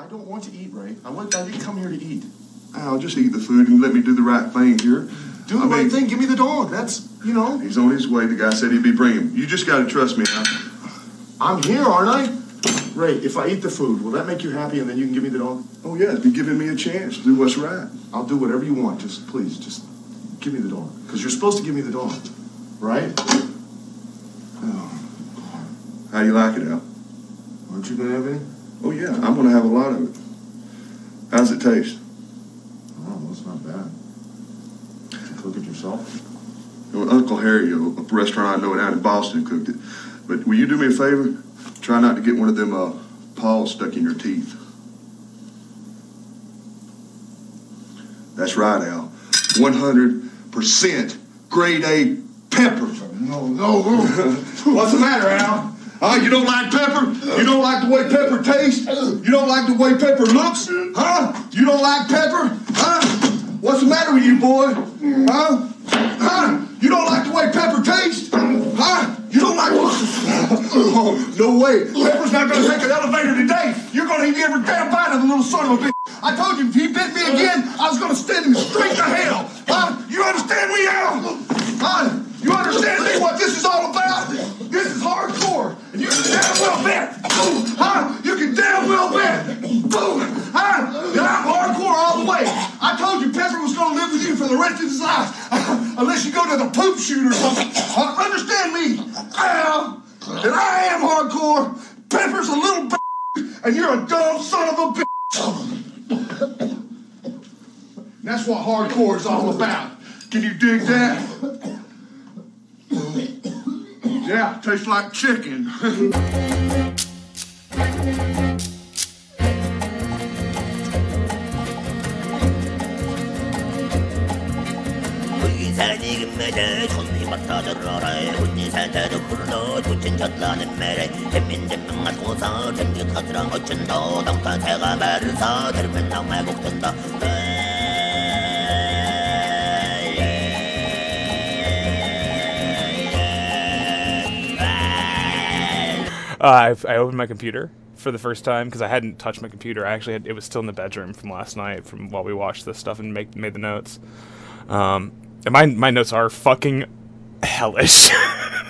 I don't want to eat, Ray. I, want, I didn't come here to eat. I'll just eat the food and let me do the right thing here. Do the I right mean- thing. Give me the dog. That's, you know, He's on his way. The guy said he'd be bringing him. You just got to trust me. I'm here, aren't I? Ray, if I eat the food, will that make you happy and then you can give me the dog? Oh, yeah, be giving me a chance to do what's right. I'll do whatever you want. Just please, just give me the dog. Because you're supposed to give me the dog, right? Oh, How do you like it, Al? Aren't you gonna have any? Oh, yeah, I'm going to have a lot of it. How's it taste? Oh, well, it's not bad. You cook it yourself? Well, Uncle Harry, a a restaurant I know down in Boston, cooked it. But will you do me a favor? Try not to get one of them uh, paws stuck in your teeth. That's right, Al. 100% grade A pepper. No, no, no. What's the matter, Al? Huh? You don't like pepper? You don't like the way pepper tastes? You don't like the way pepper looks? Huh? You don't like pepper? Huh? What's the matter with you, boy? Huh? Huh? You don't like the way pepper tastes? Huh? You don't like oh, no way. Pepper's not gonna take an elevator today. You're gonna eat every damn bite of the little son of a bitch. I told you if he bit me again, I was gonna send him straight to hell. Huh? You understand me, Al? Huh? You understand me what this is all about? This is hardcore. You can damn well bet. boom, Huh? You can damn well bet. Boom. Huh? That I'm hardcore all the way. I told you Pepper was gonna live with you for the rest of his life. Unless you go to the poop shoot or something. Uh, understand me? Al, and I am hardcore. Pepper's a little b- and you're a dumb son of a bitch. That's what hardcore is all about. Can you dig that? Yeah, tastes like chicken. I, I opened my computer for the first time because I hadn't touched my computer. I actually had, it was still in the bedroom from last night from while we watched this stuff and make, made the notes. Um, and my my notes are fucking hellish.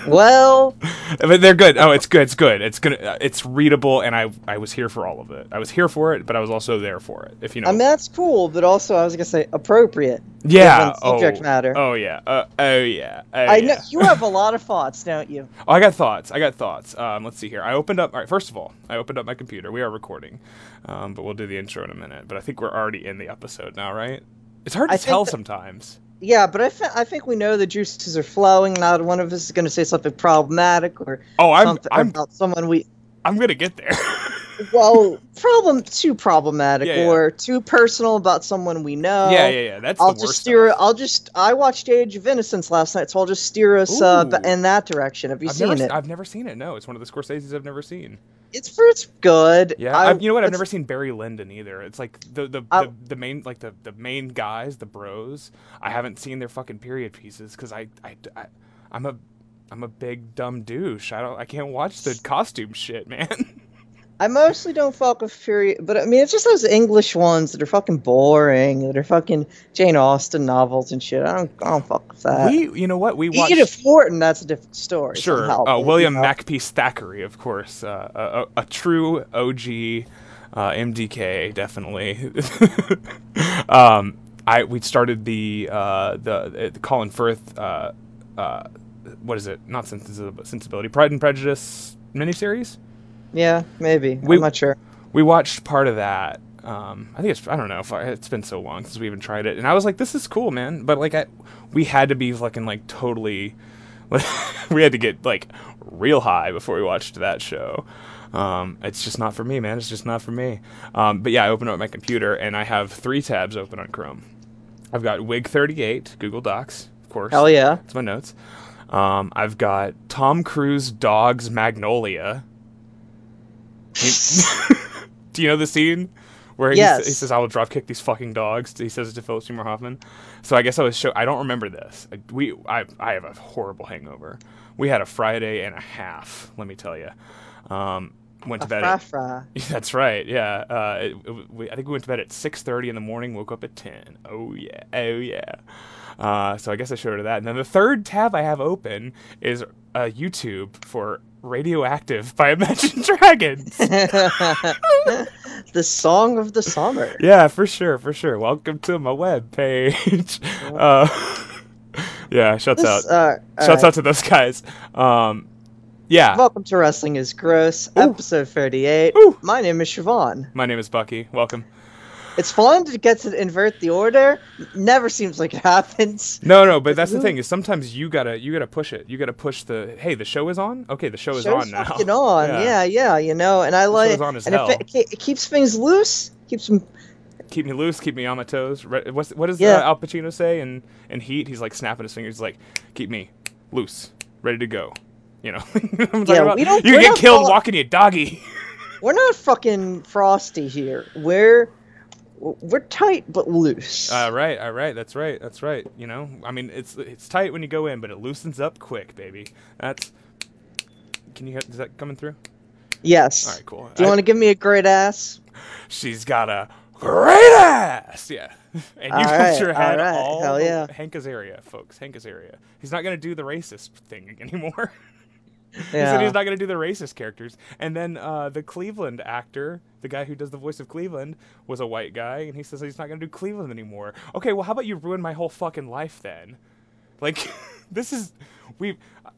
Well, but they're good. Oh, it's good. It's good. It's gonna. uh, It's readable, and I I was here for all of it. I was here for it, but I was also there for it. If you know. I mean that's cool, but also I was gonna say appropriate. yeah. given subject oh, matter. Oh yeah. Uh, oh yeah. Oh, I know you have a lot of thoughts, don't you? Oh, I got thoughts. I got thoughts. Um, let's see here. I opened up. All right. First of all, I opened up my computer. We are recording, um, but we'll do the intro in a minute. But I think we're already in the episode now, right? It's hard to I tell that- sometimes. Yeah, but I, thi- I think we know the juices are flowing. Not one of us is going to say something problematic or Oh, I'm something I'm about someone we. I'm gonna get there. Well, problem too problematic Yeah, yeah. or too personal about someone we know. yeah, yeah, yeah. That's I'll just steer. stuff. I'll just. I watched Age of Innocence last night, so I'll just steer us uh, in that direction. Have you I've seen never, it? I've never seen it. No, it's one of the Scorsese's I've never seen. It's for it's good. Yeah, I- I, you know what? I've never seen Barry Lyndon either. It's like the the, I- the, the main like the, the main guys, the bros. I haven't seen their fucking period pieces because I, I I I'm a I'm a big dumb douche. I don't I can't watch the costume shit, man. I mostly don't fuck with Fury, but I mean, it's just those English ones that are fucking boring, that are fucking Jane Austen novels and shit. I don't, I don't fuck with that. we you know what we watched. Edith Wharton, that's a different story. Sure. somehow, Uh, William you know. Makepeace Thackeray, of course, uh, a, a, true OG uh, MDK, definitely. um, I we started the uh, the, the Colin Firth. Uh, uh, what is it? Not sensibility, Pride and Prejudice miniseries. Yeah, maybe. We- I'm not sure. We watched part of that. Um, I think it's I don't know if I, it's been so long since we even tried it, and I was like, "This is cool, man." But like, I, we had to be fucking like totally, we had to get like real high before we watched that show. Um, it's just not for me, man. It's just not for me. Um, but yeah, I opened up my computer and I have three tabs open on Chrome. I've got Wig thirty eight, Google Docs, of course. Hell yeah. That's my notes. Um, I've got Tom Cruise Dogs Magnolia. Do you, know the scene where he, Yes. he says, "I will drop kick these fucking dogs"? He says it to Philip Seymour Hoffman. So I guess I was show. I don't remember this. We I I have a horrible hangover. We had a Friday and a half. Let me tell you. Um, went to bed. At, that's right. Yeah. Uh, it, it- we, I think we went to bed at 6:30 in the morning. Woke up at 10. Oh yeah. Oh yeah. Uh, so I guess I showed her that. And then the third tab I have open is uh, YouTube for Radioactive by Imagine Dragons. the song of the summer. Yeah, for sure, for sure. Welcome to my web page. Uh, yeah, shouts out. This, uh, shouts alright. out to those guys. Um, yeah, Welcome to Wrestling is Gross, Ooh. episode 38. Ooh. My name is Siobhan. my name is Bucky. Welcome. It's fun to get to invert the order. Never seems like it happens. No, no, but that's the thing is sometimes you gotta you gotta push it. You gotta push the hey, the show is on. Okay, the show is Show's on now. fucking on. Yeah. yeah, you know, and I like, and. If it, it keeps things loose, keeps them. Keep me loose, keep me on my toes. What's, what does Yeah. uh, Al Pacino say in in Heat? He's like snapping his fingers, like keep me loose, ready to go. You know, Yeah, we don't- You get killed walking your doggy. We're not fucking frosty here. We're we're tight but loose. All right, all right, that's right, that's right. You know, I mean, it's it's tight when you go in, but it loosens up quick, baby. That's. Can you? hear- Is that coming through? yes. All right, cool. Do you want to give me a great ass? She's got a great ass. Yeah, and you right, your head all right, all hell yeah. Hank Azaria, folks. Hank Azaria. He's not gonna do the racist thing anymore. he said he's not gonna do the racist characters. And then uh, the Cleveland actor, the guy who does the voice of Cleveland, was a white guy, and he says he's not gonna do Cleveland anymore. Okay, well, how about you ruin my whole fucking life then? Like, this is we. Uh,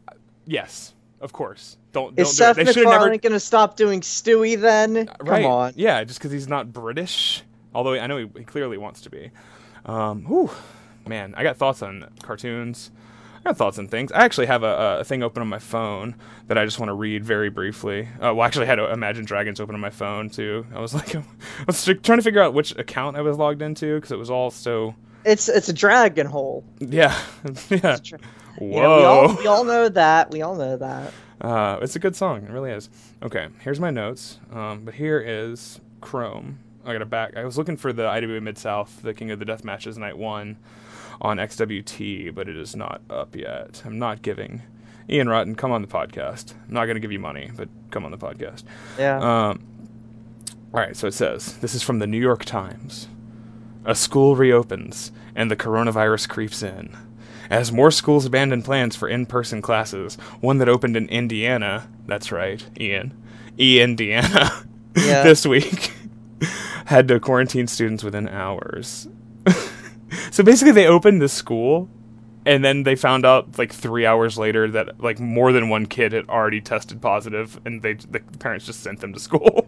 yes, of course. Don't don't Is do Seth it. MacFarlane never gonna stop doing Stewie then? Come right. on. Yeah, just because he's not British. Although I know he, he clearly wants to be. Um, whew, man, I got thoughts on cartoons. I got thoughts on things. I actually have a, a thing open on my phone that I just want to read very briefly. Uh, well, actually, I had to Imagine Dragons open on my phone too. I was like, I was trying to figure out which account I was logged into because it was all so. It's it's a dragon hole. Yeah, yeah. Whoa. Yeah, we all we all know that. We all know that. Uh, it's a good song. It really is. Okay, here's my notes. Um, but here is Chrome. I got a back. I was looking for the IWA Mid South, the King of the Death Matches Night One, on XWT, but it is not up yet. I'm not giving. Ian Rotten, come on the podcast. I'm not going to give you money, but come on the podcast. Yeah. Um, all right, so it says this is from the New York Times. A school reopens, and the coronavirus creeps in. As more schools abandon plans for in person classes, one that opened in Indiana, that's right, Ian, E Indiana, Yeah. this week, had to quarantine students within hours. so basically, they opened the school, and then they found out like three hours later that like more than one kid had already tested positive, and they the parents just sent them to school.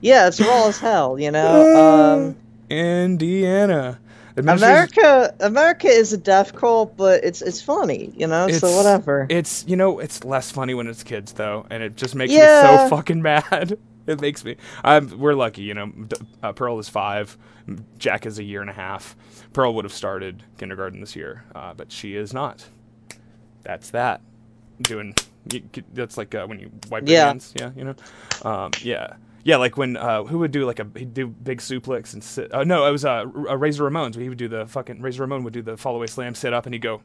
yeah, it's raw as hell. You know. Um, Indiana. America, America is a death cult, but it's it's funny, you know. so whatever. It's you know it's less funny when it's kids though, and it just makes me so fucking mad. It makes me. I'm, we're lucky, you know. Uh, Pearl is five, Jack is a year and a half. Pearl would have started kindergarten this year, uh, but she is not. That's that. Doing that's like uh, when you wipe your Yeah. hands. Yeah, you know. Um, yeah. Yeah, like when uh, who would do like a he'd do big suplex and sit. Uh, no, it was uh, uh, Razor Ramones. He would do the fucking Razor Ramon would do the fall away slam, sit up, and he'd go.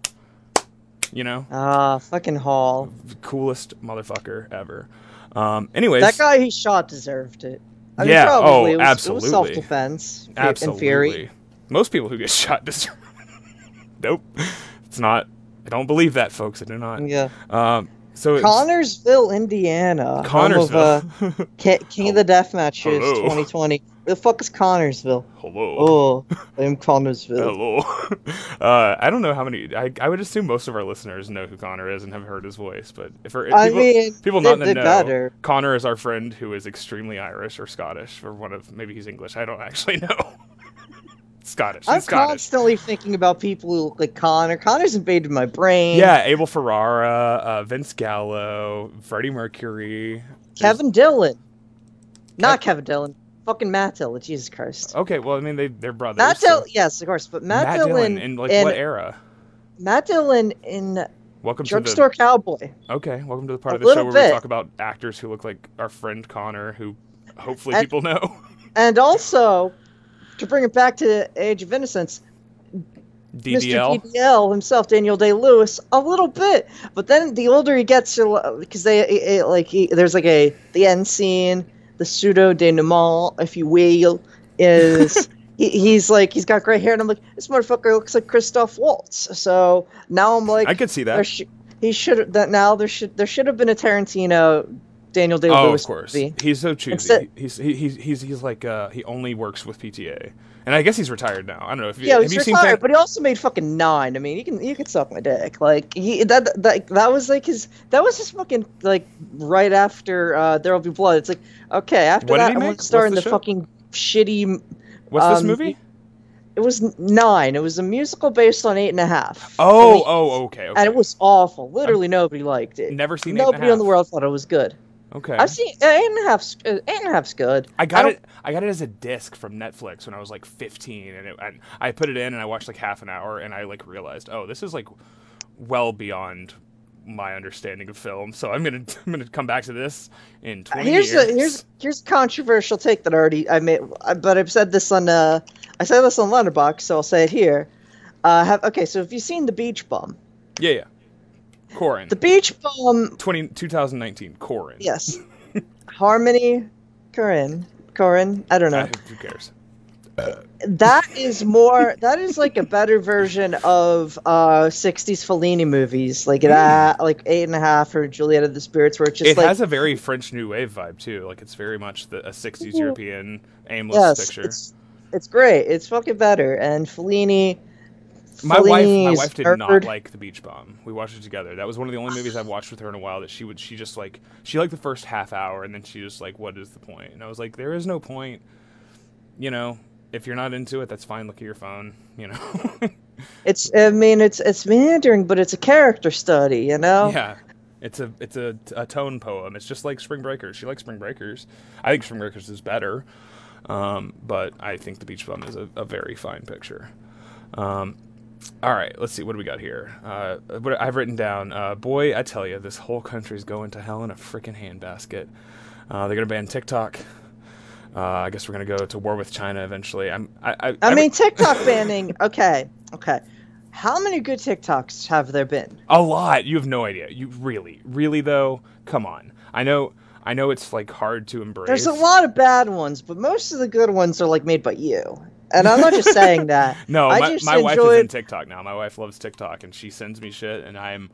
You know, Ah, fucking Hall. coolest motherfucker ever. Um, anyways, That guy he shot deserved it. I mean, Yeah, probably. oh, it was, absolutely. It was self-defense. in absolutely. theory. Most people who get shot deserve. nope, it's not. I don't believe that, folks. I do not. Yeah. Um, so it's Connersville, Indiana. home of, uh, Connorsville. Ki- King of the Death Matches 2020. The fuck is Connorsville? Hello. Oh, I'm Connorsville. Hello. Uh, I don't know how many. I, I would assume most of our listeners know who Connor is and have heard his voice. But if, if I people, mean, people not in the know, better. Connor is our friend who is extremely Irish or Scottish or one of maybe he's English. I don't actually know. Scottish. I'm Scottish. constantly thinking about people who look like Connor. Connor's invaded my brain. Yeah, Abel Ferrara, uh, Vince Gallo, Freddie Mercury. Kevin Dillon. Not Kevin Dillon. Fucking Matt Dillon. Jesus Christ. Okay, well, I mean, they they're brothers. Matt so- Yes, of course. But Matt, Matt Dillon, Dillon in like in what era? Matt Dillon in Welcome to Drugstore Cowboy. okay. Welcome to the part A of the show where we talk about actors who look like our friend Connor, who hopefully And- people know. And also, to bring it back to the Age of Innocence, DDL. Mr. DDL himself, Daniel Day Lewis, a little bit. But then the older he gets, because they it, like he, there's like a the end scene, the pseudo denouement, if you will, is he, he's like he's got gray hair, and I'm like this motherfucker looks like Christoph Waltz. So now I'm like I could see that. sh- he should that now there should there should have been a Tarantino Daniel Day Lewis. Oh, of course. movie. He's so choosy. Instead- he's he, he's he's he's like uh, he only works with PTA, and I guess he's retired now. I don't know if you, Yeah, he's retired, Fan- but he also made fucking nine. I mean, you can you can suck my dick. Like he that that that was like his that was his fucking like right after uh, There'll Be Blood. It's like okay, after What that I want to star What's in the the, fucking shitty. What's this um, movie? It was nine. It was a musical based on eight and a half. Oh, oh, okay, okay. And it was awful. Literally nobody liked it. Never seen Nobody in the world thought it was good. Okay. I've seen uh, eight and a half's uh, eight and a half's good. I got don't- it. I got it as a disc from Netflix when I was like 15, and, it, and I put it in and I watched like half an hour, and I like realized, oh, this is like well beyond my understanding of film. So I'm gonna I'm gonna come back to this in 20 here's years. a here's here's a controversial take that I already I made, but I've said this on uh I said this on Letterboxd, so I'll say it here. Uh, have okay, so if you've seen the Beach Bum, yeah, yeah. Korine. the Beach Bum, 20, 2019. Korine. yes, Harmony, Korine. Korine. I don't know. Uh, who cares? that is more that is like a better version of uh 60s Fellini movies like that like eight and a half or Juliet of the Spirits where it's just It like has a very French New Wave vibe too. Like it's very much the, a 60s European aimless yes picture. it's it's great it's fucking better and Fellini My wife, my wife did not like The Beach Bum. We watched it together. That was one of the only movies I've watched with her in a while that she would. She just like she liked the first half hour, and then she just like, "What is the point?" And I was like, "There is no point. You know, if you're not into it, that's fine. Look at your phone. You know." It's I mean it's it's meandering, but it's a character study, you know. yeah, it's a it's a, a tone poem. It's just like Spring Breakers. She likes Spring Breakers. I think Spring Breakers is better, um, but I think The Beach Bum is a, a very fine picture. Um, all right, let's see what do we got here. Uh, what I've written down. Uh, boy, I tell you, this whole country's going to hell in a freaking handbasket. Uh, they're gonna ban TikTok. Uh, I guess we're gonna go to war with China eventually. I'm. I. I, I mean TikTok banning. Okay, okay. How many good TikToks have there been? A lot. You have no idea. You really, really though. Come on. I know. I know it's like hard to embrace. There's a lot of bad ones, but most of the good ones are like made by you. And I'm not just saying that. No, I my, my wife is in TikTok now. My wife loves TikTok, and she sends me shit, and I'm.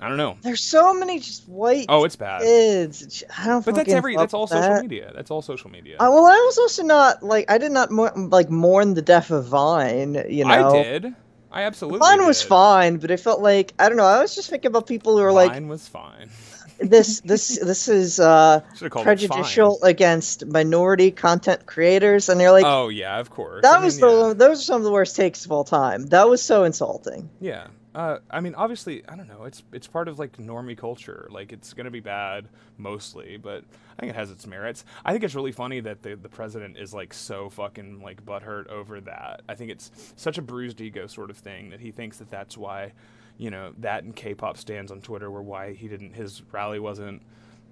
I don't know. There's so many just white Oh, it's bad. kids. I don't. But that's every. That's all social that. media. That's all social media. Uh, well, I was also not like I did not mo- like mourn the death of Vine. You know, I did. I absolutely. Vine was fine, but it felt like I don't know. I was just thinking about people who are like Vine was fine. this. This this is uh, Should've called it prejudicial against minority content creators, and you're like, Oh yeah, of course. that I mean, was yeah. the those are some of the worst takes of all time. That was so insulting. Yeah. Uh, I mean, obviously, I don't know. It's it's part of like normie culture. Like, it's gonna be bad mostly, but I think it has its merits. I think it's really funny that the the president is like so fucking like butthurt over that. I think it's such a bruised ego sort of thing that he thinks that that's why, you know, that and K-pop stands on Twitter were why he didn't his rally wasn't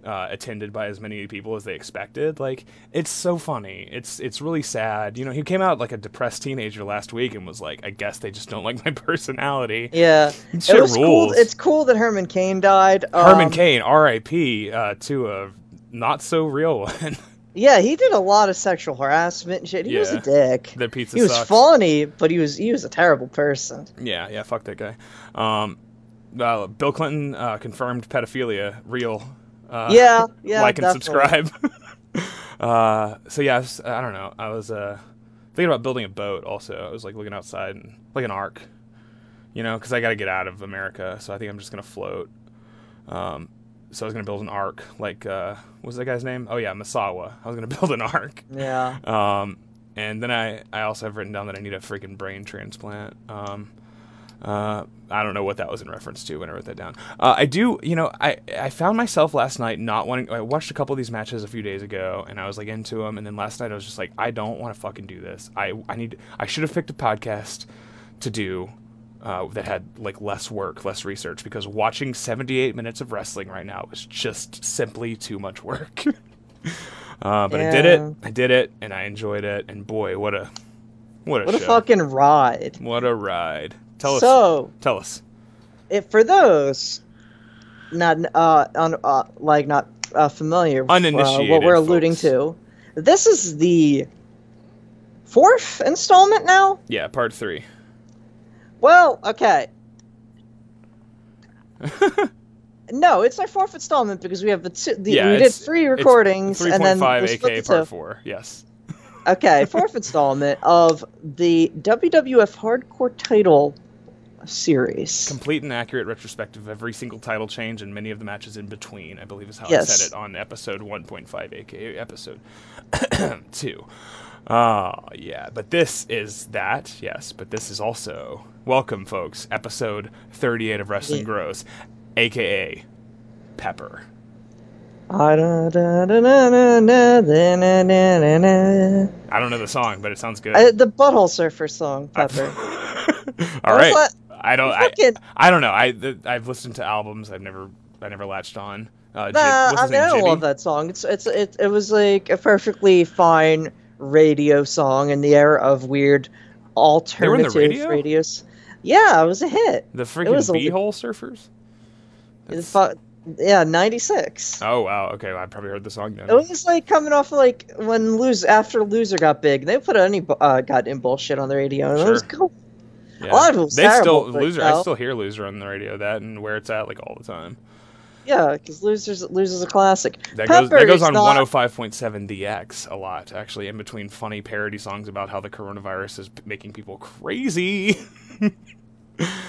uh, attended by as many people as they expected. Like it's so funny. It's it's really sad. You know, he came out like a depressed teenager last week and was like, "I guess they just don't like my personality." Yeah, it was cool. It's cool that Herman Cain died. Herman Um, Cain, R.I.P. Uh, to a not so real one. Yeah, he did a lot of sexual harassment and shit. He was a dick. the pizza He was sucks. funny, but he was he was a terrible person. Yeah, yeah, fuck that guy. Um, uh, Bill Clinton uh, confirmed pedophilia, real. Uh, Yeah, yeah, like and definitely. subscribe. uh, so yeah, I, was- I don't know. I was uh, thinking about building a boat. Also, I was like looking outside and like an ark, you know, because I got to get out of America. So I think I'm just gonna float. Um, so I was gonna build an ark, like uh, what was that guy's name? Oh yeah, Masawa. I was gonna build an ark. Yeah. Um, and then I, I also have written down that I need a freaking brain transplant. Um, uh, I don't know what that was in reference to when I wrote that down. Uh, I do, you know, I, I found myself last night not wanting. I watched a couple of these matches a few days ago, and I was like into them. And then last night I was just like, I don't want to fucking do this. I I need. I should have picked a podcast to do. Uh, that had like less work, less research, because watching 78 minutes of wrestling right now is just simply too much work. uh, but I did it. I did it, and I enjoyed it. And boy, what a What a What a fucking ride. What a ride. Tell us. So, Tell us. if for those not uh, un, uh like not uh, familiar with uh, what we're alluding folks. to, this is the fourth installment now. Yeah, part three. Well, okay. no, it's our fourth installment because we have the two. The, yeah, we did it's- three it's recordings and then 3.5 we split aka the part four. Yes. Okay, fourth installment of the WWF Hardcore Title series. Complete and accurate retrospective of every single title change and many of the matches in between. I believe is how I said it on episode 1.5, aka episode two. Ah, yeah. But this is that. Yes, but this is also Welcome, folks. Episode 38 of Wrestling yeah. Grows, aka Pepper. I don't know the song, but it sounds good. I, the Butthole Surfer song, Pepper. All right. I don't. I, I, don't know. I the, I've listened to albums. I've never I never latched on. Uh, I, mean, I don't love that song. It's it's it, it was like a perfectly fine radio song in the era of weird alternative radio? radios. Yeah, it was a hit. The freaking a- beehole surfers. It fu- yeah, ninety six. Oh wow. Okay, well, I probably heard the song then. It was like coming off of like when lose after Loser got big. They put any uh, goddamn bullshit on the radio, and it was cool. Yeah. a lot of was they terrible, still loser. I still hear loser on the radio. That and where it's at like all the time. Yeah, because Loser's Loser's a classic. That goes that goes on not- 105.7 DX a lot actually. In between funny parody songs about how the coronavirus is making people crazy.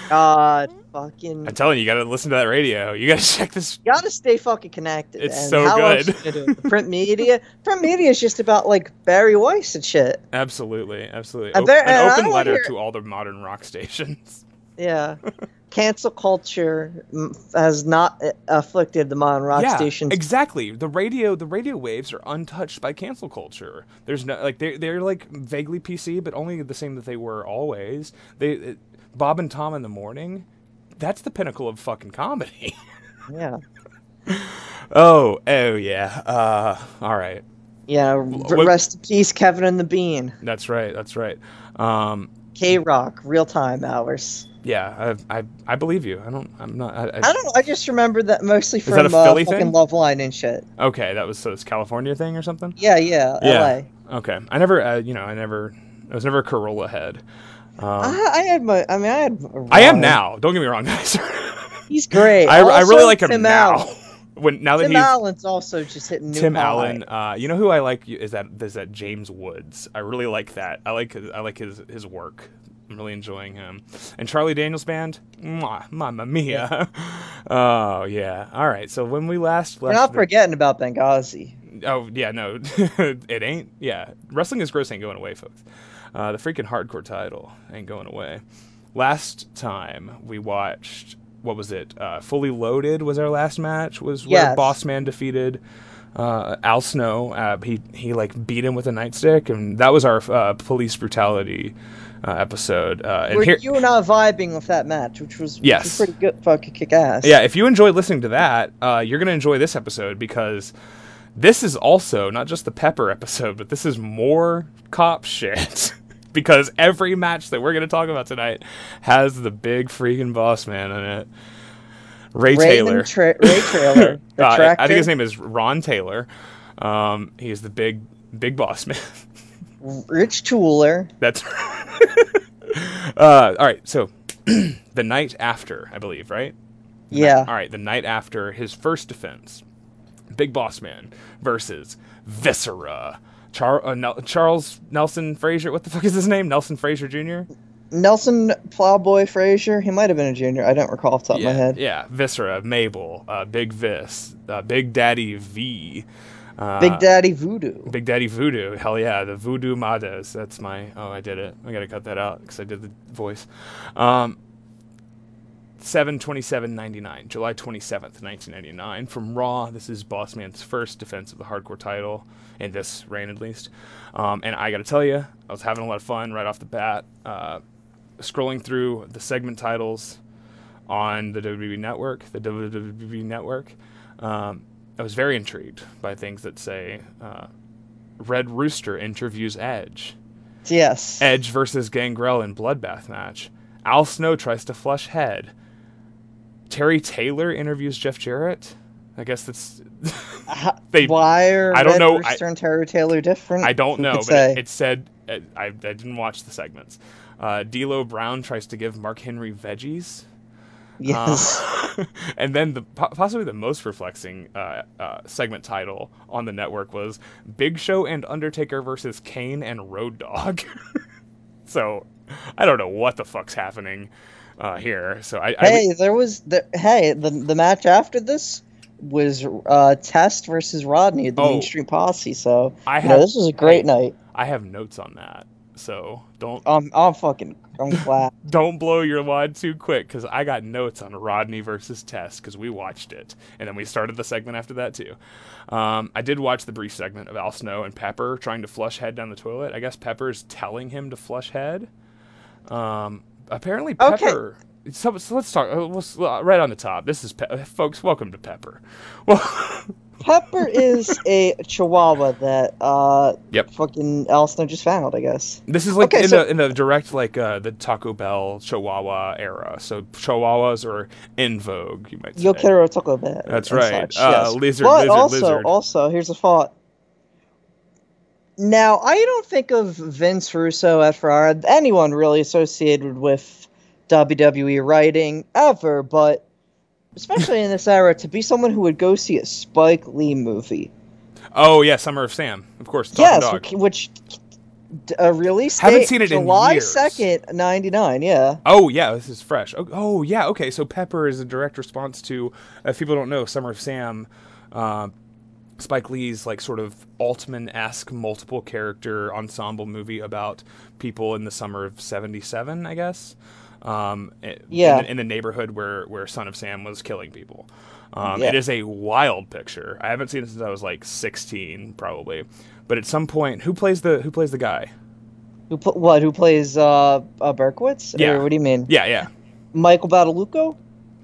God, fucking. I'm telling you, you got to listen to that radio. You got to check this. You gotta stay fucking connected. It's and so good. you gonna do it? The print media. Print media is just about like Bari Weiss and shit. Absolutely, absolutely. I Op- bet- and an open letter hear- to all the modern rock stations. Yeah. Cancel culture has not uh, afflicted the modern rock yeah, stations. exactly. The radio, the radio waves are untouched by cancel culture. There's no like they're they're like vaguely PC, but only the same that they were always. They it, Bob and Tom in the morning. That's the pinnacle of fucking comedy. yeah. oh, oh yeah. Uh, all right. Yeah. rest in peace, Kevin and the Bean. That's right. That's right. Um, K Rock, real time hours. Yeah, I, I I believe you. I don't. I'm not. I, I, I don't know. I just remember that mostly from that a uh, fucking thing? Love Line and shit. okay, that was so this California thing or something. Yeah, yeah, Yeah. LA. Okay. I never. Uh, you know, I never. I was never a Carolla head. Um, I, I had my. I mean, I had. I am now. Don't get me wrong, guys. He's great. I, I really like him Tim now. Allen. when now that Tim he's Allen's also just hitting new Tim. Allen, uh, you know who I like is that is that James Woods. I really like that. I like his, I like his his work. I'm really enjoying him. And Charlie Daniels band, mwah, mamma mia. oh yeah. All right. So when we last left, We're not the- forgetting about Benghazi. Oh yeah, no, it ain't. Yeah, wrestling is gross ain't going away, folks. Uh, the freaking hardcore title ain't going away. Last time we watched, what was it? Uh, Fully Loaded was our last match. Was where Yes. Boss Man defeated uh, Al Snow. Uh, he he like beat him with a nightstick, and that was our uh, police brutality uh, episode. Uh, and Were here, you and I vibing with that match, which was, which Yes. was pretty good, fucking kick ass. Yeah, if you enjoy listening to that, uh, you're going to enjoy this episode because this is also not just the Pepper episode, but this is more cop shit. because every match that we're going to talk about tonight has the big freaking boss man in it. Ray Taylor. Tra- Ray the Uh, I- think his name is Ron Taylor. Um, is the big, big boss man. Rich Tooler. That's uh, all right. So the night after, I believe, right? Yeah. All right, the night after his first defense, Big Boss Man versus Viscera. Char- uh, Nel- Charles Nelson Frazier. What the fuck is his name? Nelson Frazier Jr. Nelson Plowboy Frazier. He might have been a junior. I don't recall off the top yeah, of my head. yeah. Viscera, Mabel, uh, Big Vis, uh, Big Daddy V. Uh, Big Daddy Voodoo. Big Daddy Voodoo. Hell yeah, the Voodoo Murders. That's my. Oh, I did it. I gotta cut that out because I did the voice. Um, 7 27 99, July 27th, 1999. From Raw, this is Bossman's first defense of the hardcore title, in this reign at least. Um, and I gotta tell you, I was having a lot of fun right off the bat. Uh, scrolling through the segment titles on the WWE Network, the WWE Network, um, I was very intrigued by things that say uh, Red Rooster interviews Edge. Yes. Edge versus Gangrel in bloodbath match. Al Snow tries to flush head. Terry Taylor interviews Jeff Jarrett. I guess that's. They- Why are I don't Red know, Rooster I- and Terry Taylor different? I don't know, but it, it said uh, I, I didn't watch the segments. Uh, D'Lo Brown tries to give Mark Henry veggies. Yes. Uh, and then the possibly the most perplexing uh, uh, segment title on the network was Big Show and Undertaker versus Kane and Road Dog. so I don't know what the fuck's happening uh, here. So I, I hey, there was the hey the the match after this was uh Test versus Rodney at the Oh. Mean Street Posse. So I you know, this was a great hey. night. I have notes on that. So don't Um, I'm fucking I'm glad. don't blow your wad too quick because I got notes on Rodney versus Test because we watched it and then we started the segment after that too. Um, I did watch the brief segment of Al Snow and Pepper trying to flush head down the toilet. I guess Pepper's telling him to flush head. Um, apparently Okay. Pepper. So, so let's talk. uh, let's- uh, right on the top. This is Pe- folks. Welcome to Pepper. Well, Pepper is a Chihuahua that uh Yep. fucking Al Snow just found, I guess. This is like Okay, in so- the in the direct like uh, the Taco Bell Chihuahua era. So Chihuahuas are in vogue. You might say. Yo quiero Taco Bell. That's right. such, Uh, yes. lizard, But lizard, also, lizard. also, here's a thought. Now, I don't think of Vince Russo at Ferrara, anyone really associated with WWE writing ever, but especially in this era, to be someone who would go see a Spike Lee movie. Oh yeah, Summer of Sam, of course. Yes, which, which uh, release Haven't date seen it in July second, ninety nine. Yeah. Oh yeah, this is fresh. Oh, oh yeah, okay. So Pepper is a direct response to, if people don't know, Summer of Sam, uh, Spike Lee's like sort of Altman esque multiple character ensemble movie about people in the summer of '77, I guess. Um, Yeah. In the, in the neighborhood where where Son of Sam was killing people. Um, Yeah. It is a wild picture. I haven't seen it since I was like 16, probably. But at some point, who plays the who plays the guy? Who pl- what? Who plays uh, uh Berkowitz? Yeah. Or what do you mean? Yeah, yeah. Michael Badalucco?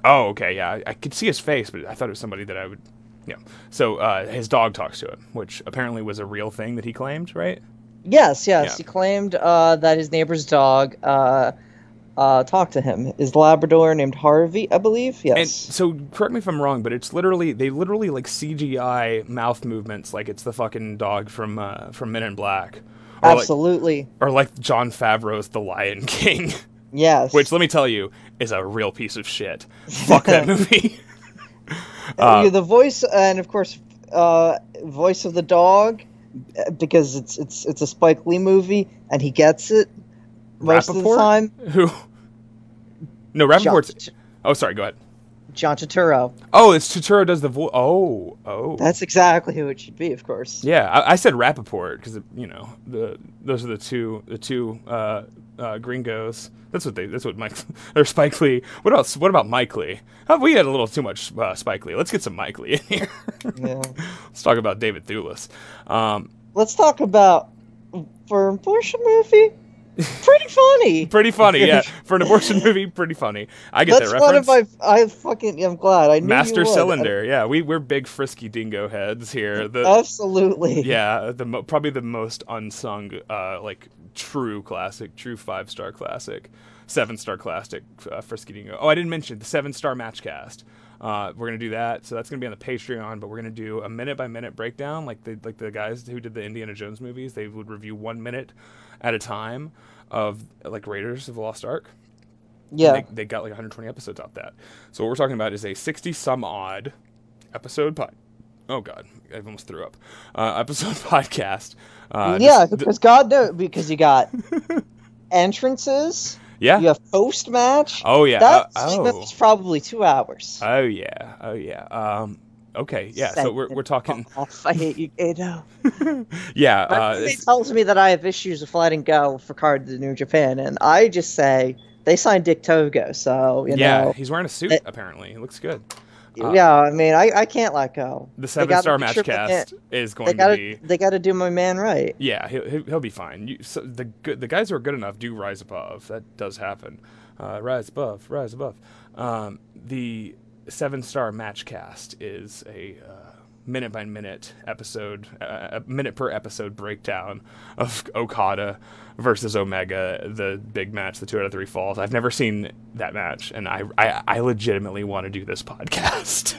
Oh, okay, yeah. I, I could see his face, but I thought it was somebody that I would. Yeah. So uh, his dog talks to him, which apparently was a real thing that he claimed, right? Yes, yes. Yeah. He claimed uh, that his neighbor's dog uh, uh, talked to him. His Labrador named Harvey, I believe. Yes. And so, correct me if I'm wrong, but it's literally they literally like CGI mouth movements, like it's the fucking dog from uh, from Men in Black, or like, Absolutely. or like Jon Favreau's The Lion King, yes. which let me tell you is a real piece of shit. Fuck that movie. Uh, the voice, and of course, uh, voice of the dog, because it's it's it's a Spike Lee movie, and he gets it most of the time. Who? No, John, Oh, sorry. Go ahead. John Turturro. Oh, it's Turturro does the voice. Oh, oh. That's exactly who it should be, of course. Yeah, I, I said Rappaport because you know the those are the two the two uh, uh, gringos. That's what they. That's what Mike or Spike Lee. What else? What about Mike Leigh? Oh, we had a little too much uh, Spike Lee. Let's get some Mike Leigh in here. Yeah. Let's talk about David Thewlis. Um, Let's talk about for an abortion movie. Pretty funny. pretty funny, yeah. For an abortion movie, pretty funny. I get That's that one of my. I fucking. I'm glad. I knew Master. Cylinder. Yeah, we we're big frisky dingo heads here. The, Absolutely. yeah, the mo- probably the most unsung, uh, like true classic, true five star classic, seven star classic, uh, Frisky Dingo. Oh, I didn't mention the seven star match cast. Uh, we're gonna do that, so that's gonna be on the Patreon. But we're gonna do a minute by minute breakdown, like the like the guys who did the Indiana Jones movies. They would review one minute at a time of like Raiders of the Lost Ark. Yeah. They, they got like 120 episodes out that. So what we're talking about is a 60 some odd episode pod. Oh god, I almost threw up. Uh, episode podcast. Uh, yeah, just- because God knows, because you got entrances, yeah. you have post match. Oh yeah. That uh, oh. probably two hours. Oh yeah. Oh yeah. Um. Okay. Yeah. So we're we're talking. Off. I hate you, Kato. Yeah. Uh, it's- tells me that I have issues with letting go for card to New Japan, and I just say they signed Dick Togo, so you yeah. know. He's wearing a suit. it- apparently, it looks good. Uh, yeah, I mean, I, I can't let go. The seven gotta star match sure cast is going gotta to be. they gotta do my man right. Yeah, he'll, he'll, be fine. You, so the good, the guys who are good enough do rise above. That does happen. Uh, rise above, rise above. Um, the seven star match cast is a uh, minute by minute episode, uh, minute per episode breakdown of Okada versus Omega, the big match, the two out of three falls. I've never seen that match, and I I, I legitimately want to do this podcast.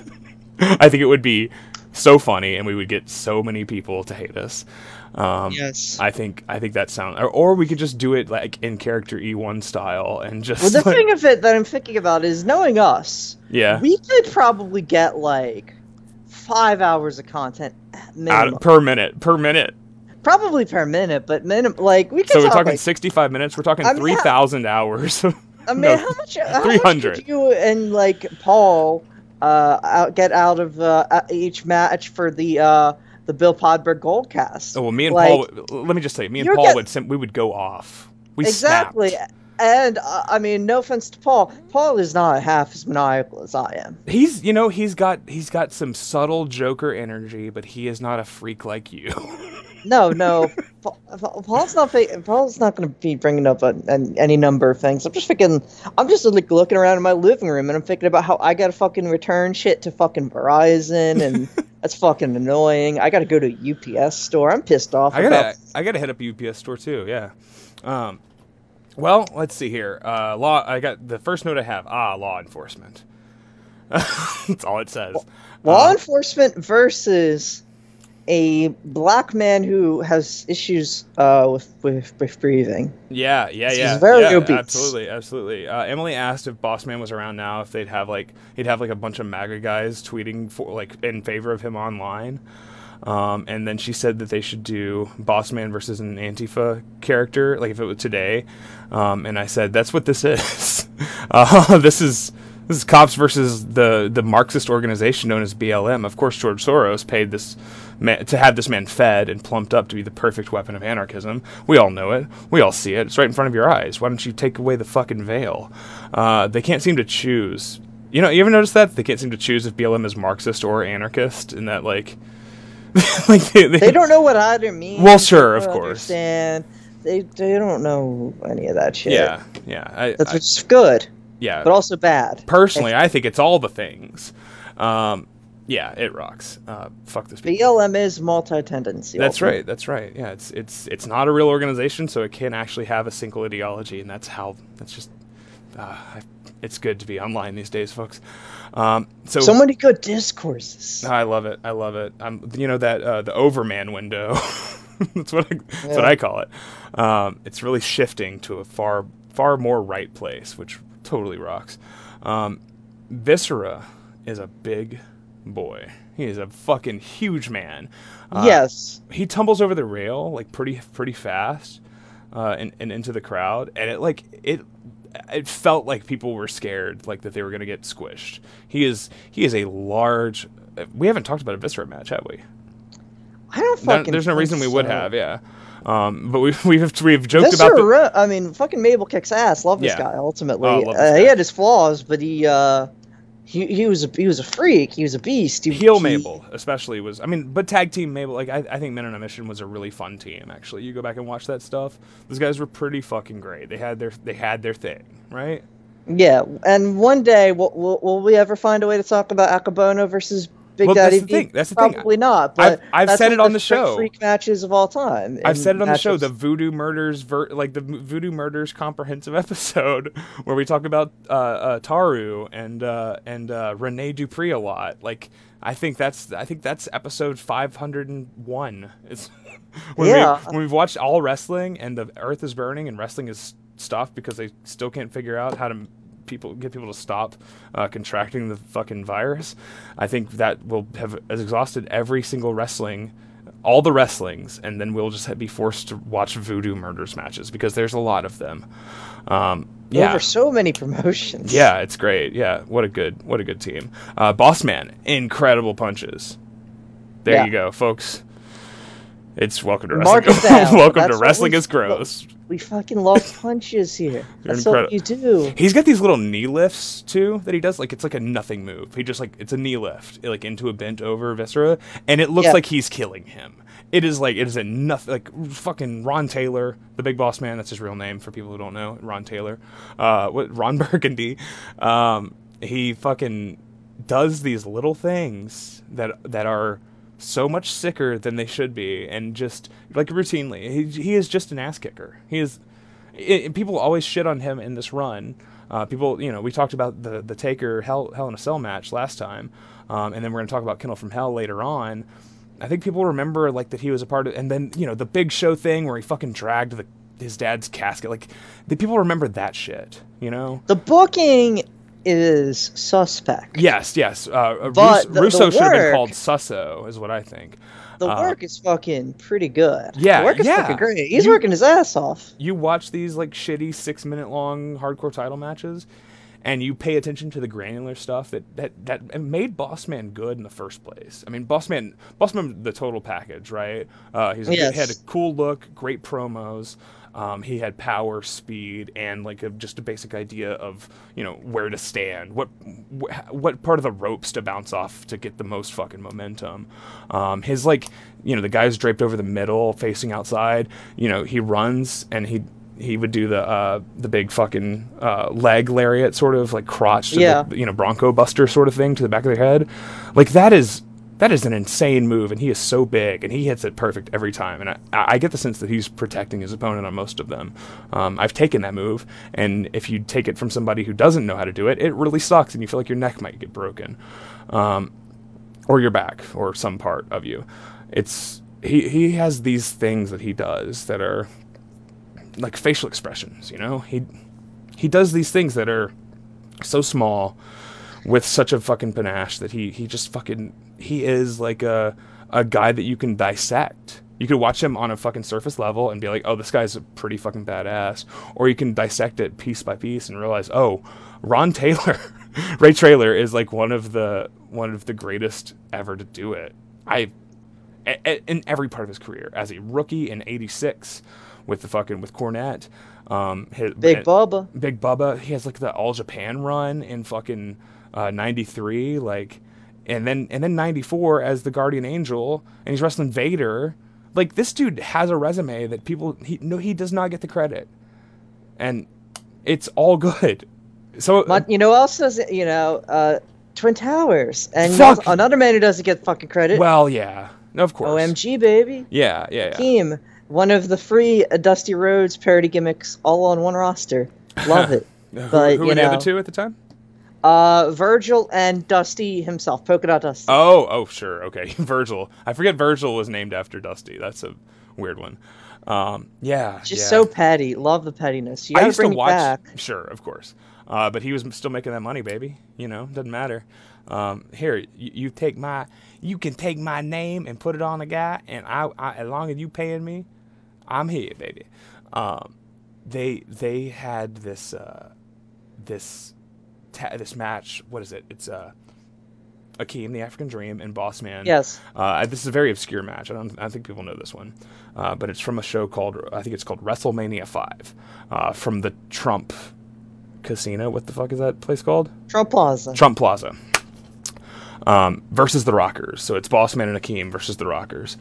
I think it would be so funny, and we would get so many people to hate us. Um, Yes. I think I think that sounds, or, or we could just do it like in character E1 style and just Well, the like- thing of it that I'm thinking about is knowing us. yeah, We could probably get like five hours of content out per minute per minute. probably per minute, but minimum like we could So we're talking like, 65 minutes. We're talking I mean, 3,000 hours. I mean, no, how much? How much 300. could you and like Paul uh, out, get out of uh, uh, each match for the uh, the Bill Podberg Goldcast? Oh, well, me and Like, Paul. Let me just say, me and Paul get- would sim- we would go off. We exactly. snapped. And uh, I mean, no offense to Paul, Paul is not half as maniacal as I am. He's, you know, he's got he's got some subtle Joker energy, but he is not a freak like you. No, no, Pa- Pa- Paul's not. Paul's not going to be bringing up a, an, any number of things. I'm just thinking. I'm just like looking around in my living room, and I'm thinking about how I got to fucking return shit to fucking Verizon, and that's fucking annoying. I got to go to a UPS store. I'm pissed off. I gotta I gotta hit up a UPS store too. Yeah. Um, well, let's see here. Uh, law. I got the first note I have. Ah, law enforcement. That's all it says. law Uh, enforcement versus a black man who has issues uh, with, with with breathing. Yeah, yeah, yeah. is very yeah, obese. Absolutely, absolutely. Uh, Emily asked if Bossman was around now, if they'd have like he'd have like a bunch of MAGA guys tweeting for like in favor of him online. Um, and then she said that they should do Bossman versus an Antifa character, like if it was today. Um, and I said that's what this is. uh, this is this is cops versus the the Marxist organization known as BLM. Of course, George Soros paid this man to have this man fed and plumped up to be the perfect weapon of anarchism. We all know it. We all see it. It's right in front of your eyes. Why don't you take away the fucking veil? Uh, they can't seem to choose. You know, you ever notice that they can't seem to choose if BLM is Marxist or anarchist, and that like, like they, they, They don't know what either means. Well, sure, of course. Understand? They they don't know any of that shit. Yeah, yeah, I, that's I- what's good, yeah. but also bad. Personally, I think it's all the things. Um, yeah, it rocks. Uh, fuck this. BLM is multi-tendency. That's right. That's right. Yeah, it's it's it's not a real organization, so it can't actually have a single ideology, and that's how. That's just. Uh, it's good to be online these days, folks. Um, so, So many good discourses. I love it. I love it. I'm, you know that uh, the Overman window. that's what I, that's what I call it. Um, it's really shifting to a far far more right place, which totally rocks. Um, Viscera is a big boy. He is a fucking huge man. Uh, yes. he tumbles over the rail like pretty pretty fast uh, and, and into the crowd and it like it it felt like people were scared like that they were gonna get squished he is he is a large we haven't talked about a viscera match have we I don't No- fucking. there's no reason we would have yeah um, but we, we've we've joked about the, I mean, fucking Mabel kicks ass. Love this Yeah. guy. Ultimately, Oh, this uh, he had his flaws, but he uh, he he was a he was a freak. He was a beast. He, heel he- Mabel especially was I mean but tag team Mabel like I, I think Men on a Mission was a really fun team actually you go back and watch that stuff those guys were pretty fucking great they had their they had their thing right Yeah, and one day, will, will, will we ever find a way to talk about Akebono versus Big Well, that's Daddy the V? thing, that's the thing. Probably not. But I've- I've said it on the show. Freak matches of all time. I've said it on the show, the Voodoo Murders, ver- like the Voodoo Murders comprehensive episode, where we talk about uh, uh, Taru and uh, and uh, Rene Dupree a lot. Like, I think that's I think that's episode five hundred and one. It's when Yeah. we when we've watched all wrestling and the Earth is burning and wrestling is stuffed because they still can't figure out how to people get people to stop uh, contracting the fucking virus. I think that will have exhausted every single wrestling all the wrestlings, and then we'll just be forced to watch voodoo murders matches because there's a lot of them. Um, yeah, over so many promotions. yeah, it's great. Yeah, what a good, what a good team. Uh, Boss Man, incredible punches. There Yeah. you go, folks. It's welcome to wrestling. welcome That's to wrestling is gross. We fucking love punches here. That's what you do. He's got these little knee lifts too that he does. Like it's like a nothing move. He just like it's a knee lift, like into a bent over viscera, and it looks Yeah. like he's killing him. It is like it is a nothing like fucking Ron Taylor, the big boss man. That's his real name for people who don't know. Ron Taylor, uh, what Ron Burgundy. Um, he fucking does these little things that that are so much sicker than they should be, and just like routinely, he, he is just an ass kicker. He is. It, people always shit on him in this run. Uh, people, you know, we talked about the the Taker Hell Hell in a Cell match last time, um, and then we're to talk about Kennel from Hell later on. I think people remember like that he was a part of, and then you know the Big Show thing where he fucking dragged the his dad's casket. Like the people remember that shit. You know. The booking is suspect. Yes, yes. Uh, But Rus- the- the Russo should have been called Susso, is what I think. The Uh, work is fucking pretty good. Yeah, the work is yeah. fucking great. He's You- working his ass off. You watch these like shitty six minute long hardcore title matches, and you pay attention to the granular stuff that that that made Bossman good in the first place. I mean, Bossman, Bossman, the total package, right? Uh, he's Yes. he had a cool look, great promos. Um, he had power, speed, and like a, just a basic idea of you know where to stand, what wh- what part of the ropes to bounce off to get the most fucking momentum. Um, his like you know the guy's draped over the middle, facing outside. You know he runs and he he would do the uh, the big fucking uh, leg lariat, sort of like crotch, to Yeah. the, you know Bronco Buster sort of thing to the back of their head. Like that is that is an insane move, and he is so big, and he hits it perfect every time. And I, I get the sense that he's protecting his opponent on most of them. Um, I've taken that move, and if you take it from somebody who doesn't know how to do it, it really sucks, and you feel like your neck might get broken, um, or your back, or some part of you. It's he he has these things that he does that are like facial expressions. You know, he he does these things that are so small with such a fucking panache that he he just fucking he is like a a guy that you can dissect. You could watch him on a fucking surface level and be like, "Oh, this guy's a pretty fucking badass," or you can dissect it piece by piece and realize, "Oh, Ron Taylor, Ray Traylor is like one of the one of the greatest ever to do it." I in every part of his career as a rookie in '86 with the fucking with Cornette, um, his, Big uh, Bubba. Big Bubba. He has like the All Japan run in fucking uh, '93, like, and then and then '94 as the Guardian Angel, and he's wrestling Vader. Like this dude has a resume that people he no he does not get the credit, and it's all good. So But you know who else does? You know, uh, Twin Towers, and know, Fuck. another man who doesn't get fucking credit. well, yeah, of course. OMG baby, Yeah, yeah, yeah. One of the free uh, Dusty Rhodes parody gimmicks, all on one roster. Love it. Who, but who you were the other two at the time? Uh, Virgil and Dusty himself, Polka Dot Dusty. Oh, oh, sure, okay. Virgil. I forget Virgil was named after Dusty. That's a weird one. Um, yeah, Just yeah. so petty. Love the pettiness. You I used to watch. back. Sure, of course. Uh, but he was still making that money, baby. You know, doesn't matter. Um, here, you, you take my, you can take my name and put it on a guy, and I, I as long as you paying me, I'm here, baby. Um, they they had this uh, this ta- this match. What is it? It's uh, Akeem, the African Dream, and Boss Man. Yes. Uh, this is a very obscure match. I don't, I don't think people know this one, uh, but it's from a show called I think it's called WrestleMania Five, uh, from the Trump Casino. What the fuck is that place called? Trump Plaza. Trump Plaza. Um, versus the Rockers. So it's Boss Man and Akeem versus the Rockers.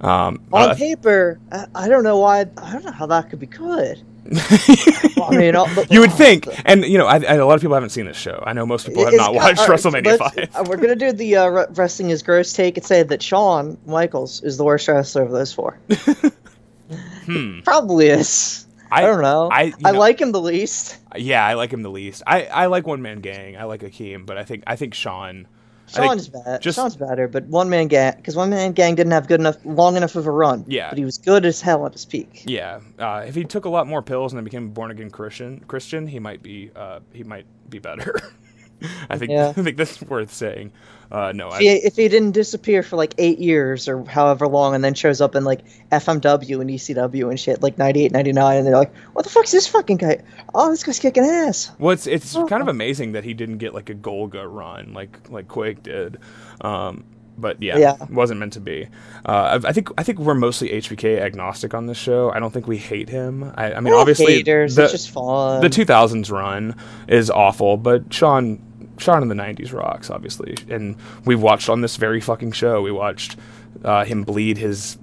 Um, On paper, I, I don't know why. I don't know how that could be good. Well, I mean, all, you would think, and you know, I, I, a lot of people haven't seen this show. I know most people have not watched right, WrestleMania Five. uh, we're gonna do the uh, wrestling is gross take and say that Shawn Michaels is the worst wrestler of those four. Probably is. I, don't know. Hmm. I- I know- like him the least. Yeah, I like him the least. I, I like One Man Gang. I like Akeem, but I think I think Shawn. Shawn's bad. just- Shawn's better, but one man gang because one man gang didn't have good enough, long enough of a run. Yeah. but he was good as hell at his peak. Yeah, uh, if he took a lot more pills and then became a born again Christian, Christian, he might be uh, he might be better. I think Yeah. I think that's worth saying. Uh, no, If he, I, if he didn't disappear for like eight years or however long and then shows up in like FMW and ECW and shit like 98, 99 and they're like, what the fuck's this fucking guy? Oh, this guy's kicking ass. well, it's it's kind of amazing that he didn't get like a Golga run like like Quake did. Um, but yeah, Yeah. wasn't meant to be. Uh, I, I think I think we're mostly HBK agnostic on this show. I don't think we hate him. I, I mean, obviously, haters, the, it's just fun. the 2000s run is awful, but Shawn Shawn in the 90s rocks obviously. And we watched on this very fucking show, we watched uh, him bleed his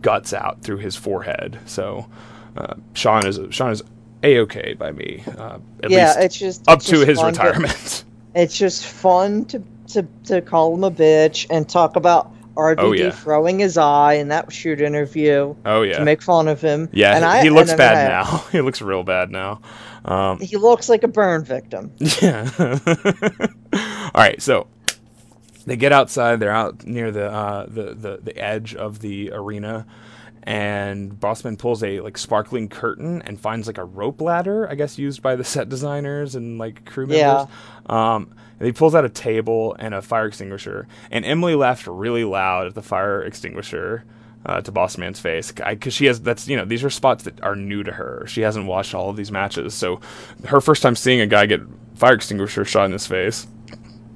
guts out through his forehead. So uh, Shawn is Shawn is a okay by me. Uh, at yeah, least it's just up it's to just his fun to- retirement. it's just fun to, to to call him a bitch and talk about RVD Oh, yeah. throwing his eye in that shoot interview Oh yeah. to make fun of him. yeah, and he, I, he looks bad I- now. he looks real bad now. Um, He looks like a burn victim. Yeah. All right, so they get outside. They're out near the uh, the, the the edge of the arena, and Bossman pulls a like sparkling curtain and finds like a rope ladder, I guess used by the set designers and like crew members. Yeah. Um, and he pulls out a table and a fire extinguisher, and Emily laughed really loud at the fire extinguisher. Uh, to Boss Man's face, because she has that's you know these are spots that are new to her. She hasn't watched all of these matches, so her first time seeing a guy get fire extinguisher shot in his face,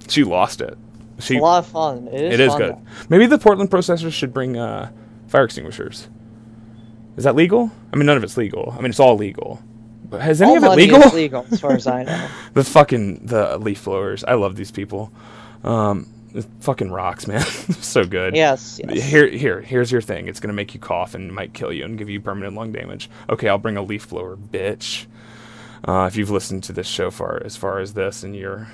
she lost it. She a lot of fun. It is, it is fun, good. Maybe the Portland processors should bring uh, fire extinguishers. Is that legal? I mean, none of it's legal. I mean, it's all legal. But has any All of it legal? is legal, as far as I know. the fucking the leaf blowers. I love these people. Um, it fucking rocks, man. so good. Yes, yes. Here, here, here's your thing. It's gonna make you cough and might kill you and give you permanent lung damage. Okay, I'll bring a leaf blower, bitch. Uh, if you've listened to this show far as far as this and you're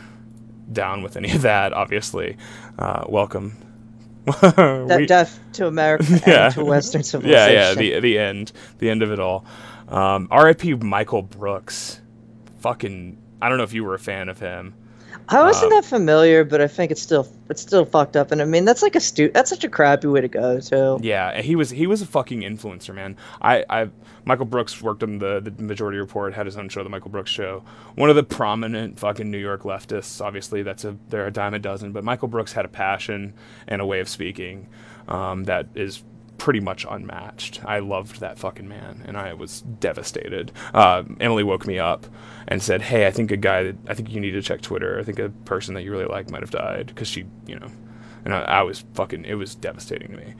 down with any of that, obviously, uh, welcome. We- death to America Yeah. and to Western yeah, civilization. yeah, the the end, the end of it all. Um, R.I.P. Michael Brooks. Fucking, I don't know if you were a fan of him. I wasn't Um, that familiar, but I think it's still it's still fucked up. And I mean, that's like a stu- That's such a crappy way to go, too. Yeah, he was he was a fucking influencer, man. I, I Michael Brooks worked on the the Majority Report, had his own show, the Michael Brooks Show. One of the prominent fucking New York leftists. Obviously, that's a they're a dime a dozen. But Michael Brooks had a passion and a way of speaking um, that is pretty much unmatched. I loved that fucking man, and I was devastated. Uh, Emily woke me up and said, "Hey, I think a guy that I think you need to check Twitter. I think a person that you really like might have died because she, you know." And I, I was fucking. It was devastating to me.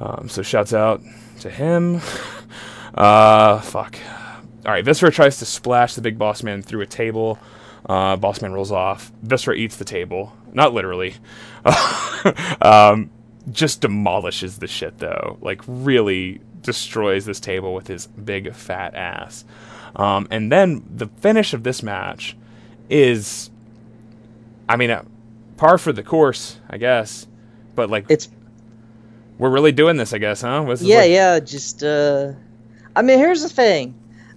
Um, so shouts out to him. Uh, fuck. All right, Viscera tries to splash the big boss man through a table. Uh, boss man rolls off. Viscera eats the table, not literally. um, just demolishes the shit though. Like really destroys this table with his big fat ass. Um, and then the finish of this match is, I mean, uh, par for the course, I guess. But like, It's we're really doing this, I guess, huh? This yeah, like- yeah. Just uh, I mean, here's the thing.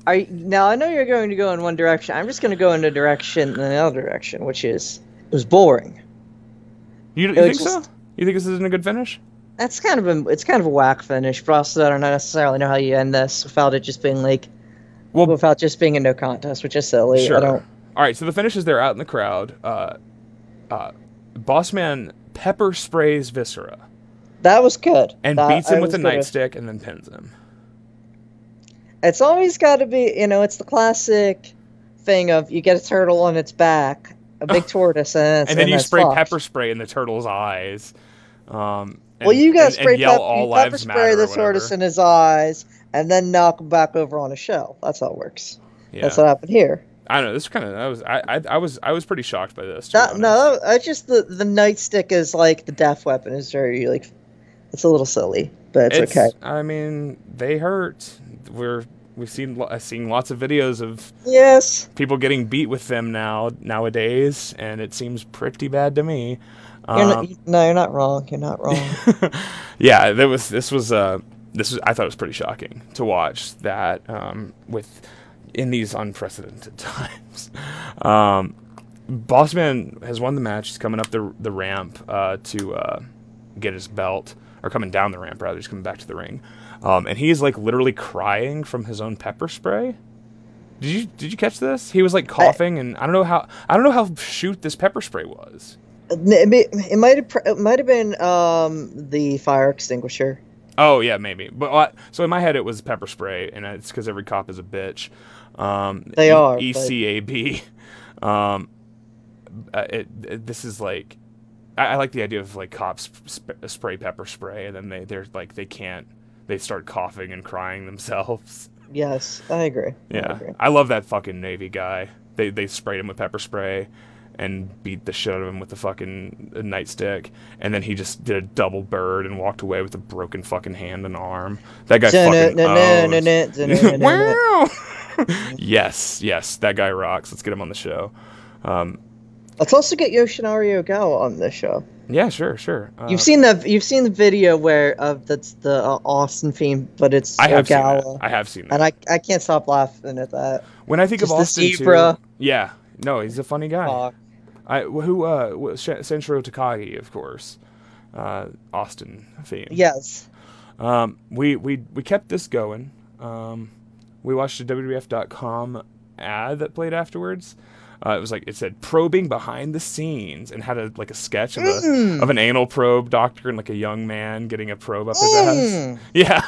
Are you, now I know you're going to go in one direction. I'm just going to go in a direction in another direction, which is it was boring. You, you think was so? You think this isn't a good finish? That's kind of a it's kind of a whack finish, but also I don't necessarily know how you end this without it just being like Well, without just being a no contest, which is silly. sure. I don't. All right, so the finish is they're out in the crowd. Uh, uh, Bossman pepper sprays Viscera That was good. and That- beats him I with a nightstick and then pins him. It's always got to be, you know, it's the classic thing of you get a turtle on its back, a big tortoise, and, and then you spray fucked. pepper spray in the turtle's eyes. Um, and, Well, you gotta spray pep- pepper spray the tortoise in his eyes, and then knock him back over on a shell. That's how it works. Yeah. That's what happened here. I don't know. This kind of I was I, I I was I was pretty shocked by this. no, I just the the nightstick is like the death weapon is very like, it's a little silly, but it's, okay. I mean, they hurt. We're we've seen I've seen lots of videos of Yes, people getting beat with them now nowadays, and it seems pretty bad to me. you're Um, not, no, you're not wrong. You're not wrong. yeah, there was this was uh this was I thought it was pretty shocking to watch that um, with in these unprecedented times. Um, Bossman has won the match. He's coming up the the ramp uh, to uh, get his belt, or coming down the ramp rather. He's coming back to the ring, um, and he's like literally crying from his own pepper spray. Did you did you catch this? He was like coughing, and I don't know how I don't know how shoot this pepper spray was. it, might have it might have been um the fire extinguisher. Oh yeah, maybe. But uh, so in my head it was pepper spray, and it's because every cop is a bitch. Um, They are, ACAB. Um, uh, it, it- this is like, I, I like the idea of like cops sp- spray pepper spray, and then they they're like they can't. They start coughing and crying themselves. Yes, I agree. I Yeah, agree. I love that fucking Navy guy. They they sprayed him with pepper spray and beat the shit out of him with the fucking nightstick, and then he just did a double bird and walked away with a broken fucking hand and arm. That guy fucking owns. wow. yes, yes, that guy rocks. Let's get him on the show. Um, Let's also get Yoshinari Ogawa on this show. Yeah, sure, sure. Uh, You've seen the you've seen the video where of that's the uh, Austin theme, but it's I have seen that. I have seen that. and I I can't stop laughing at that. when I think just of the Austin zebra. too, yeah, no, he's a funny guy. Fuck. I who uh Sanshiro Takagi, of course, uh, Austin theme. Yes. Um, we we we kept this going. Um, we watched a WWF.com ad that played afterwards. Uh, it was like it said probing behind the scenes and had a like a sketch of a Mm. of an anal probe doctor and like a young man getting a probe up his Mm. ass. Yeah.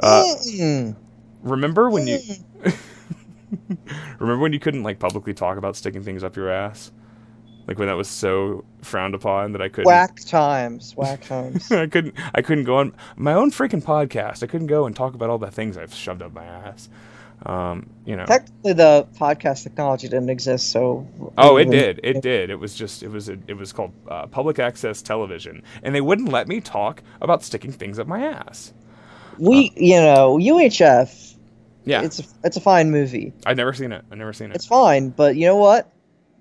uh, Mm. remember when you remember when you couldn't like publicly talk about sticking things up your ass? Like when that was so frowned upon that I couldn't Whack times. Whack times. I couldn't I couldn't go on my own freaking podcast. I couldn't go and talk about all the things I've shoved up my ass. Um, you know. Technically, the podcast technology didn't exist, so. Oh, it did. It did. It was just it was a, it was called uh, public access television, and they wouldn't let me talk about sticking things up my ass. We, you know, UHF. Yeah, It's a, it's a fine movie. I've never seen it. I've never seen it. It's fine, but you know what?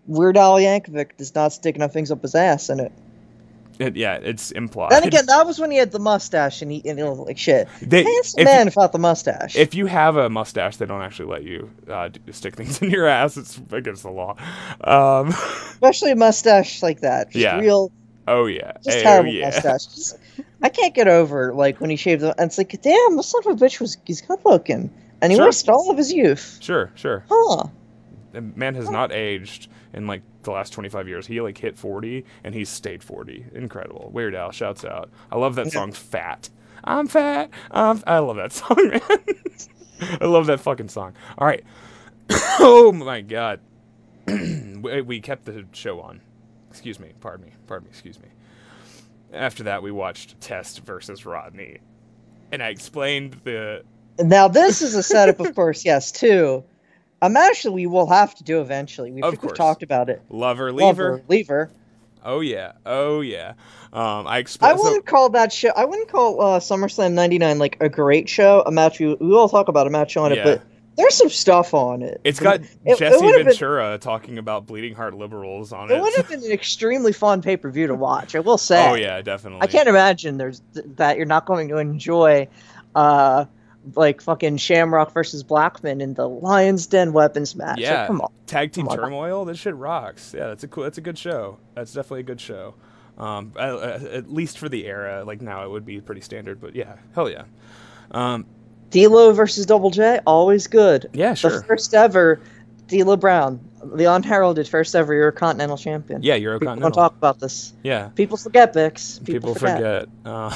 Weird Al Yankovic is not sticking up things up his ass in it. It- yeah, it's implied. Then again, that was when he had the mustache and he, and he looked like shit. They- Handsome if- man without the mustache. if you have a mustache, they don't actually let you uh, stick things in your ass. It's against the law. Um, Especially a mustache like that. Just Yeah. real, oh yeah, just oh, terrible yeah. mustache. Just, I can't get over like when he shaved the. And it's like, damn, this son of a bitch was he's good looking, and he Sure. wasted all of his youth. Sure, sure. Huh? The man has not aged in like the last 25 years. He like hit 40 and he's stayed 40. Incredible. Weird Al shouts out. I love that song Fat. I'm fat. I'm f- I love that song, man. I love that fucking song. All right. oh my god. we, we kept the show on. Excuse me. Pardon me. Pardon me. Excuse me. After that, we watched Test versus Rodney. And I explained the Now this is a setup, of course. Yes, too. Um, actually, we will have to do eventually. We've, talked about it. lover Lover, lever. lever. Oh yeah. Oh yeah. Um, I I wouldn't call that show. I wouldn't call uh, SummerSlam '99 like a great show. A match we we will talk about a match on it, but there's some stuff on it. It's got It- it Jesse been- Ventura talking about bleeding heart liberals on it. It would have been an extremely fun pay per view to watch. I will say. oh yeah, definitely. I can't imagine there's th- that you're not going to enjoy, uh, like fucking Shamrock versus Blackman in the Lions Den weapons match. Like, Yeah, come on. tag team on. turmoil. This shit rocks. Yeah, that's a cool. That's a good show. That's definitely a good show. Um, I- I- at least for the era. Like now, it would be pretty standard. But yeah, hell yeah. Um, D'Lo versus Double J, always good. Yeah, sure. The first ever D'Lo Brown, the unheralded first ever Eurocontinental champion. yeah, People don't Euroconntinental. talk about this. Yeah, People forget, Bix. people, forget. Uh,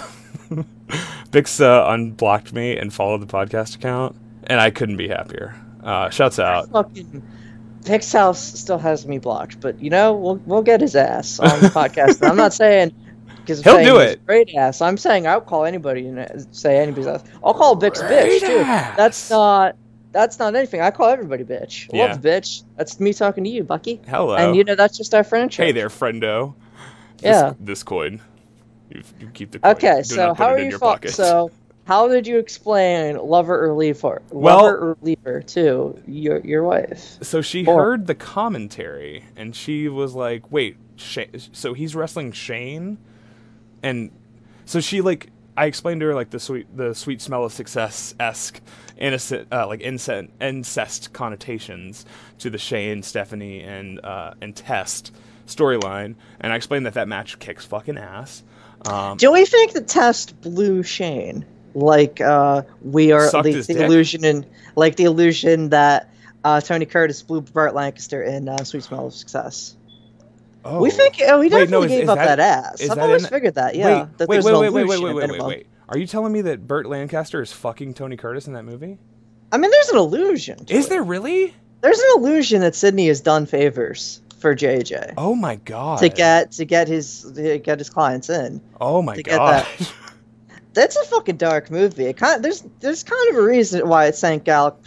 Bix uh, unblocked me and followed the podcast account, and I couldn't be happier. Uh, shouts out. Fucking House still has me blocked, but you know we'll we'll get his ass on the podcast. I'm not saying because He'll do it. Great ass. I'm saying I'll call anybody and say anybody's ass. I'll call Bix Great bitch too. ass. That's not that's not anything. I call everybody bitch. Yeah. Love bitch. That's me talking to you, Bucky. Hello. And you know that's just our friendship. Hey there, friendo. This, Yeah. This coin. You, you keep the coin. Okay, Do so how are you? pocket. so how did you explain lover or leaver? Well- lover or leaver to your your wife? So she Or- heard the commentary and she was like, "Wait, Sha so he's wrestling Shane?" And so she like I explained to her like the sweet the sweet smell of success esque innocent uh, like incest incest connotations to the Shane, Stephanie, and uh, and Test storyline, and I explained that that match kicks fucking ass. Um, Do we think the test blew Shane? Like uh, we are the, the illusion and like the illusion that uh, Tony Curtis blew Burt Lancaster in uh, Sweet Smell of Success. oh. We think oh he Wait, definitely no, is- gave is up that- that, ass. I've that always figured that. Yeah, wait, that wait, wait, wait, wait, wait, wait, wait, wait, wait. Are you telling me that Burt Lancaster is fucking Tony Curtis in that movie? I mean, there's an illusion. Is it. there really? There's an illusion that Sidney has done favors for JJ Oh my god. to get to get his to get his clients in. Oh my god. that. That's a fucking dark movie. It kind there's there's kind of a reason why it sank Al-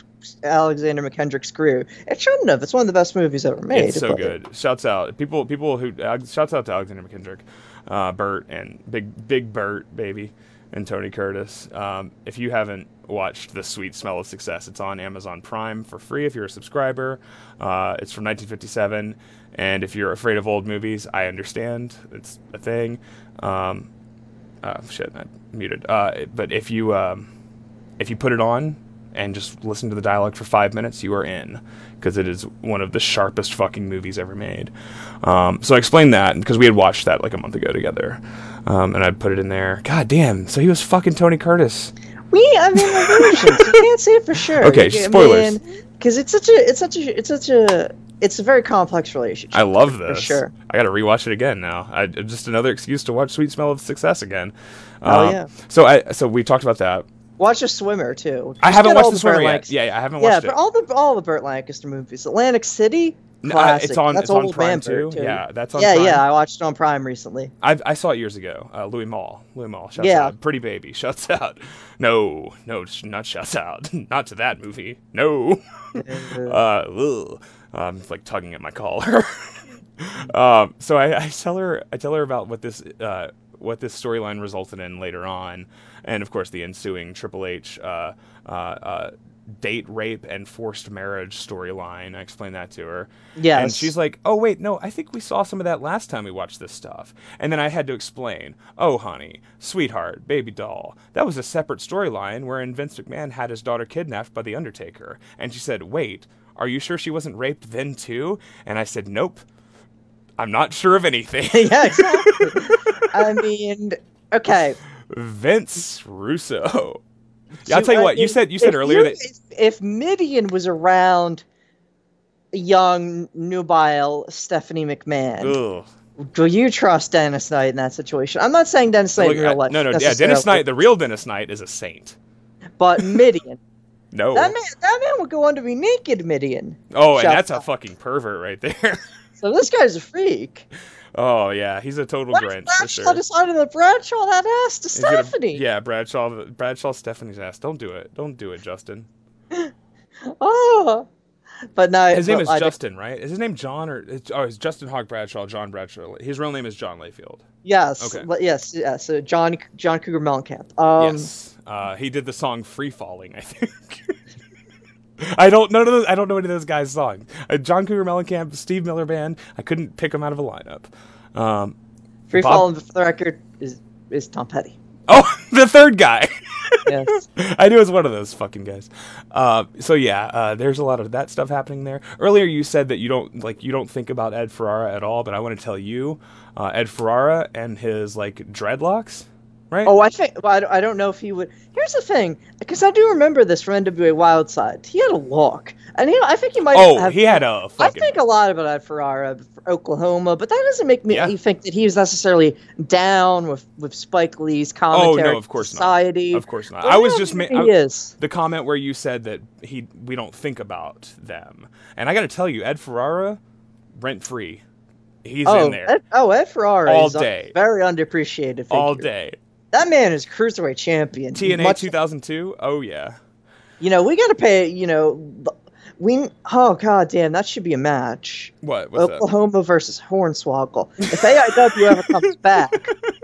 Alexander Mackendrick's career. It shouldn't have. It's one of the best movies ever made. it's so good. Shouts out people people who uh, shouts out to Alexander Mackendrick, uh, Burt and big big Burt baby. and Tony Curtis. Um, if you haven't watched The Sweet Smell of Success, it's on Amazon Prime for free if you're a subscriber. Uh, it's from 1957, and if you're afraid of old movies, I understand. It's a thing. Um, uh, shit, I muted. Uh, but if you um, if you put it on and just listen to the dialogue for five minutes, you are in because it is one of the sharpest fucking movies ever made. Um, so I explained that because we had watched that like a month ago together, um, and I put it in there. God damn! So he was fucking Tony Curtis. We, I mean, illusions. you can't say it for sure. Okay, You- I spoilers. Because it's such a, it's such a, it's such a, it's a very complex relationship. I love this. for sure. I got to rewatch it again now. I, just another excuse to watch Sweet Smell of Success again. Oh, Um, yeah. So I so we talked about that. Watch a swimmer too. I Just haven't watched the Burt swimmer yet. Lancaster- Yeah, yeah, I haven't Yeah, watched but it. all the all the Burt Lancaster movies. Atlantic City. No, uh, it's on- That's it's on Prime, too. Burt, Yeah, that's on yeah, Prime. yeah. Yeah, I watched it on Prime recently. I, I saw it years ago. Uh, Louis Malle. Louis Malle. Shouts Yeah. out. Pretty Baby. Shouts out. No, no, not shouts out. not to that movie. No. uh. Um, it's like tugging at my collar. um, so I, I tell her, I tell her about what this, uh, what this storyline resulted in later on, and of course the ensuing Triple H uh, uh, uh, date rape and forced marriage storyline. I explained that to her. Yes. And she's like, "Oh wait, no, I think we saw some of that last time we watched this stuff." And then I had to explain, "Oh honey, sweetheart, baby doll, that was a separate storyline wherein Vince McMahon had his daughter kidnapped by the Undertaker." And she said, "Wait, are you sure she wasn't raped then too?" And I said, "Nope. I'm not sure of anything." yeah, exactly. I mean, okay. Vince Russo. Yeah, I'll tell you what. You if- said you said earlier you- that if, if Mideon was around young, nubile Stephanie McMahon, Ugh. do you trust Dennis Knight in that situation? I'm not saying Dennis Knight Look, in real I- no, no, yeah, Dennis Knight, the real Dennis Knight, is a saint. but Mideon. No. That man, that man would go on to be naked Mideon. oh, and that's a fucking pervert right there. So this guy's a freak. Oh yeah, he's a total What Grinch for Bradshaw sure. decided to Bradshaw that ass to He's gonna- Stephanie? yeah, Bradshaw, Bradshaw, Stephanie's ass. Don't do it. Don't do it, Justin. Oh. But no, His name is I- Justin, right? Is his name John or? Oh, it's Justin Hawk Bradshaw, John Bradshaw. His real name is John Layfield. Yes. Okay. Yes. Yes. So John John Cougar Mellencamp. Um, yes, uh, he did the song "Free Falling," I think. I don't know. Those, I don't know any of those guys' songs. Uh, John Cougar Mellencamp, Steve Miller Band. I couldn't pick them out of a lineup. Um, Free Bob- for the record is is Tom Petty. oh, the third guy. Yes. I knew it was one of those fucking guys. Uh, so yeah, uh, there's a lot of that stuff happening there. Earlier, you said that you don't like you don't think about Ed Ferrara at all, but I want to tell you, uh, Ed Ferrara and his like dreadlocks, right? Oh, I think well, I don't- know if he would. Here's the thing, because I do remember this from NWA Wildside. He had a look, and you know, I think he might. Oh, have, he had a I fucking. think a lot about Ed Ferrara for Oklahoma, but that doesn't make me Yeah. think that he was necessarily down with, with Spike Lee's commentary. Oh, no, of course not. Of course not. Well, I was just ma- I- is. the comment where you said that he we don't think about them, and I got to tell you, Ed Ferrara, rent free, he's oh, in there Ed, oh, Ed Ferrara All is a day. very underappreciated. Figure. all day. That man is cruiserweight champion. TNA Much- 2002. Oh yeah. You know, we got to pay. You know, we. Oh god damn, that should be a match. What? What's that? Oklahoma versus Hornswoggle. If AIW ever comes back,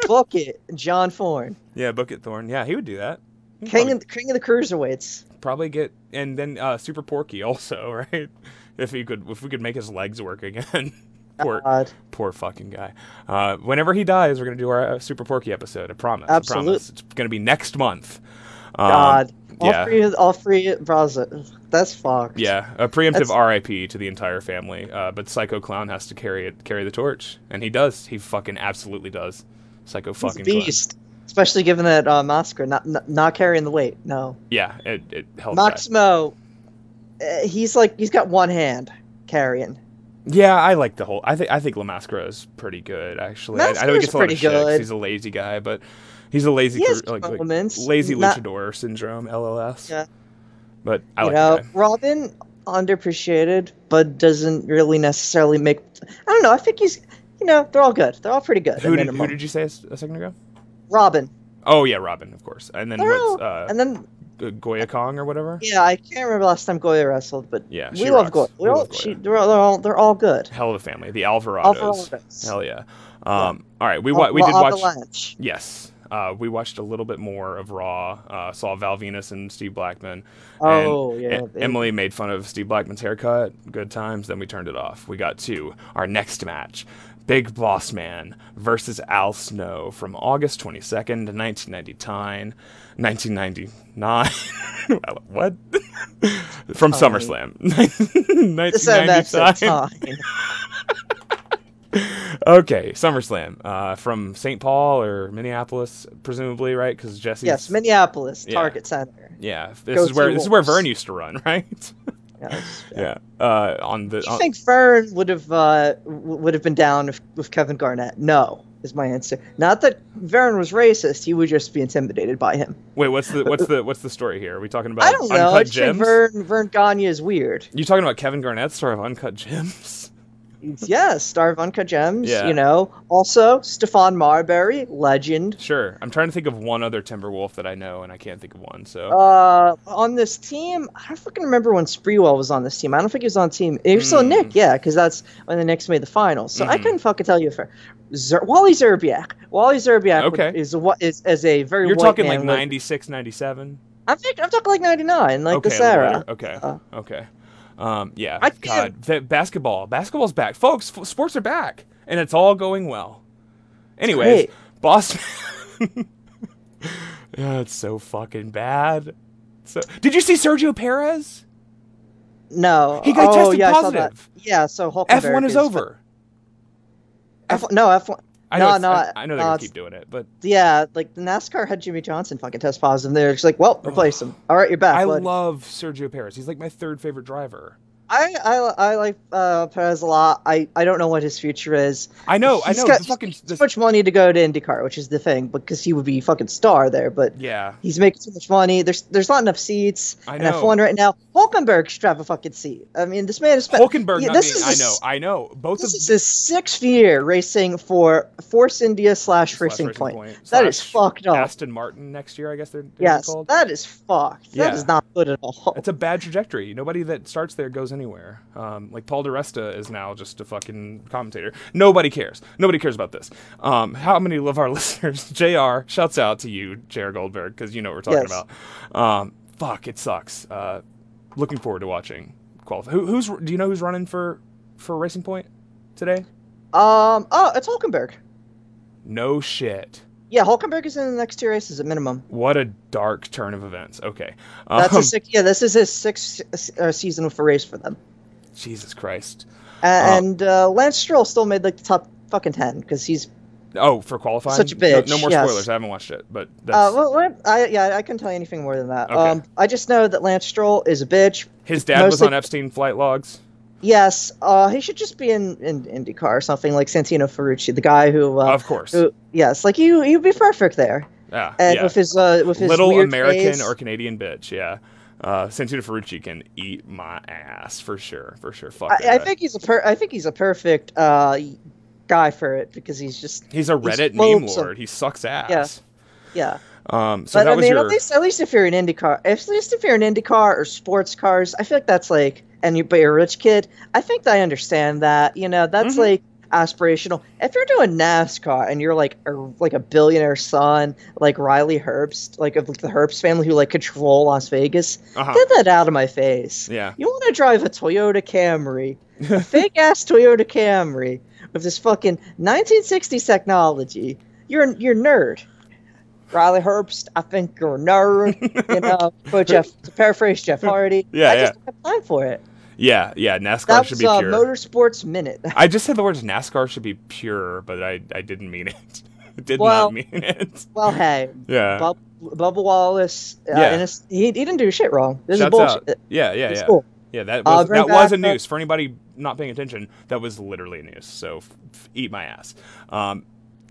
book it, John Thorne, Yeah, Book It Thorne. Yeah, he would do that. He'd king probably, of, king of the cruiserweights. probably get and then uh, Super Porky also, right? If he could, if we could make his legs work again. Poor, God. poor fucking guy. Uh, whenever he dies, we're gonna do our uh, Super Porky episode. I promise. I promise. It's gonna be next month. Um, God. All yeah. three, all three, bros. That's fucked. Yeah, a preemptive That's- RIP to the entire family. Uh, but Psycho Clown has to carry it, carry the torch, and he does. He fucking absolutely does. Psycho fucking Clown. beast. Especially given that uh, Oscar not, not not carrying the weight. No, Yeah, it, it back. Maximo. Uh, he's like he's got one hand carrying. Yeah, I like the whole. I think I think La Mascara is pretty good actually. I, I know he gets a lot of good. He's a lazy guy, but he's a lazy, He like, like, lazy Not- luchador syndrome (LLS). Yeah. but I you like know. Robin underappreciated, but doesn't really necessarily make. I don't know. I think he's. You know, they're all good. They're all pretty good. Who did, who did you say a, second ago? Robin. Oh yeah, Robin, of course. And then all, uh, and then Goya Kong or whatever? yeah, I can't remember last time Goya wrestled, but Yeah, we love. Goya. We love Goya. she, they're, all, they're all good. Hell of a family, the Alvarados. Alvarados. Hell yeah. Um, all right, we wa- we Al- did watch. Yes, Uh, we watched a little bit more of Raw. Uh, saw Val Venis and Steve Blackman. Oh, and, yeah, and Emily made fun of Steve Blackman's haircut. Good times. Then we turned it off. We got to our next match. Big Boss Man versus Al Snow from August 22nd, 1999. 1999. what? from SummerSlam. This and that's the 1999. Okay, SummerSlam uh, from St. Paul or Minneapolis, presumably, right? Because Jesse. Yes, Minneapolis Yeah. Target Center. Yeah, this Go is where Two this is where Verne used to run, right? Yes. yeah. Uh, on the. Do you on- think Verne would have uh, would have been down if, with Kevin Garnett? No, is my answer. Not that Verne was racist; he would just be intimidated by him. wait, what's the what's uh, the what's the story here? Are we talking about I don't know. Uncut think gems? Verne Vern Gagne is weird. You talking about Kevin Garnett's story of uncut gems? yes, star Gems. Yeah. You know. Also, Stephon Marbury, legend. Sure. I'm trying to think of one other Timberwolf that I know, and I can't think of one. So. Uh, on this team, I don't fucking remember when Sprewell was on this team. I don't think he was on team. He was still Mm. Nick, yeah, because that's when the Knicks made the finals. So I Mhm. couldn't fucking tell you for Zer- Wally Szczerbiak. Wally Szczerbiak Okay. is what is as a very You're talking like 96, 97? I'm think, I'm talking like '99, like okay, this era. later. Okay. Uh, okay. Um, yeah. I God, basketball. Basketball's back, folks. F- sports are back, and it's all going well. Anyways, great. Boston. yeah, it's so fucking bad. So, did you see Sergio Perez? No, He got oh, tested yeah, I saw that. positive. Yeah, so Hulkenberg F one is over. F- no, F1. I know. no, no, I, I know they're uh, gonna keep doing it, but Yeah, like the NASCAR had Jimmie Johnson fucking test positive. They're just like, well, replace him. All right, you're back. I bud. love Sergio Perez. He's like my third favorite driver. I, I, I like uh, Perez a lot. I, I don't know what his future is. I know. I He's know. got fucking. too much money to go to IndyCar, which is the thing, because he would be fucking star there. But yeah. he's making too much money. There's there's not enough seats. I know. And know. F1 right now, Hulkenberg should have a fucking seat. I mean, this man is spent. Hulkenberg. Yeah, this being, is I his- know. I know. Both This of is his sixth year racing for Force India slash Racing Point. Point, That is slash fucked up. Aston Martin next year, I guess they're, they're yes, called. that is fucked. Yeah. That is not good at all. It's a bad trajectory. Nobody that starts there goes anywhere. Um, like Paul di Resta is now just a fucking commentator. Nobody cares. Nobody cares about this. Um, how many of our listeners? Jr. Shouts out to you, Jr. Goldberg, because you know what we're talking Yes. about. Um, fuck, it sucks. Uh, looking forward to watching qualify. Who, who's? Do you know who's running for for Racing Point today? Um. Oh, it's Hulkenberg. No shit. Yeah, Hulkenberg is in the next two races at minimum. What a dark turn of events. Okay. That's Um, his six. Yeah, this is his sixth uh, season with a race for them. Jesus Christ. A- And uh, Lance Stroll still made like the top fucking ten because he's. Oh, for qualifying? Such a No- bitch, No, more yes. spoilers. I haven't watched it, but that's, Uh, well, I yeah, I couldn't tell you anything more than that. Okay. Um, I just know that Lance Stroll is a bitch. his dad was on Epstein flight logs. Yes, uh, he should just be in, in IndyCar or something like Santino Ferrucci, the guy who. Uh, of course. who, yes, like you, you'd be perfect there. yeah. And yeah. with his uh, with his Little American face- or Canadian bitch. Yeah. Uh, Santino Ferrucci can eat my ass for sure. For sure. Fuck I, I think he's a per- I think he's a perfect uh, guy for it because he's just he's a he's Reddit meme loathsome. lord. He sucks ass. Yeah. yeah. Um, so but that I was mean, your. at least at least if you're an IndyCar, at least if you're an IndyCar or sports cars, I feel like that's like, and you but you're a rich kid. I think I understand that. You know, that's Mhm. like aspirational. If you're doing NASCAR and you're like a, like a billionaire son, like Riley Herbst, like of the Herbst family who like control Las Vegas, uh-huh. get that out of my face. Yeah. You want to drive a Toyota Camry, a fake ass Toyota Camry with this fucking 1960s technology. You're you're nerd. Riley Herbst, I think you're a nerd. You know, but Jeff to paraphrase Jeff Hardy. Yeah, I yeah. just don't have time for it. Yeah. Yeah. NASCAR That should be uh, pure. Motorsports Minute. I just said the words NASCAR should be pure, but I, I didn't mean it. Did Well- not mean it. well, hey, Yeah. Bub, Bubba Wallace, uh, Yeah. and he, he didn't do shit wrong. This Shouts is bullshit. out. Yeah, yeah, It's yeah. cool. Yeah, that Uh, was bring that was a uh, news for anybody not paying attention. That was literally a news. So f- f- eat my ass. Um,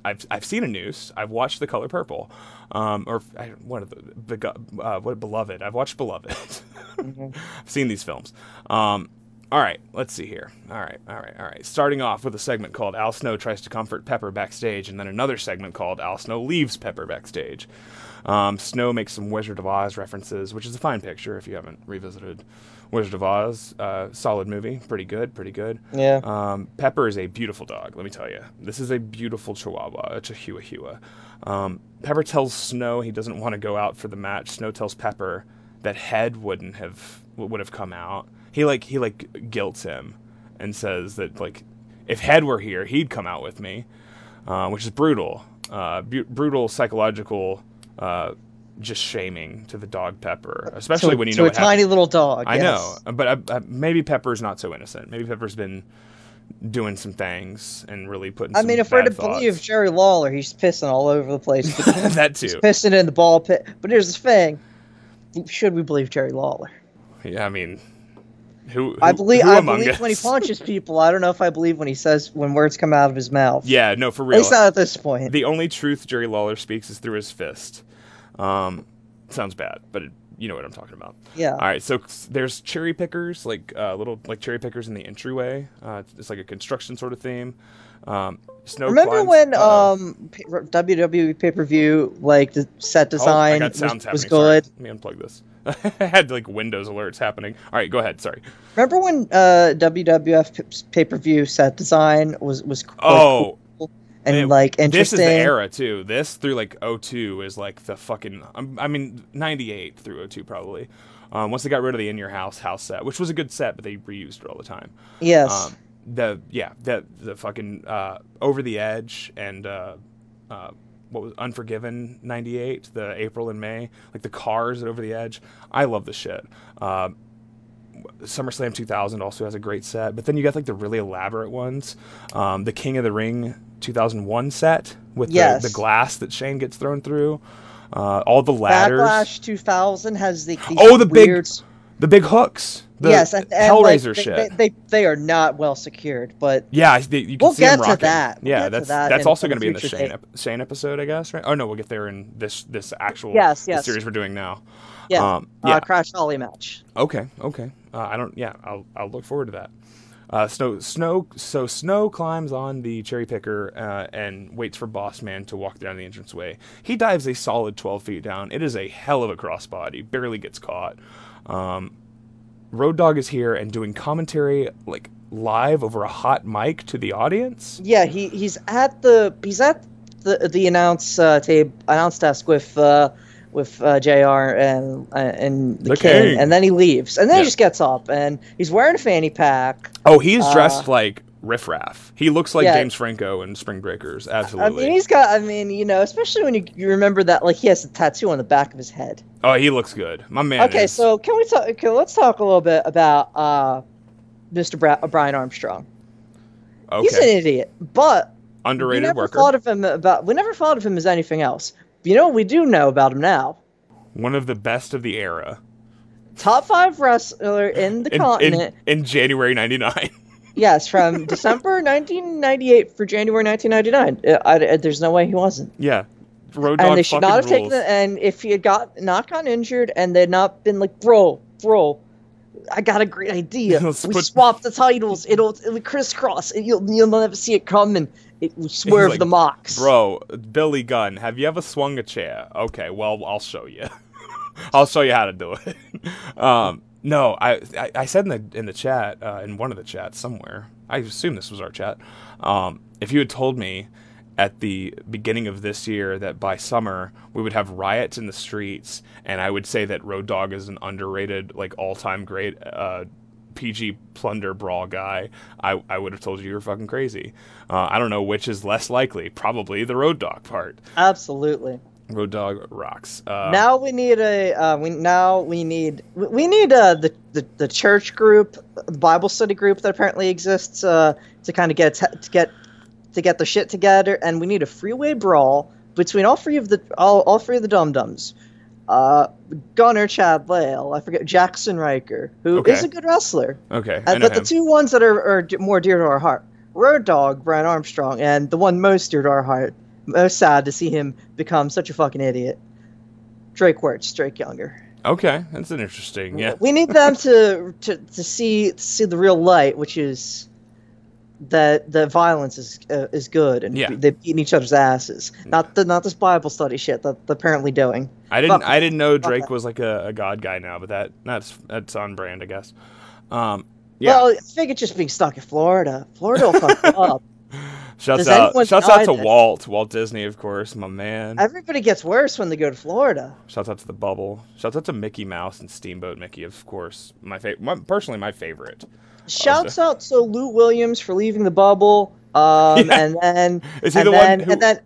I've I've seen a noose. I've watched The Color Purple, um, or I, what are the uh, what Beloved. I've watched Beloved. Mm-hmm. I've seen these films. Um, All right, let's see here. All right, all right, all right. Starting off with a segment called Al Snow tries to comfort Pepper backstage, and then another segment called Al Snow leaves Pepper backstage. Um, Snow makes some Wizard of Oz references, which is a fine picture if you haven't revisited Wizard of Oz. Uh, solid movie, pretty good, pretty good. Yeah. Um, Pepper is a beautiful dog, let me tell you. This is a beautiful Chihuahua, a Chihuahua. Um, Pepper tells Snow he doesn't want to go out for the match. Snow tells Pepper that Head wouldn't have would have come out. He like he like guilts him and says that like if Head were here, he'd come out with me, uh, which is brutal, uh, bu- brutal psychological, uh, just shaming to the dog Pepper, especially to, when you to know a what happened. tiny little dog. I yes. know, but uh, uh, maybe Pepper's not so innocent. Maybe Pepper's been doing some things and really putting. I mean, if we're to thoughts. believe Jerry Lawler, he's pissing all over the place. that too, he's pissing in the ball pit. But here's the thing: should we believe Jerry Lawler? Yeah, I mean, who? who I believe. I believe us? when he punches people. I don't know if I believe when he says when words come out of his mouth. Yeah, no, for At real. least not at this point. the only truth Jerry Lawler speaks is through his fist. Um, sounds bad, but it, you know what I'm talking about. Yeah. All right, so there's cherry pickers, like uh, little like cherry pickers in the entryway. Uh, it's, like a construction sort of theme. Um, snow Remember climbs- when um WWE pay per view like the set Oh, design got was, was good? Sorry. Let me unplug this. I had like Windows alerts happening. All right, go ahead. Sorry. Remember when uh WWF pay per view set design was was Oh, cool and Man, like This is the era too. This through like 02 is like the fucking. um, I mean, 98 through 02 probably. Um, once they got rid of the in your house house set, which was a good set, but they reused it all the time. Yes. Um, the yeah, the the fucking uh, over the edge and uh, uh, what was Unforgiven '98, the April and May, like the cars at over the edge. I love the shit. Uh, SummerSlam 2000 also has a great set, but then you got like the really elaborate ones. Um, the King of the Ring 2001 set with Yes. the, the glass that Shane gets thrown through. Uh, all the ladders, Backlash 2000 has the Oh, the big the big hooks, the yes, and, and, like, Hellraiser they, shit. They, they they are not well secured, but Yeah, they, you can We'll see them get to that. We'll Yeah, get that's that that's also going to be in the Shane ep- Shane episode, I guess, right? Oh no, we'll get there in this this actual Yes, yes. series we're doing now. yeah, Um, yeah. Uh, Crash Holly match. Okay, okay. Uh, I don't. Yeah, I'll I'll look forward to that. Uh, snow, snow. So snow climbs on the cherry picker uh, and waits for Boss Man to walk down the entranceway. He dives a solid twelve feet down. It is a hell of a crossbody. Barely gets caught. Um, Road Dog is here and doing commentary like live over a hot mic to the audience. Yeah, he he's at the he's at the the announce uh, tape announce desk with uh, with uh, Jr. and uh, and the, The king, king. and then he leaves, and then Yeah. he just gets up and he's wearing a fanny pack. Oh, he's Uh, dressed like Riff Raff. He looks like Yeah. James Franco in Spring Breakers. Absolutely. I mean, he's got. I mean, you know, especially when you, you remember that, like he has a tattoo on the back of his head. oh, he looks good. My man. okay, is- so can we talk? Okay, let's talk a little bit about uh, Mr. Bra- Brian Armstrong. Okay. He's an idiot, but we underrated never worker. thought of him about. We never thought of him as anything else. You know what we do know about him now? One of the best of the era. Top five wrestler in the in, continent. in, in January '99. yes, from December 1998 for January 1999. Uh, I, I- there's no way he wasn't. yeah, Road Dog and they should not have taken rules. it. And if he had got not gotten injured, and they'd not been like, bro, bro, I got a great idea. Let's we put- swap the titles. It'll, it'll crisscross. And you'll you'll never see it coming. It swerve like, the mocks. Bro, Billy Gunn, have you ever swung a chair? Okay, well, I'll show you. I'll show you how to do it. um, no, I, I I said in the in the chat uh, in one of the chats somewhere. I assume this was our chat. Um, if you had told me at the beginning of this year that by summer we would have riots in the streets, and I would say that Road Dog is an underrated, like all time great uh, PG plunder brawl guy, I, I would have told you you were fucking crazy. Uh, I don't know which is less likely. Probably the Road Dog part. Absolutely. Road Dog rocks. Uh, now we need a uh, we now we need we- need uh, the, the the church group, the Bible study group that apparently exists uh, to kind of get to get to get the shit together, and we need a freeway brawl between all three of the all, all three of the dum dums. Uh, Gunner Chad Lail, I forget Jackson Ryker, who is Okay. a good wrestler, okay, and, know but the two ones that are, are more dear to our heart, Road Dog, Brian Armstrong, and the one most dear to our heart, most sad to see him become such a fucking idiot. Drake Wuertz, Drake Younger. Okay, that's an interesting. Yeah. We need them to to, to see to see the real light, which is that the violence is uh, is good and Yeah. they're beating each other's asses. Not the not this Bible study shit that they're apparently doing. I didn't. Fuck- I didn't know Drake was like a, a god guy now, but that that's that's on brand, I guess. Um, yeah. Well, I think it's just being stuck in Florida. Florida will fuck up. shouts does out. Shouts out to that- Walt. Walt Disney, of course, my man. Everybody gets worse when they go to Florida. Shouts out to the Bubble. Shouts out to Mickey Mouse and Steamboat Mickey, of course. My favorite. Personally, my favorite. Shouts out to Lou Williams for leaving the bubble. Um, Yeah. and then Is he and the one who- and then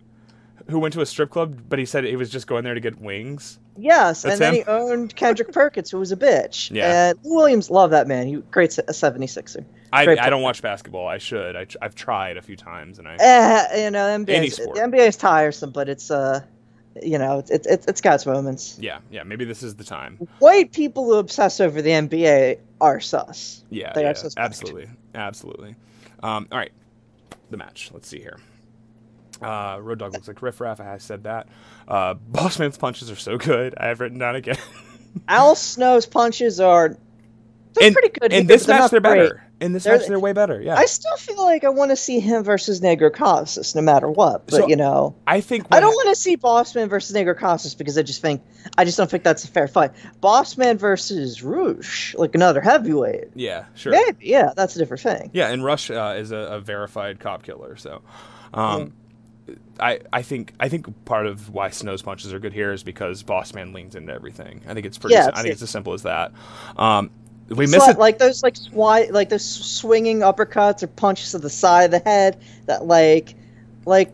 Who went to a strip club, but he said he was just going there to get wings. yes, That's and then him? he owned Kendrick Perkins, who was a bitch. Yeah. And Lou Williams loved that man. He great a 76er. I, Great I don't watch basketball. I should. I, have tried a few times, and I. Eh, you know, NBA, Any sport. the NBA is tiresome, but it's uh, you know, it's it's it's got its moments. Yeah, yeah. Maybe this is the time. White people who obsess over the NBA are sus. Yeah, They are sus. absolutely, absolutely. Um, all right, the match. Let's see here. Uh, Road Dog looks like Riff Raff. I said that. Uh, Bossman's punches are so good. I have written down again. Al Snow's punches are they're in, pretty good. In this match, they're great. better. In this They're- match, they're way better. Yeah, I still feel like I want to see him versus Negro Casas, no matter what. But So, you know, I think. I don't ha- want to see Bossman versus Negro Casas because I just think I just don't think that's a fair fight. Bossman versus Rush, like another heavyweight. Yeah, sure. Maybe, yeah, that's a different thing. Yeah, and Rush uh, is a, a verified cop killer. So, um, I I think I think part of why Snow's punches are good here is because Bossman leans into everything. I think it's pretty. Yeah, I think it's as simple as that. Um, we miss like, it. like those like swi- like those swinging uppercuts or punches to the side of the head that like like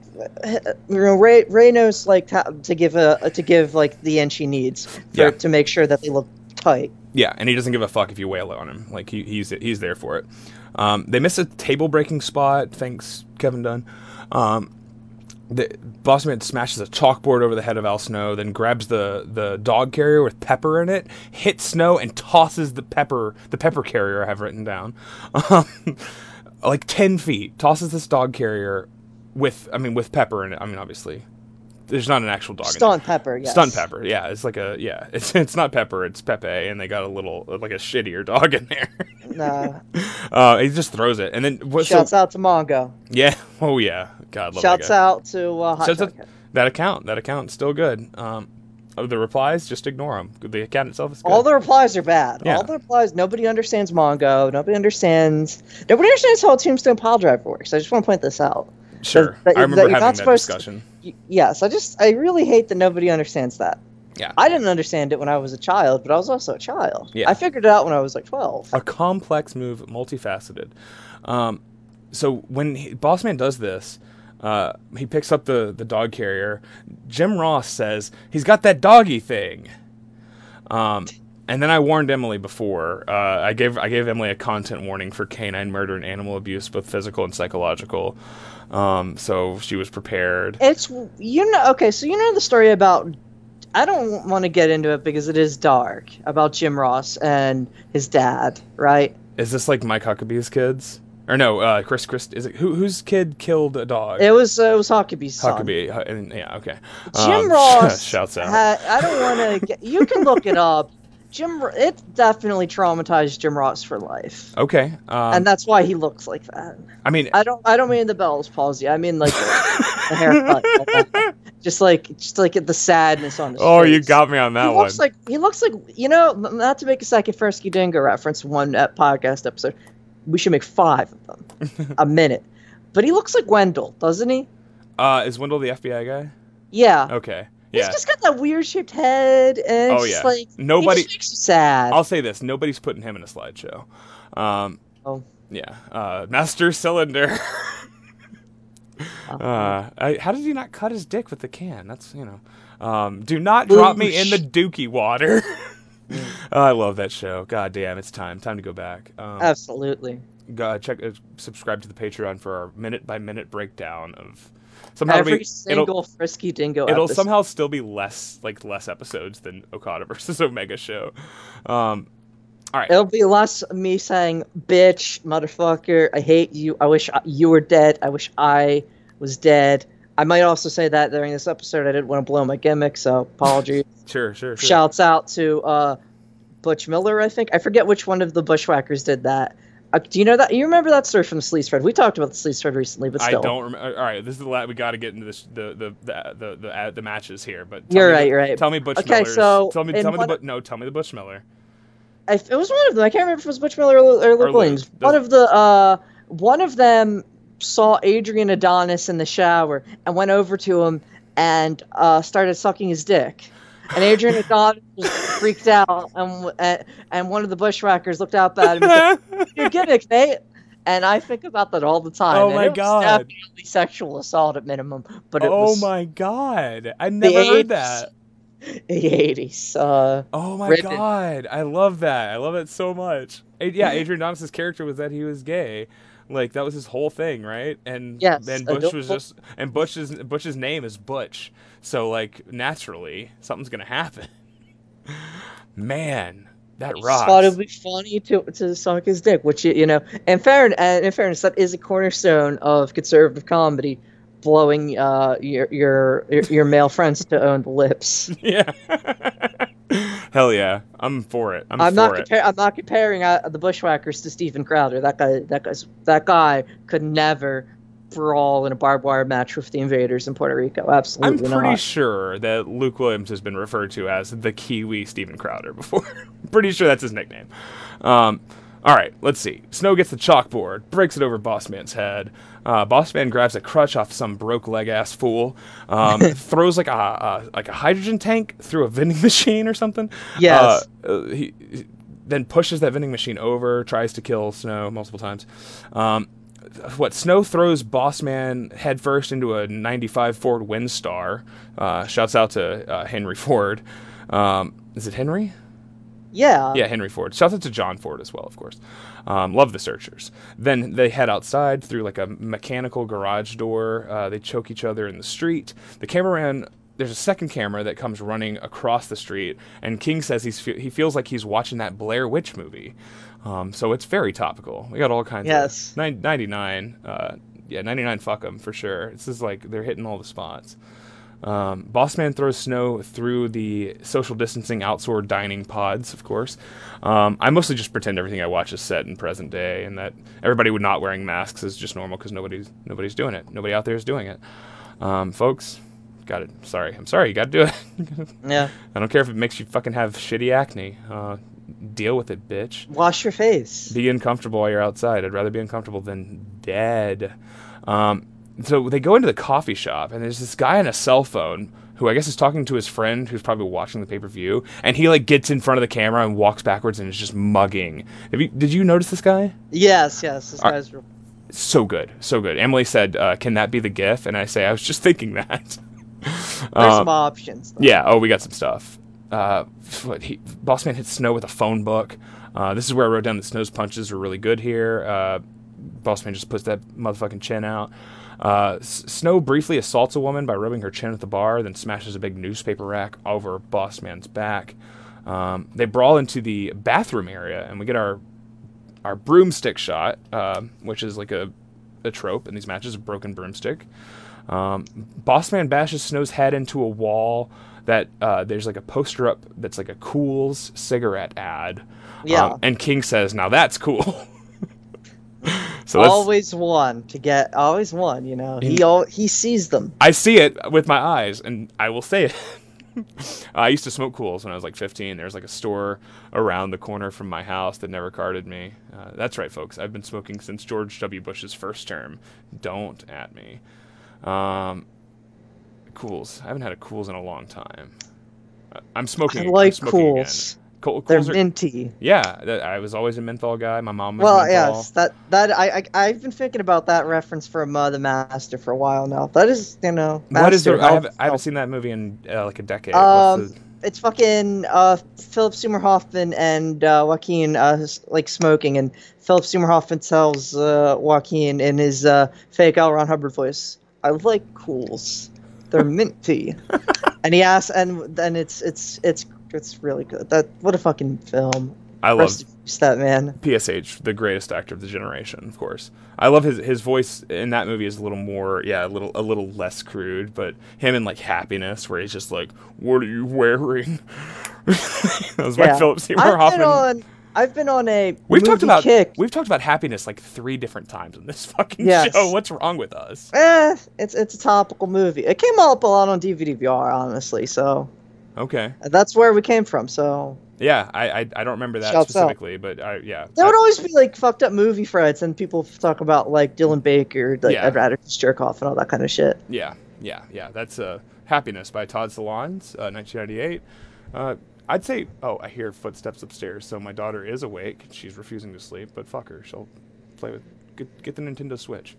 you know Ray Ray knows like to, to give a to give like the inch he needs for, Yeah. to make sure that they look tight. Yeah, and he doesn't give a fuck if you wail on him. Like he, he's he's there for it. Um, they miss a table breaking spot. Thanks, Kevin Dunn. Um, the Bossman smashes a chalkboard over the head of Al Snow, then grabs the, the dog carrier with pepper in it, hits Snow, and tosses the pepper the pepper carrier I have written down, um, like ten feet. Tosses this dog carrier with I mean with pepper in it. I mean obviously, there's not an actual dog. in pepper, yes. Stunt pepper, yeah. It's like a yeah. It's it's not pepper. It's Pepe, and they got a little like a shittier dog in there. no. uh, he just throws it, and then what? So, Shouts out to Mongo. yeah. Oh yeah. God love Shouts out to uh, Hot Shouts Dog out- Head. that account. That account still good. Um, oh, the replies just ignore them. The account itself is good. All the replies are bad. Yeah. All the replies. Nobody understands Mongo. Nobody understands. Nobody understands how a Tombstone pile driver works. I just want to point this out. sure. that- I remember that having that supposed to- discussion. Yes, I just I really hate that nobody understands that. Yeah. I didn't understand it when I was a child, but I was also a child. Yeah. I figured it out when I was like twelve. a complex move, multifaceted. Um, so when he, Bossman does this, uh, he picks up the the dog carrier. Jim Ross says he's got that doggy thing. Um, and then I warned Emily before. Uh, I gave I gave Emily a content warning for canine murder and animal abuse, both physical and psychological. Um, so she was prepared. It's you know okay, so you know the story about. I don't want to get into it because it is dark about Jim Ross and his dad, right? Is this like Mike Huckabee's kids? Or no, uh, Chris Chris is it who whose kid killed a dog? It was uh, it was Huckabee's son. Huckabee. Yeah, okay. Jim Um, Ross shouts out. I don't want to. get You can look it up. Jim, it definitely traumatized Jim Ross for life, okay. Um, and that's why he looks like that. I mean, I don't. I don't mean the Bell's palsy. I mean like the, the haircut. just like, just like the sadness on his oh, face. you got me on that he one. looks like he looks like you know. Not to make a second Frisky Dingo reference, one uh, podcast episode. We should make five of them, a minute. But he looks like Wendell, doesn't he? uh, is Wendell the FBI guy? Yeah. Okay. Yeah. He's just got that weird shaped head, and Oh, yeah. like Nobody- makes you sad. I'll say this: nobody's putting him in a slideshow. Um, Oh. yeah. Uh, Master Cylinder. uh, I, how did he not cut his dick with the can? That's you know. Um, do not drop me in the dookie water. Oh, I love that show. God damn, it's time. Time to go back. Um, Absolutely. go, check, uh, subscribe to the Patreon for our minute by minute breakdown of somehow Every be- single Frisky Dingo. it'll episode. somehow still be less like less episodes than Okada versus Omega show. Um, all right, It'll be less me saying, "Bitch, motherfucker, I hate you. I wish I- you were dead. I wish I was dead." I might also say that during this episode, I didn't want to blow my gimmick, so apologies. Sure, sure, sure. Shouts out to uh, Butch Miller, I think. I forget which one of the Bushwhackers did that. Uh, do you know that? You remember that story from the Sleaze Thread? We talked about the Sleaze Thread recently, but I don't remember. All right, this is the la- we got to get into this the the the the the, uh, the matches here. But tell You're me right, the- you're right. Tell me Butch Miller. Okay, Miller's. so tell me tell me the Bu- no tell me the Butch Miller. I, it was one of them. I can't remember if it was Butch Miller or, or Luke. Williams. One of the uh, one of them saw Adrian Adonis in the shower and went over to him and uh, started sucking his dick. And Adrian Adonis was freaked out, and and- and one of the bushwhackers looked up at him. and said, Your gimmick, mate. And I think about that all the time. Oh and my God. definitely sexual assault at minimum, but it oh my god! I never heard that. the eighties. Uh, Oh my god! I love that. I love it so much. Yeah, Adrian Adonis's character was that he was gay. Like that was his whole thing, right? And Yes, then Bush was just and Bush's Bush's name is Butch, so like naturally something's gonna happen. Man, that rocks. thought it'd be funny to to suck his dick, which you you know, and fair and in fairness, that is a cornerstone of conservative comedy, blowing uh your your your, your male friends to own the lips. yeah. Hell yeah, I'm for it. I'm, I'm for not it. compar- I'm not comparing uh, the Bushwhackers to Steven Crowder. That guy that guy's that guy could never brawl in a barbed wire match with the invaders in Puerto Rico. Absolutely. I'm pretty not. sure that Luke Williams has been referred to as the Kiwi Steven Crowder before. pretty sure that's his nickname. Um, all right, let's see. Snow gets the chalkboard, breaks it over Bossman's head. Uh, Bossman grabs a crutch off some broke leg ass fool, um, throws like a, a like a hydrogen tank through a vending machine or something. Yes. Uh, uh, he, he then pushes that vending machine over, tries to kill Snow multiple times. Um, what Snow throws Bossman headfirst into a 95 Ford Windstar. Uh, shouts out to uh, Henry Ford. Um, is it Henry? Yeah. Yeah, Henry Ford. Shouts out to John Ford as well, of course. Um, love the Searchers. Then they head outside through like a mechanical garage door. Uh, they choke each other in the street. The cameraman. There's a second camera that comes running across the street, and King says he's fe- he feels like he's watching that Blair Witch movie. Um, so it's very topical. We got all kinds Yes. of nine, 99. Uh, yeah, 99. Fuck them for sure. This is like they're hitting all the spots. Um, Bossman throws Snow through the social distancing outdoor dining pods, of course. Um, I mostly just pretend everything I watch is set in present day, and that everybody would not wearing masks is just normal because nobody's nobody's doing it. Nobody out there is doing it. Um, folks, got it. Sorry, I'm sorry. You got to do it. Yeah. I don't care if it makes you fucking have shitty acne. Uh, deal with it, bitch. Wash your face. Be uncomfortable while you're outside. I'd rather be uncomfortable than dead. Um, so they go into the coffee shop, and there's this guy on a cell phone who I guess is talking to his friend who's probably watching the pay per view, and he like gets in front of the camera and walks backwards and is just mugging. Have you, did you notice this guy? Yes, yes. This Are- guy's real. So good, so good. Emily said, uh, "Can that be the GIF?" And I say, "I was just thinking that." There's Um, some options. though. yeah. Oh, we got some stuff. Uh, what he, Bossman hits Snow with a phone book. Uh, this is where I wrote down that Snow's punches are really good here. Uh, Bossman just puts that motherfucking chin out. Uh, Snow briefly assaults a woman by rubbing her chin at the bar, then smashes a big newspaper rack over Bossman's back. Um, they brawl into the bathroom area, and we get our our broomstick shot, uh, which is like a, a trope in these matches, a broken broomstick. Um, Bossman bashes Snow's head into a wall that uh, there's like a poster up that's like a Kool's cigarette ad. Yeah. Um, and King says, "Now that's cool." so always one to get always one you know he all he sees them I see it with my eyes, and I will say it. I used to smoke Kools when I was like 15. There's like a store around the corner from my house that never carded me. Uh, that's right, folks. I've been smoking since George W. Bush's first term. Don't at me. Um, Kools. I haven't had a Kools in a long time. I'm smoking. i I'm like smoking again. Cools they're are, minty yeah, I was always a menthol guy. My mom was well menthol. yes that that I, I i've been thinking about that reference from uh, the master for a while now that is you know What is the? I, haven't, I haven't seen that movie in uh, like a decade. um the, it's fucking uh philip seymour hoffman and uh joaquin uh like smoking and philip seymour hoffman tells uh joaquin in his uh fake L. ron hubbard voice i like Kools they're minty and he asks and then it's it's it's it's really good that what a fucking film I love Rest in that man. PSH, the greatest actor of the generation, of course. I love his his voice in that movie is a little more, yeah, a little a little less crude, but him in like Happiness, where he's just like, "What are you wearing?" that was my Yeah. Philip Seymour I've Hoffman. been on. I've been on a we've talked about kick. we've talked about happiness like three different times in this fucking Yes. show. What's wrong with us? Eh, it's it's a topical movie. It came up a lot on DVD VR, honestly. So Okay, that's where we came from. So yeah, I I, I don't remember that Shouts out. specifically, but I, yeah, there I- would always be like fucked up movie threads, and people talk about like Dylan Baker, like Yeah. I'd rather just jerk off and all that kind of shit. Yeah, yeah, yeah. That's uh, Happiness by Todd Solondz, uh, 1998. Uh, I'd say, oh, I hear footsteps upstairs, so my daughter is awake. She's refusing to sleep, but fuck her. She'll play with. Get, get the Nintendo Switch.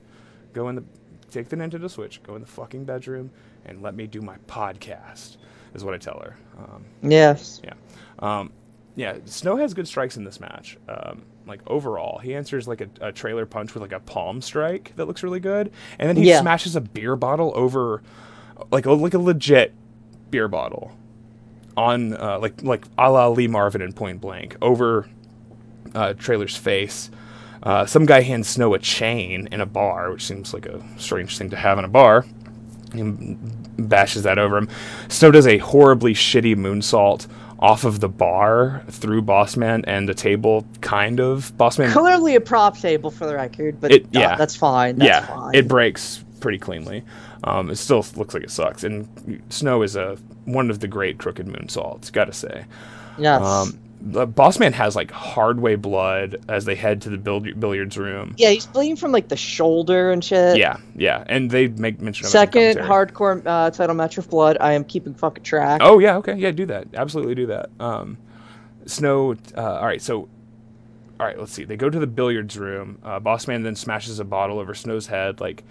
Go in the. Take the Nintendo Switch. Go in the fucking bedroom and let me do my podcast. Is what I tell her. Um, Yes. yeah. Um, yeah, Snow has good strikes in this match. Um, like overall, he answers like a, a Traylor punch with like a palm strike that looks really good, and then he Yeah. smashes a beer bottle over, like a like a legit beer bottle, on uh, like like a la Lee Marvin in Point Blank over uh, Traylor's face. Uh, some guy hands Snow a chain in a bar, which seems like a strange thing to have in a bar. He bashes that over him. Snow does a horribly shitty moonsault off of the bar through Bossman and the table, kind of. Bossman, Clearly a prop table for the record, but It- uh, yeah. that's fine. That's yeah, fine. it breaks pretty cleanly. Um, it still looks like it sucks. And Snow is a one of the great crooked moonsaults, gotta say. yes. Um, the boss man has like hardway blood as they head to the billi- billiards room. yeah, he's bleeding from like the shoulder and shit. Yeah, yeah, and they make mention of Second hardcore uh, title match with blood. I am keeping fucking track. Oh yeah, okay, yeah, do that. Absolutely do that. Um, Snow. Uh, all right, so. All right, let's see. They go to the billiards room. Uh, Bossman then smashes a bottle over Snow's head. Like,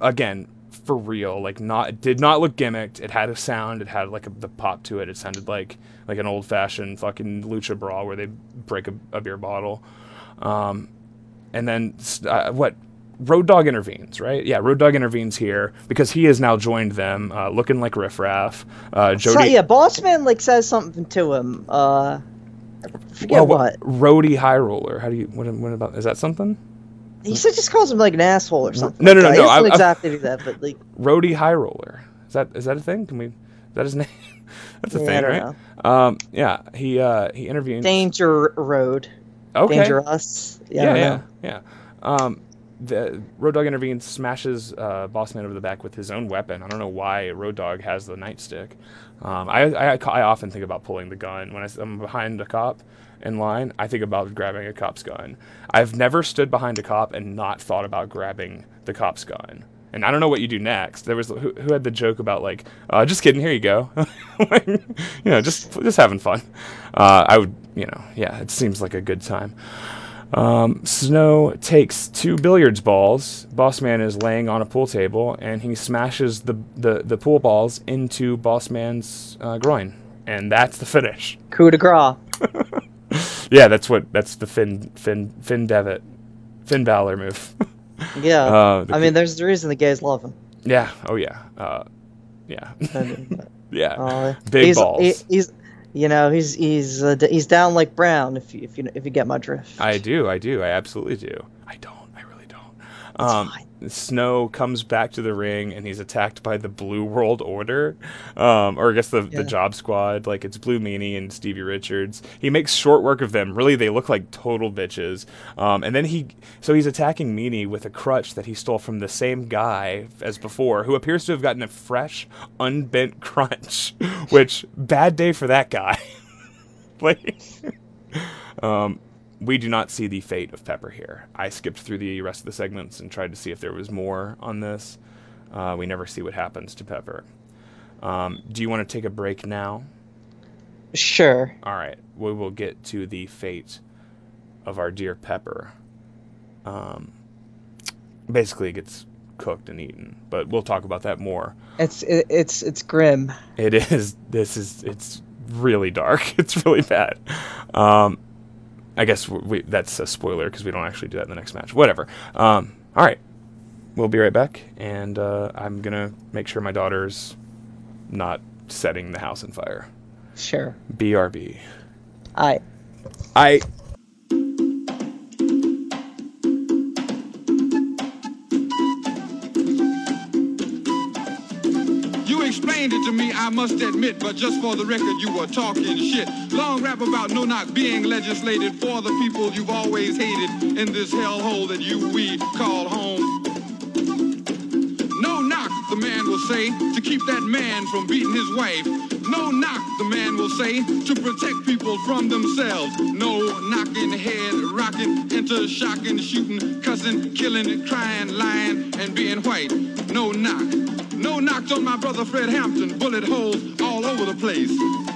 again, for real. Like, not it did not look gimmicked. It had a sound. It had like a, the pop to it. It sounded like like an old fashioned fucking lucha brawl where they break a, a beer bottle. Um, and then uh, what? Road Dog intervenes, right? Yeah, Road Dog intervenes here because he has now joined them, uh, looking like riffraff. Uh, So, Jody, yeah, Bossman like says something to him. Uh, forget Well, what. Roadie High Roller. How do you? What, what about? Is that something? He said just calls him like an asshole or something. No, no, no, no, doesn't I- I- exactly do that, but like, Roadie High Roller. Is that is that a thing? Can we? Is that his name? That's a Yeah, thing, right? Um, yeah. He uh he intervened. Danger Road, okay. Dangerous. Yeah, Yeah, yeah, yeah. Um, the Road Dog intervenes, smashes uh, Bossman over the back with his own weapon. I don't know why Road Dog has the nightstick. Um, I, I I often think about pulling the gun when I, am behind a cop in line. I think about grabbing a cop's gun. I've never stood behind a cop and not thought about grabbing the cop's gun. And I don't know what you do next. There was who, who had the joke about like, uh, just kidding, here you go, like, you know, just just having fun. Uh, I would, you know, yeah, it seems like a good time. Um, Snow takes two billiards balls. Bossman is laying on a pool table, and he smashes the the, the pool balls into Bossman's uh, groin, and that's the finish. Coup de grace. Yeah, that's what that's the Finn Finn Finn Devitt, Finn Balor move. Yeah. Uh, I mean, there's the reason the gays love him. yeah. Oh yeah. Uh, yeah. Yeah. uh, Big he's, balls. he- he's, you know, he's he's uh, he's down like Brown. If you if you if you get my drift. I do. I do. I absolutely do. I don't. I really don't. That's Um, fine. Snow comes back to the ring and he's attacked by the Blue World Order, um, or I guess the, Yeah. the Job Squad. Like it's Blue Meanie and Stevie Richards. He makes short work of them. Really, they look like total bitches. Um, and then he, so he's attacking Meanie with a crutch that he stole from the same guy as before, who appears to have gotten a fresh, unbent crunch. Which bad day for that guy. like. Um, we do not see the fate of Pepper here. I skipped through the rest of the segments and tried to see if there was more on this. Uh, we never see what happens to Pepper. Um, do you want to take a break now? Sure. All right, we will get to the fate of our dear Pepper. Um, basically, it gets cooked and eaten, but we'll talk about that more. It's it, it's it's grim. It is. This is. It's really dark. It's really bad. Um, I guess we, that's a spoiler because we don't actually do that in the next match. Whatever. Um, all right, we'll be right back, and uh, I'm gonna make sure my daughter's not setting the house on fire. Sure. BRB. I I explained it to me, I must admit, but just for the record, you were talking shit. Long rap about no knock being legislated for the people you've always hated in this hellhole that you we call home. No knock, the man will say, to keep that man from beating his wife. No knock, the man will say, to protect people from themselves. No knocking, head rocking, into shocking, shooting, cussing, killing, crying, lying, and being white. No knock. No knocked on my brother Fred Hampton, bullet holes all over the place.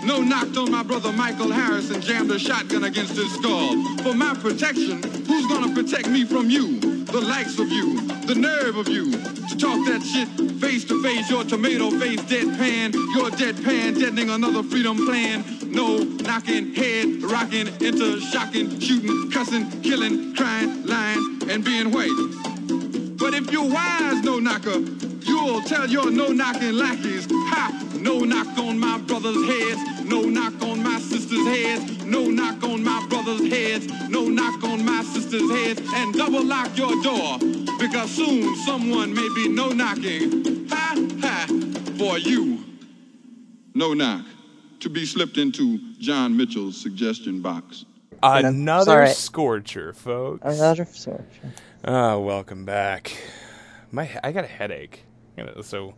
No knocked on my brother Michael Harrison, jammed a shotgun against his skull. For my protection, who's gonna protect me from you? The likes of you, the nerve of you, to talk that shit face to face, your tomato face deadpan, your deadpan deadening another freedom plan. No knocking, head rocking, into shocking, shooting, cussing, killing, crying, lying, and being white. But if you're wise, no knocker, you'll tell your no knocking lackeys, ha, no knock on my brother's heads, no knock on my sister's heads, no knock on my brother's heads, no knock on my sister's heads, and double lock your door, because soon someone may be no knocking, ha, ha, for you. No knock, to be slipped into John Mitchell's suggestion box. another Sorry. scorcher, folks. Another sword. Ah, welcome back. My I got a headache, you know, so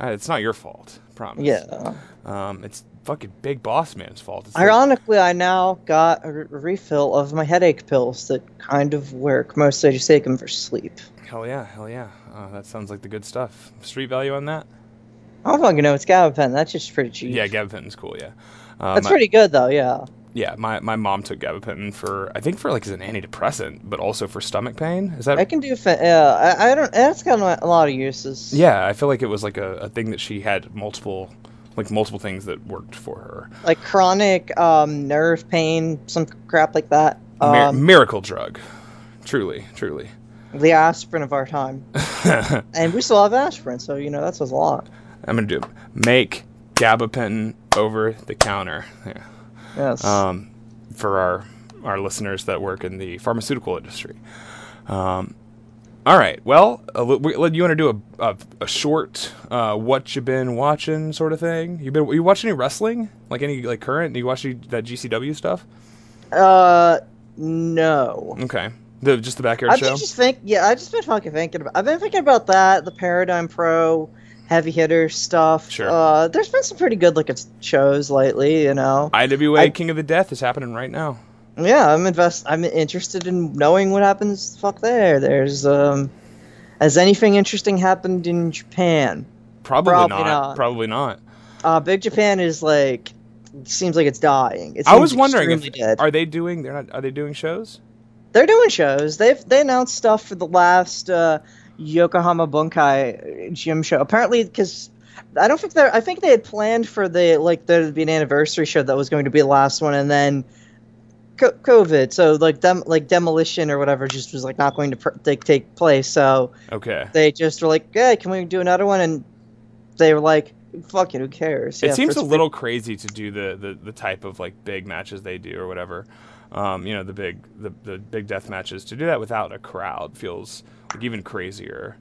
uh, it's not your fault. Promise. Yeah. Um, it's fucking Big Boss Man's fault. It's like- Ironically, I now got a re- refill of my headache pills that kind of work. Mostly I just take them for sleep. hell yeah, hell yeah. Uh, that sounds like the good stuff. Street value on that? I don't fucking know. It's gabapentin. That's just pretty cheap. Yeah, gabapentin's cool. Yeah. Uh, That's pretty good though. Yeah. Yeah, my, my mom took gabapentin for I think for like as an antidepressant, but also for stomach pain. Is that? I can do. Fa- yeah. I, I don't. That's got a lot of uses. yeah, I feel like it was like a, a thing that she had multiple, like multiple things that worked for her. Like chronic um, nerve pain, some crap like that. Mir- Um, miracle drug, truly, truly. the aspirin of our time. and we still have aspirin, so you know that says a lot. I'm gonna do make gabapentin over the counter. Yeah. Yes. um, for our our listeners that work in the pharmaceutical industry. Um, all right. Well, uh, we- we- you want to do a, a, a short uh, what you been watching sort of thing? You been you watch any wrestling? Like any like current? Do you watch any, that GCW stuff? uh, no. Okay. The just the backyard I've show. been just think. Yeah, I've just been fucking thinking about. I've been thinking about that. The Paradigm Pro, heavy hitter stuff. Sure. Uh, there's been some pretty good looking shows lately. You know. IWA I- King of the Death is happening right now. Yeah, I'm invest. I'm interested in knowing what happens. Fuck there. There's um. Has anything interesting happened in Japan? Probably, Probably not. not. Probably not. Uh, Big Japan is like seems like it's dying. It I was wondering if dead. are they doing they're not are they doing shows? They're doing shows. They've they announced stuff for the last uh, Yokohama Bunka gym show. Apparently, because I don't think they're. I think they had planned for the like there to be an anniversary show that was going to be the last one, and then co- COVID. So like dem like demolition or whatever just was like not going to pr- take take place. So Okay. they just were like, "Hey, can we do another one?" And they were like, "Fuck it, who cares?" it Yeah, seems a little crazy to do the, the, the type of like big matches they do or whatever. Um, you know, the big the, the big death matches. To do that without a crowd feels like even crazier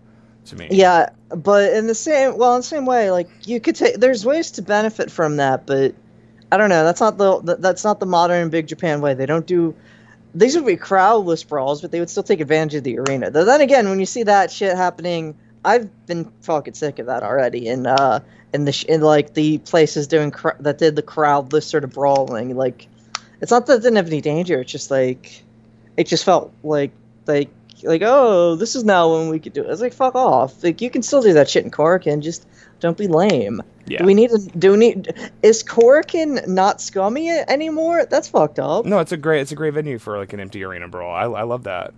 to me. Yeah, but in the same well, in the same way, like you could take. There's ways to benefit from that, but I don't know. That's not the that's not the modern Big Japan way. They don't do. These would be crowdless brawls, but they would still take advantage of the arena. Though then again, when you see that shit happening, I've been fucking sick of that already. And uh, in the sh- in like the places doing cr- that did the crowdless sort of brawling, like it's not that it didn't have any danger. It's just like it just felt like like like oh this is now when we could do it. It's like fuck off. Like you can still do that shit in Korakuen, just don't be lame. Yeah. Do we need to do we need is Korakuen not scummy anymore? That's fucked up. No, it's a great it's a great venue for like an empty arena brawl. I, I love that.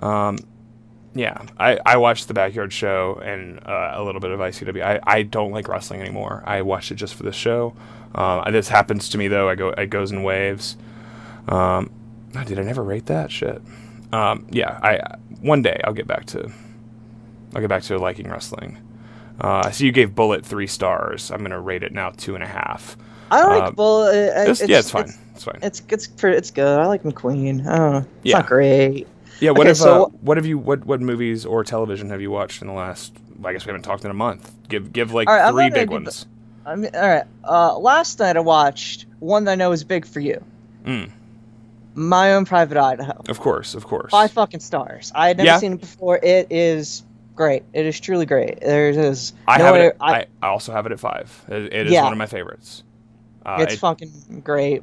Um, yeah, I, I watched the backyard show and uh, a little bit of ICW. I, I don't like wrestling anymore. I watched it just for the show. Um, this happens to me though. I go it goes in waves. Um, oh, did I never rate that shit? Um, yeah, I one day I'll get back to I'll get back to liking wrestling. Uh, I see you gave Bullitt three stars. I'm gonna rate it now two and a half. I like uh, It's, it's, yeah, it's fine. It's, It's, fine. it's it's it's good. I like McQueen. Oh, it's Yeah. not great. yeah. What okay, have so- uh, what have you what what movies or television have you watched in the last? I guess we haven't talked in a month. Give give like right, I'm three big do the- ones. I mean, all right. Uh, last night I watched one that I know is big for you. Mm. My own private Idaho. Of course, of course. Five fucking stars. I had never Yeah. seen it before. It is great. It is truly great. There is. I no have it. I, I also have it at five. It, it is Yeah. one of my favorites. Uh, it's it- fucking great.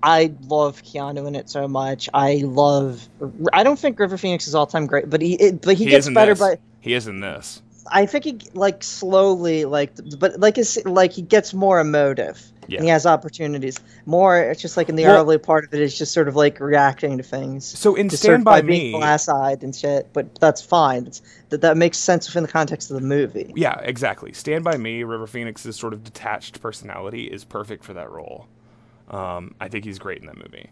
I love Keanu in it so much. I love. I don't think River Phoenix is all time great, but he it, but he, he gets better. this. But he is in this. I think he like slowly like, but like it's like he gets more emotive. Yeah. And he has opportunities. More, it's just like in the Well- early part of it, it's just sort of like reacting to things. So in Just Stand sort of by being Me, glass-eyed and shit. But that's fine. It's, that that makes sense within the context of the movie. yeah, exactly. Stand by Me, River Phoenix's sort of detached personality is perfect for that role. Um, I think he's great in that movie.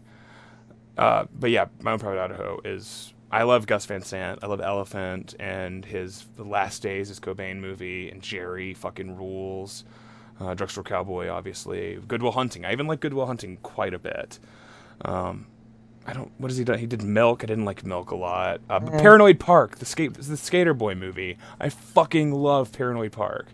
Uh, but yeah, My Own Private Idaho is. I love Gus Van Sant. I love Elephant and his The Last Days, his Cobain movie, and Gerry fucking rules. Uh, Drugstore Cowboy, obviously. Good Will Hunting. I even like Good Will Hunting quite a bit. Um, I don't. What has he done? He did Milk. I didn't like Milk a lot. Uh, but Paranoid Park, the skate, the Skater Boy movie. I fucking love Paranoid Park.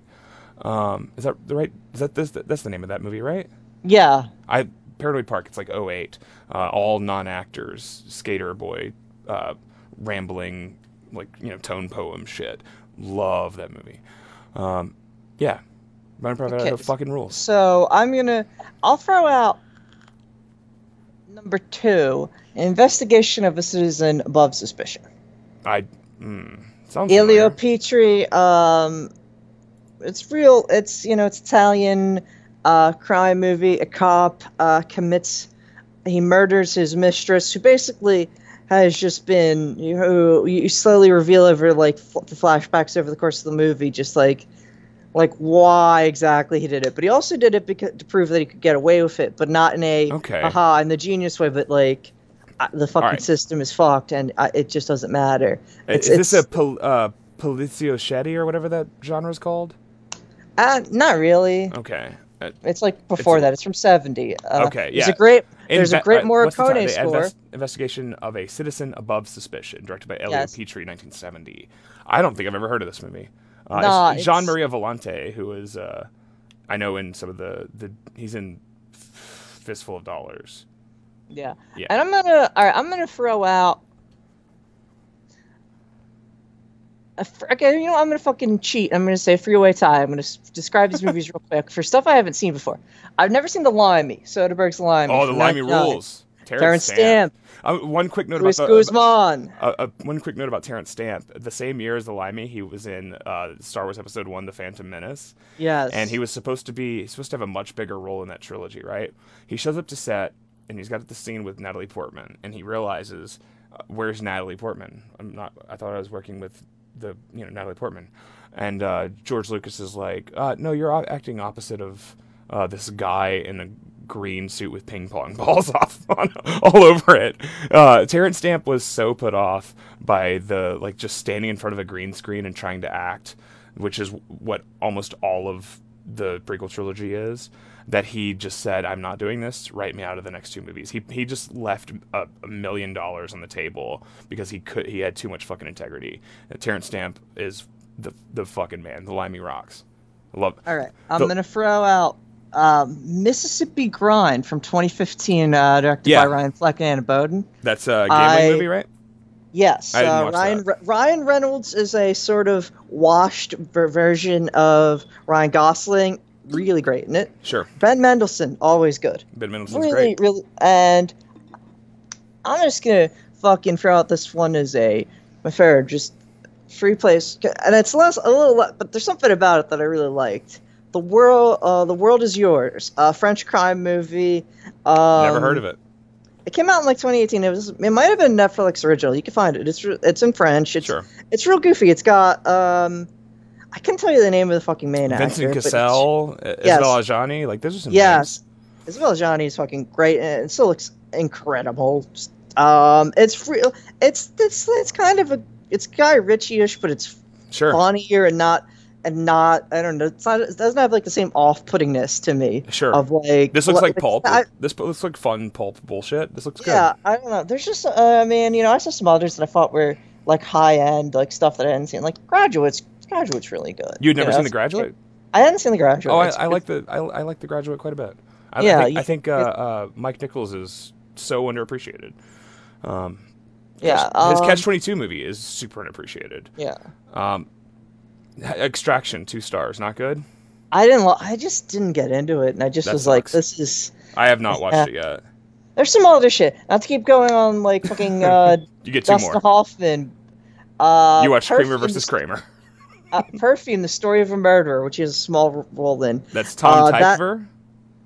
Um, is that the right? Is that this? That's the name of that movie, right? Yeah. I Paranoid Park. It's like 08. Uh, all non-actors, Skater Boy, uh, rambling like you know tone poem shit. Love that movie. Um, yeah, Modern Private Okay, Idaho fucking rules. So I'm gonna. I'll throw out number two: investigation of a citizen above suspicion. I mm, sounds Elio familiar. Petri. Um, it's real. It's you know it's Italian uh, crime movie. A cop uh, commits. He murders his mistress, who basically has just been you who you slowly reveal over like fl- the flashbacks over the course of the movie, just like like why exactly he did it. But he also did it because to prove that he could get away with it, but not in a Okay. aha in the genius way, but like. uh, The fucking right. system is fucked, and uh, it just doesn't matter. Is this a pol- uh, poliziotteschi or whatever that genre is called? Uh, not really. Okay. Uh, It's like before a- that. It's from seventy. Uh, Okay, yeah. a great. There's a Inve- great uh, Morricone? The score. Invest- investigation of a citizen above suspicion, directed by Elio Yes. Petri, 1970. I don't think I've ever heard of this movie. Uh, Nah, it's Gian Maria Volonté, who is, uh, I know in some of the, the he's in Fistful of Dollars. Yeah. Yeah. And I'm gonna. All right. I'm gonna throw out. A fr- okay, you know, I'm gonna fucking cheat. I'm gonna say Freeway Tie. I'm gonna s- describe these movies real quick for stuff I haven't seen before. I've never seen The Limey, Soderbergh's Limey. Oh, the Limey rules. Terence Stamp, Uh, one quick note Luis about the, Guzman. Uh, uh, one quick note about Terence Stamp. The same year as the Limey, he was in uh, Star Wars Episode One: The Phantom Menace. Yes. and he was supposed to be supposed to have a much bigger role in that trilogy, right? He shows up to set and he's got the scene with Natalie Portman, and he realizes, uh, "Where's Natalie Portman? I'm not. I thought I was working with the you know Natalie Portman." And uh, George Lucas is like, uh, "No, you're acting opposite of uh, this guy in a green suit with ping pong balls off on, all over it." Uh, Terence Stamp was so put off by the like just standing in front of a green screen and trying to act which is what almost all of the prequel trilogy is, that he just said, "I'm not doing this. Write me out of the next two movies." He he just left a, a million dollars on the table because he could he had too much fucking integrity. And Terence Stamp is the the fucking man. The Limey rocks. I love. All right. I'm The- gonna throw out um, Mississippi Grind from 2015, uh, directed Yeah. by Ryan Fleck and Anna Boden. That's a gambling I- movie, right? Yes, uh, Ryan. Re- Ryan Reynolds is a sort of washed ver- version of Ryan Gosling. Really great in it. Sure. Ben Mendelsohn, always good. Ben Mendelsohn's Really, great. really, and I'm just gonna fucking throw out this one as a my favorite, just free place, and it's less a little, le- but there's something about it that I really liked. The world, uh, the world is yours. A French crime movie. Um, Never heard of it. It came out in like 2018. It was. It might have been Netflix original. You can find it. It's it's in French. It's Sure. it's real goofy. It's got um, I can't tell you the name of the fucking main actor. Vincent Cassel, Yes. Isabelle Adjani, like those are some Yes, names. Isabelle Adjani is fucking great, and it still looks incredible. Um, it's real. It's it's it's kind of a it's Guy Ritchie-ish, but it's Sure. funnier and not and not I don't know. It's not. It doesn't have like the same off-puttingness to me. Sure. Of like This looks like pulp. I- this looks like fun pulp bullshit. This looks good. yeah, I don't know. There's just, uh, I mean, you know, I saw some others that I thought were like high end, like stuff that I hadn't seen. Like Graduates, Graduate's really good. You'd never You know, seen The Graduate? I hadn't seen The Graduate. Oh, I, I like the I, I like the Graduate quite a bit. I, Yeah, I think, you- I think uh, uh, Mike Nichols is so underappreciated. Um, Yeah, his um, Catch Twenty Two movie is super underappreciated. Yeah, Um, Extraction two stars, not good. I didn't. Lo- I just didn't get into it, and I just That was like, this is. I have not watched Yeah. it yet. There's some other shit. Not to keep going on like fucking uh, You get two Dustin more. Hoffman. Uh, you watch Kramer versus Kramer. Uh, Perfume: The Story of a Murderer, which he has a small role in. That's Tom Uh, that- Tykwer.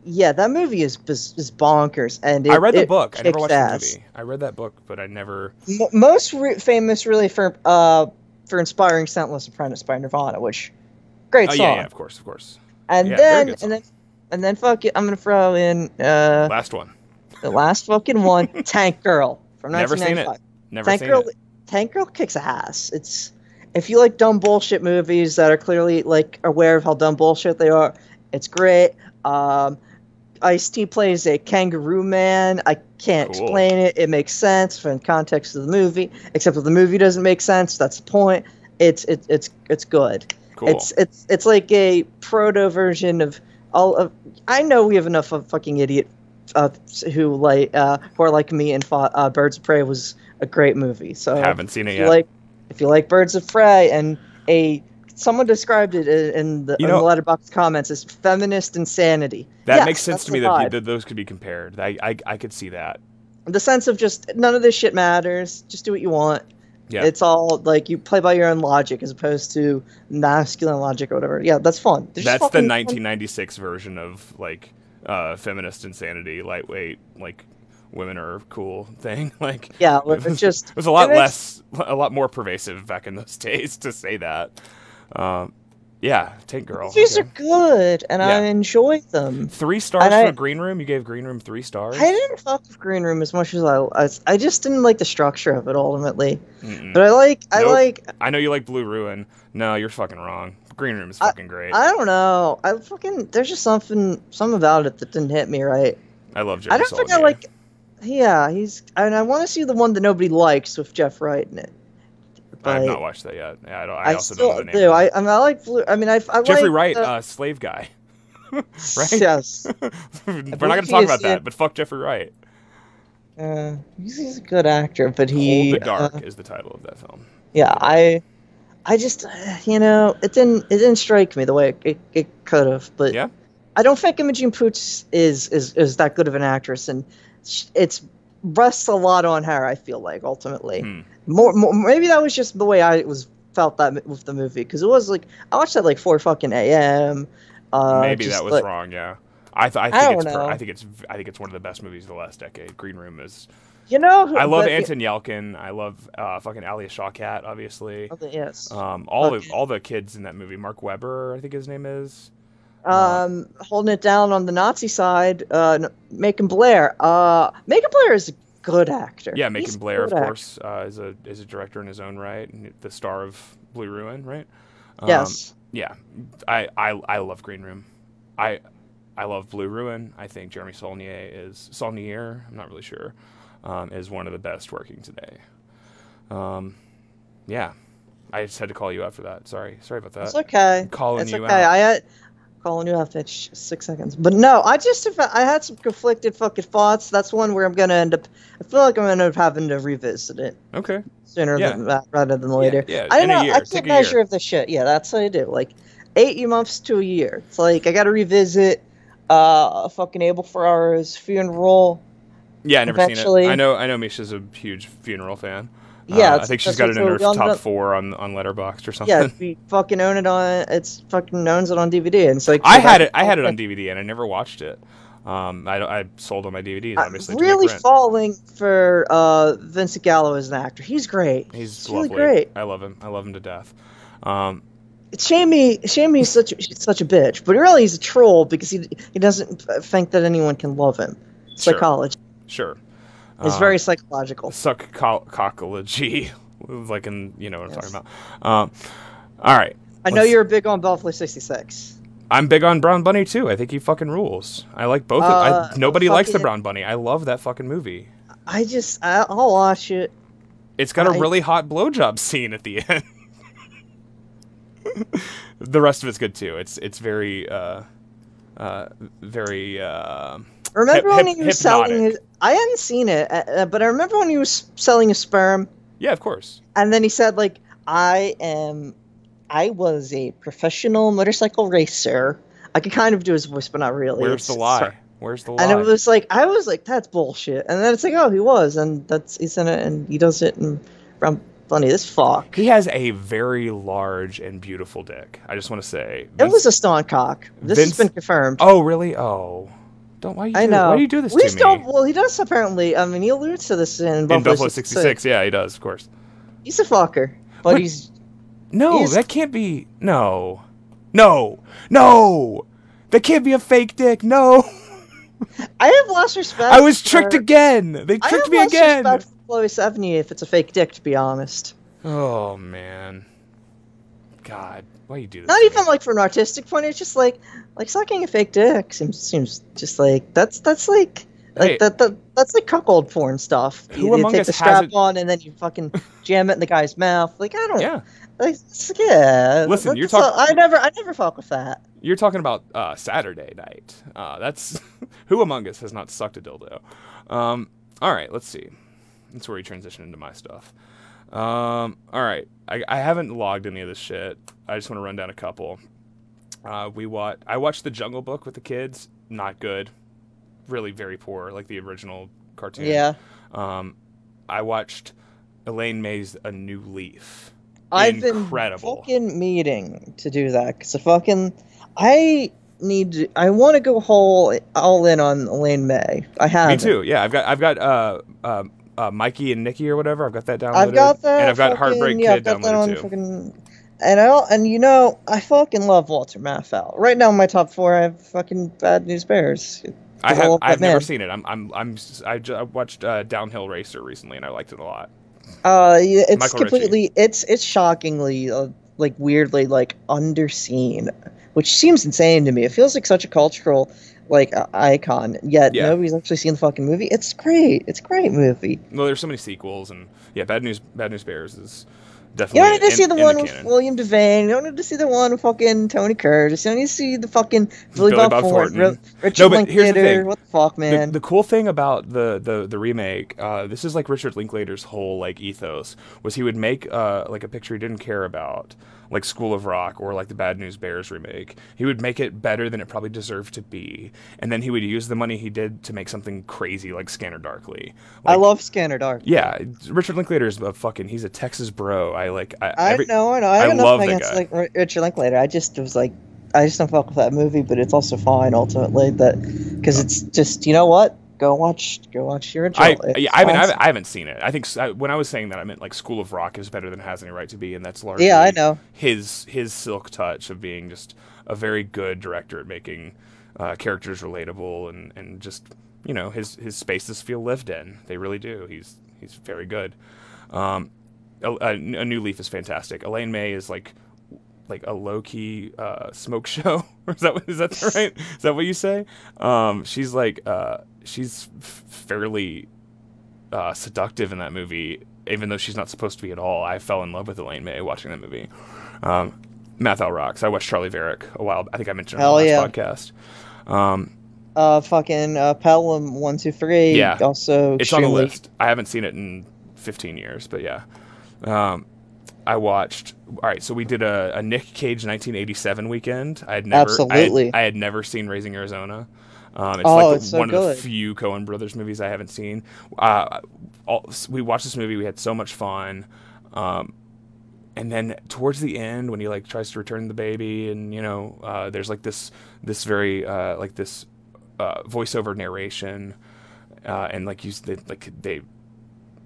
Yeah, that movie is is, bonkers, and it, I read the book. I never watched ass. the movie. I read that book, but I never. M- most re- famous, really for uh for inspiring "Scentless Apprentice" by Nirvana, which great Oh song. yeah, yeah, of course, of course. and Yeah, then and then and then fuck it, I'm gonna throw in uh Last one. the last fucking one, Tank Girl from Never seen 1995. it. Never Tank seen Girl, it. Tank Girl kicks ass. It's if you like dumb bullshit movies that are clearly like aware of how dumb bullshit they are, it's great. Um, Ice T plays a kangaroo man. I can't Cool. explain it. It makes sense from the context of the movie, except if the movie doesn't make sense. That's the point. It's it, it's it's good. Cool. It's it's it's like a proto version of all of. I know we have enough of fucking idiot uh, who like uh, who are like me and fought, uh, Birds of Prey was a great movie. So Haven't seen it yet. like if you like Birds of Prey and a someone described it in the, You in the Letterboxd comments as feminist insanity. that Yes, makes sense to me that, vibe. that those could be compared. I, I I could see that. the sense of just none of this shit matters. Just do what you want. Yeah. It's all like you play by your own logic as opposed to masculine logic or whatever. Yeah, that's fun. There's That's the fucking- 1996 version of like uh, feminist insanity, lightweight, like women are cool thing. Like Yeah, it it's was, just it was a lot less, a lot more pervasive back in those days to say that. Um, yeah, Tank Girl. Movies okay. are good, and I enjoy them. Three stars and I- for Green Room. You gave Green Room three stars. I didn't fuck with Green Room as much as I, I, I just didn't like the structure of it ultimately. Mm-mm. But I like, I Nope. like, I know you like Blue Ruin. No, you're fucking wrong. Green Room is I- fucking great. I don't know. I fucking, there's just something, something about it that didn't hit me right. I love Jerry I don't think I like. Yeah, he's, and I want to see the one that nobody likes with Jeff Wright in it. I have not watched that yet. Yeah, I, don't, I, I, also still don't know the name. do. I. I mean, I like Blue. I mean, I, I Jeffrey like, Wright, uh, uh, slave guy. right? Yes. We're not going to talk about that, but fuck Jeffrey Wright. Uh, he's, a good actor, but he. Hold the Dark uh, is the title of that film. yeah, I, I just, uh, you know, it didn't, it didn't strike me the way it, it, it could have. But Yeah? I don't think Imogen Poots is is is that good of an actress, and it's rests a lot on her. I feel like ultimately, Hmm. more, more maybe that was just the way I was felt that with the movie because it was like I watched that like four fucking a.m. Uh, Maybe that was like- wrong. Yeah, I, th- I think I it's per-. I think it's I think it's one of the best movies of the last decade. Green Room is. You know, I love but- Anton Yelchin. I love uh, fucking Alia Shawkat, obviously. Okay, Yes. Um, all Okay. the all the kids in that movie. Mark Webber, I think his name is. Um, holding it down on the Nazi side, uh, Macon Blair. Uh, Macon Blair is a good actor. Yeah, He's Macon a Blair, of course, uh, is a is a director in his own right, and the star of Blue Ruin, right? Um, Yes. Yeah, I, I I love Green Room. I I love Blue Ruin. I think Jeremy Saulnier is Saulnier. I'm not really sure. Um, is one of the best working today. Um, yeah, I just had to call you out for that. Sorry, sorry about that. It's okay. calling it's you okay. out. I calling you out for six seconds, but no, I just have, I had some conflicted fucking thoughts. That's one where I'm gonna end up. I feel like I'm gonna end up having to revisit it Okay. sooner Yeah. than that, rather than later. yeah, I don't know. year. I Take can't measure of the shit. Yeah, that's what I do. Like eight months to a year. It's like I got to revisit uh fucking Abel Ferrara's funeral. Yeah, I never Eventually- seen it. I know. I know. Misha's a huge funeral fan. Yeah, Uh, I think she's got it in her top up- four on on Letterboxd or something. Yeah, we fucking own it on. It's fucking owns it on DVD, and it's like I had it. I had it on DVD, and I never watched it. Um, I, I sold all my DVDs, I'm obviously. make really falling for uh, Vincent Gallo as an actor. He's great. He's really lovely. great. I love him. I love him to death. Um, It's shame he, shame he's such a, such a bitch, but really he's a troll because he he doesn't think that anyone can love him. Sure. Psychology. sure. It's Um, very psychological. suck cockology, like in you know what I'm Yes. talking about. Um, all right. I know you're big on Buffalo 66. I'm big on Brown Bunny too. I think he fucking rules. I like both. of Uh, I, nobody likes the Brown Bunny. I love that fucking movie. I just, I, I'll watch it. It's got a I- really hot blowjob scene at the end. the rest of it's good too. It's it's very uh, uh, very. Uh, Remember Hip- when he was selling his? I hadn't seen it, uh, uh, but I remember when he was selling his sperm, yeah, of course. and then he said like, "I am, I was a professional motorcycle racer." I could kind of do his voice, but not really. Where's It's- the lie? hard. Where's the lie? And it was like I was like, "That's bullshit," and then it's like, "Oh, he was," and that's he's in it, and he does it, and Brown Bunny, this fuck. he has a very large and beautiful dick. I just want to say. It was a stone cock. This Vince- has been confirmed. Oh really? Oh, don't why you do, I know. Why do you do this we to don't. Well, he does apparently. I mean, he alludes to this in In Buffalo, Buffalo 66, yeah, he does, of course. He's a fucker, but he's No, He's- that can't be. No, no, no. That can't be a fake dick. No, I have lost respect. I was tricked for- again. They tricked me again. Chloe Sevigny if it's a fake dick, to be honest. Oh man, God, why you do this? Not even like from an artistic point. It's just like like sucking a fake dick seems seems just like that's that's like like Hey. that, that that's like cuckold porn stuff. Who you, you among take us the strap hasn't- on and then you fucking jam it in the guy's mouth. Like I don't. Yeah, Like, yeah. Listen, that's- you're talking. I never I never fuck with that. you're talking about uh, Saturday night. Uh, that's who among us has not sucked a dildo. Um, all right, let's see. That's where we transition into my stuff. Um, all right, I, I haven't logged any of this shit. I just want to run down a couple. Uh, we watch. I watched The Jungle Book with the kids. Not good. Really very poor, like the original cartoon. Yeah. Um, I watched Elaine May's A New Leaf. I've Incredible. been fucking meeting to do that because I fucking I need to, I want to go whole all in on Elaine May. I have Me too. Yeah, I've got I've got uh, uh, uh, Mikey and Nicky or whatever. I've got that downloaded. I've got that. and I've got fucking- Heartbreak yeah, Kid downloaded too. And I and you know I fucking love Walter Matthau. Right now in my top four, I have fucking Bad News Bears. I have I've never seen it. I'm I'm I'm I, ju- I watched uh, Downhill Racer recently and I liked it a lot. Uh, it's Michael Ritchie. completely. It's it's shockingly uh, like weirdly like underseen, which seems insane to me. It feels like such a cultural like icon, yet Yeah. nobody's actually seen the fucking movie. It's great. It's a great movie. Well, there's so many sequels and yeah, Bad News Bad News Bears is definitely. You don't need to in- see the one with. William Devane. You don't need to see the one with fucking Tony Curtis. You don't need to see the fucking Billy, Billy Bob, Bob Thornton, Thornton. Richard No, but here's the Linklater. thing. What the fuck, the, the cool thing about the, the, the remake, uh, this is like Richard Linklater's whole like ethos was he would make uh, like a picture he didn't care about, like School of Rock or like the Bad News Bears remake. He would make it better than it probably deserved to be, and then he would use the money he did to make something crazy like Scanner Darkly. I love Scanner Dark. Yeah, Richard Linklater's a fucking. He's a Texas bro. I like. I, I every- know, I know. I I love that against guy. like Richard Linklater. I just was like, I just don't fuck with that movie, but it's also fine ultimately that because it's just you know what? Go watch, go watch your. I, yeah, I mean, I awesome. I haven't seen it. I think I when I was saying that, I meant like School of Rock is better than Has Any Right to Be, and that's largely Yeah, I know. his his silk touch of being just a very good director at making uh, characters relatable and, and just you know his his spaces feel lived in. They really do. He's he's very good. Um, a, a, a New Leaf is fantastic. Elaine May is like like a low key uh, smoke show. Is that what- is that right? Is that what you say? Um, she's like uh, she's f- fairly uh, seductive in that movie, even though she's not supposed to be at all. I fell in love with Elaine May watching that movie. Um, Matthau rocks. I watched Charley Varrick a while. I think I mentioned it on Hell the yeah. podcast. Um, uh, fucking uh, Pelham one two three. Yeah. also it's on the list. I haven't seen it in 15 years, but yeah. Um, I watched. All right, so we did a, a Nick Cage 1987 weekend. I had never, I had- Absolutely. I had, never seen Raising Arizona. Um, it's Oh, like it's so one of good. the few Coen Brothers movies I haven't seen. Uh, all, we watched this movie. We had so much fun. Um, and then towards the end, when he like tries to return the baby, and you know, uh, there's like this this very uh, like this uh, voiceover narration, uh, and like you they, like they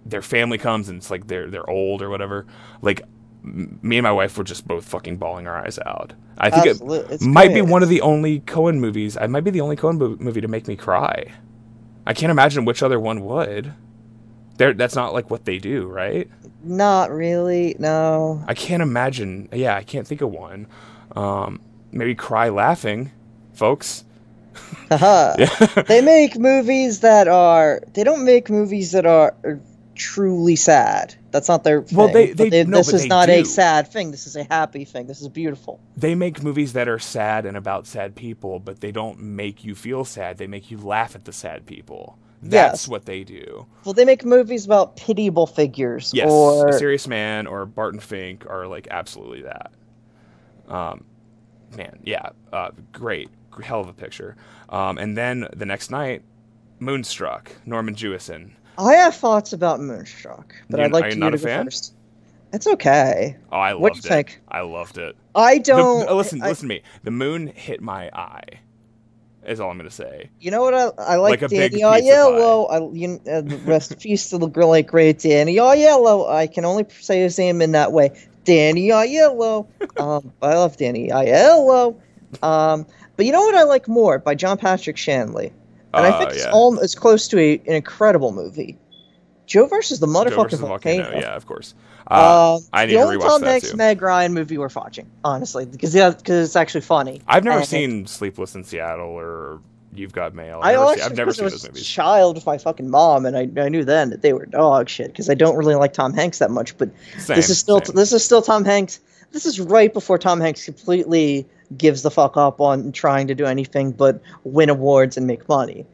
their family comes and it's like they're they're old or whatever. Like me and my wife were just both fucking bawling our eyes out. I think Absolutely. it It's might be one of the only Coen movies. I might be the only Coen mo- movie to make me cry. I can't imagine which other one would. They're, that's not like what they do, right? Not really. No. I can't imagine. Yeah, I can't think of one. Um, maybe cry laughing, folks. They make movies that are. They don't make movies that are truly sad. That's not their. Thing. Well, they- But they- no, this is they not a sad thing. This is a happy thing. This is beautiful. They make movies that are sad and about sad people, but they don't make you feel sad. They make you laugh at the sad people. That's Yes. what they do. Well, they make movies about pitiable figures. Yes, Or A Serious Man or Barton Fink are like absolutely that. Um, man, yeah, uh, great, hell of a picture. Um, and then the next night, Moonstruck, Norman Jewison. I have thoughts about Moonstruck, but You- I'd like are you to go fan? first. It's okay. Oh, I loved What'd you it. think? I loved it. I don't uh, listen, I- listen to me. The moon hit my eye. Is all I'm gonna say. You know what I, I like, Like Danny Aiello. I you, uh, rest in peace to the great great Danny Aiello. I can only say his name in that way. Danny Aiello. um, I love Danny Aiello. Um, but you know what I like more by John Patrick Shanley, and I Uh, think it's yeah. all it's close to a, an incredible movie. Joe versus the motherfucking versus the volcano. Yeah, of course. Uh, Um, I need to rewatch Tom that Hanks too. Meg Ryan movie worth watching, honestly, because yeah, because it's actually funny. I've never And- seen Sleepless in Seattle or You've Got Mail. I I've never, watched seen, I've never seen I those movies. child with my fucking mom, and I, I knew then that they were dog shit because I don't really like Tom Hanks that much. But Same, this is still same. this is still Tom Hanks. This is right before Tom Hanks completely gives the fuck up on trying to do anything but win awards and make money.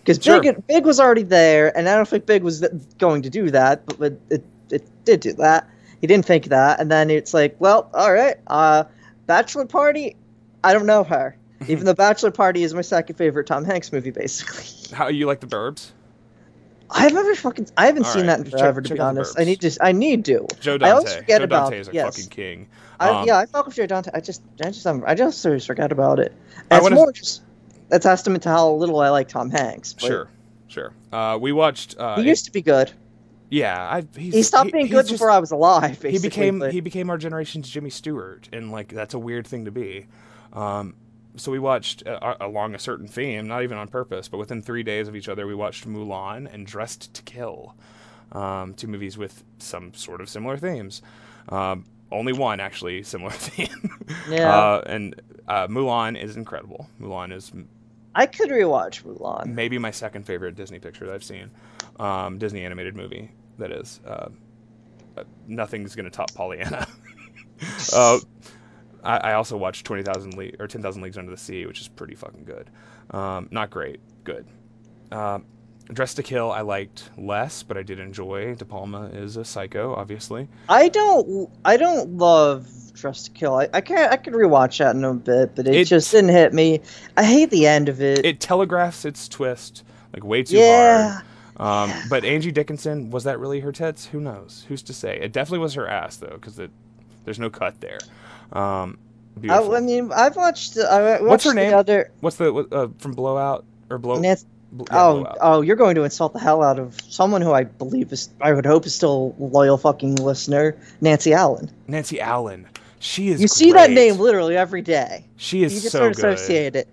Because Sure. Big Big was already there, and I don't think Big was going to do that, but, it it did do that. He didn't think that, and then it's like, well, all right, uh, Bachelor Party. I don't know her. Even though Bachelor Party is my second favorite Tom Hanks movie, basically. How you like the Burbs? I've never fucking I haven't All seen right, that in check- forever to check be honest. I need to I need to. Joe I always forget Joe about Dante is a yes. fucking king. I, Um, yeah, I fuck with Joe Dante. I just I just um, I just always forget about it. And it's more just a testament to how little I like Tom Hanks. but Sure, sure. Uh, we watched. Uh, He used to be good. yeah, I, he's, He stopped he- being he's good just- I was alive. Basically, he became but- he became our generation's Jimmy Stewart, and like that's a weird thing to be. Um, so we watched uh, along a certain theme, not even on purpose, but within three days of each other, we watched Mulan and Dressed to Kill, um, two movies with some sort of similar themes. Um, only one actually similar theme. Yeah. Uh, and uh, Mulan is incredible. Mulan is I could rewatch Mulan. maybe my second favorite Disney picture that I've seen. Um, Disney animated movie that is. Uh, uh, nothing's gonna top Pollyanna. uh, I, I also watched Twenty Thousand Le- or Ten Thousand Leagues Under the Sea, which is pretty fucking good. Um, not great, good. Um, Dress to Kill I liked less, but I did enjoy. De Palma is a psycho, obviously. I don't I don't love Dress to Kill. I, I can't I could rewatch that in a bit, but it, It- just didn't hit me. I hate the end of it. It telegraphs its twist like way too yeah. hard. Um, but Angie Dickinson was that really her tits? Who knows? Who's to say? It definitely was her ass though, because there's no cut there. Um, I. I mean, I've watched. I watched What's her name? Other, What's the uh, from Blowout or Blow? Nancy, yeah, oh, Blowout. oh, you're going to insult the hell out of someone who I believe is, I would hope is still a loyal fucking listener, Nancy Allen. Nancy Allen. She is. You see that name literally every day. She is you just so sort of good. associate it.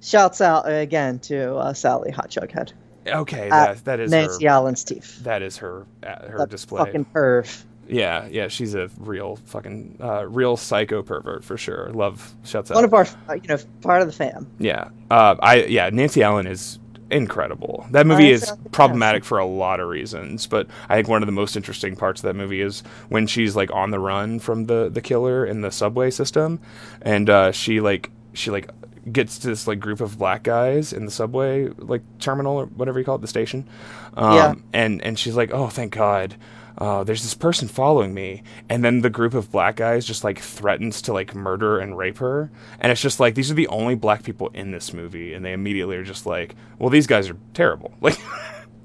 Shouts out again to uh, Sally Hot Jughead. Okay, that, that is Nancy her. Allen's teeth. That is her. Uh, her That display. fucking perv. Yeah, yeah. She's a real fucking uh, real psycho pervert for sure. Love. Shuts up. One of our, uh, you know, part of the fam. Yeah. Uh, I yeah, Nancy Allen is incredible. That movie is problematic for a lot of reasons, but I think one of the most interesting parts of that movie is when she's like on the run from the the killer in the subway system, and uh, she like she like gets to this like group of black guys in the subway like terminal or whatever you call it, the station. Um, Yeah. And and she's like, oh, thank God. Uh, there's this person following me, and then the group of black guys just like threatens to like murder and rape her, and it's just like these are the only black people in this movie, and they immediately are just like, well, these guys are terrible. Like,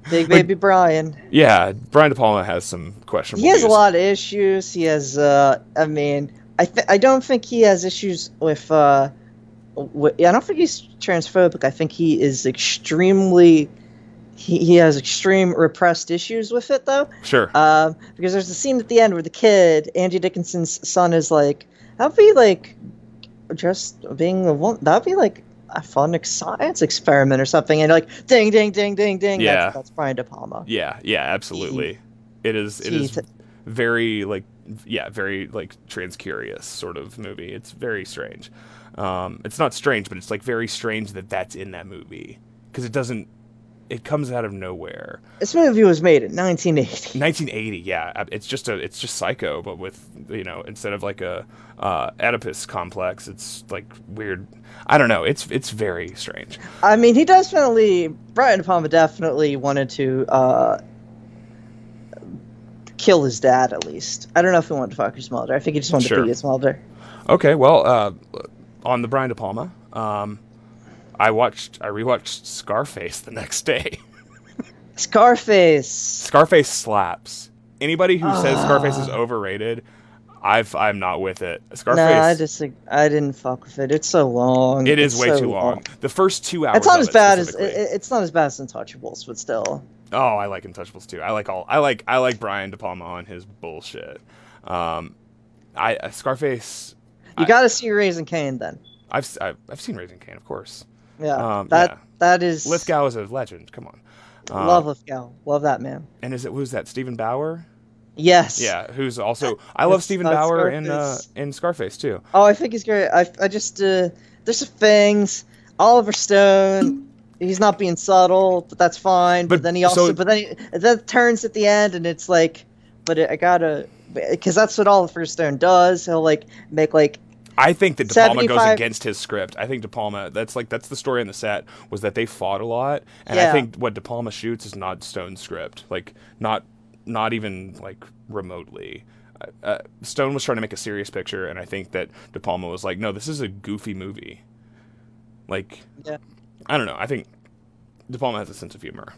Big baby Brian. yeah, Brian De Palma has some questionable. He has a lot of issues. He has, uh, I mean, I th- I don't think he has issues with. Uh, wi- I don't think he's transphobic. I think he is extremely. He, he has extreme repressed issues with it, though. Sure. Um, because there's a scene at the end where the kid, Angie Dickinson's son, is like, "That'd be like just being a woman. That'd be like a fun ex- science experiment or something, and like ding, ding, ding, ding, ding. Yeah. That's, that's Brian De Palma. Yeah, yeah, absolutely. It is. It is very like yeah, very like transcurious sort of movie. It's very strange. Um, it's not strange, but it's like very strange that that's in that movie because it doesn't. It comes out of nowhere. This movie was made in 1980. 1980, yeah. It's just a. It's just Psycho, but with you know instead of like a uh, Oedipus complex, it's like weird. I don't know. It's it's very strange. I mean, he definitely Brian De Palma definitely wanted to uh, kill his dad at least. I don't know if he wanted to fuck his mother. I think he just wanted Sure. to beat his mother. Okay, well, uh, on the Brian De Palma, um, I watched. I rewatched Scarface the next day. Scarface. Scarface slaps. Anybody who says Scarface Ah. is overrated, I've I'm not with it. Scarface. I just I didn't fuck with it. It's so long. it is It's way so too long. The first two hours. It's not of as it bad as it, it's not as bad as Untouchables, but still. Oh, I like Untouchables too. I like all. I like. I like Brian De Palma on his bullshit. Um, I uh, Scarface. You got to see Raising Cain then. I've I've, I've seen Raising Cain, of course. Yeah, Um, that yeah. that is Lithgow is a legend. Come on. Um, love Lithgow. Love that man. And is it who's that? Steven Bauer. Yes. Yeah, who's also I love Steven that's Bauer in uh, Scarface. in Scarface too. Oh, I think he's great. I, I just uh, there's some things. Oliver Stone. He's not being subtle, but that's fine. But, But- then he also, so- but then he then turns at the end, and it's like, but it, I gotta, because that's what Oliver Stone does. He'll like make like I think that De Palma goes against his script. I think De Palma that's like that's the story on the set was that they fought a lot, and Yeah. I think what De Palma shoots is not Stone's script, like not not even like remotely. Uh, uh, Stone was trying to make a serious picture, and I think that De Palma was like, "No, this is a goofy movie." Like, Yeah. I don't know. I think De Palma has a sense of humor.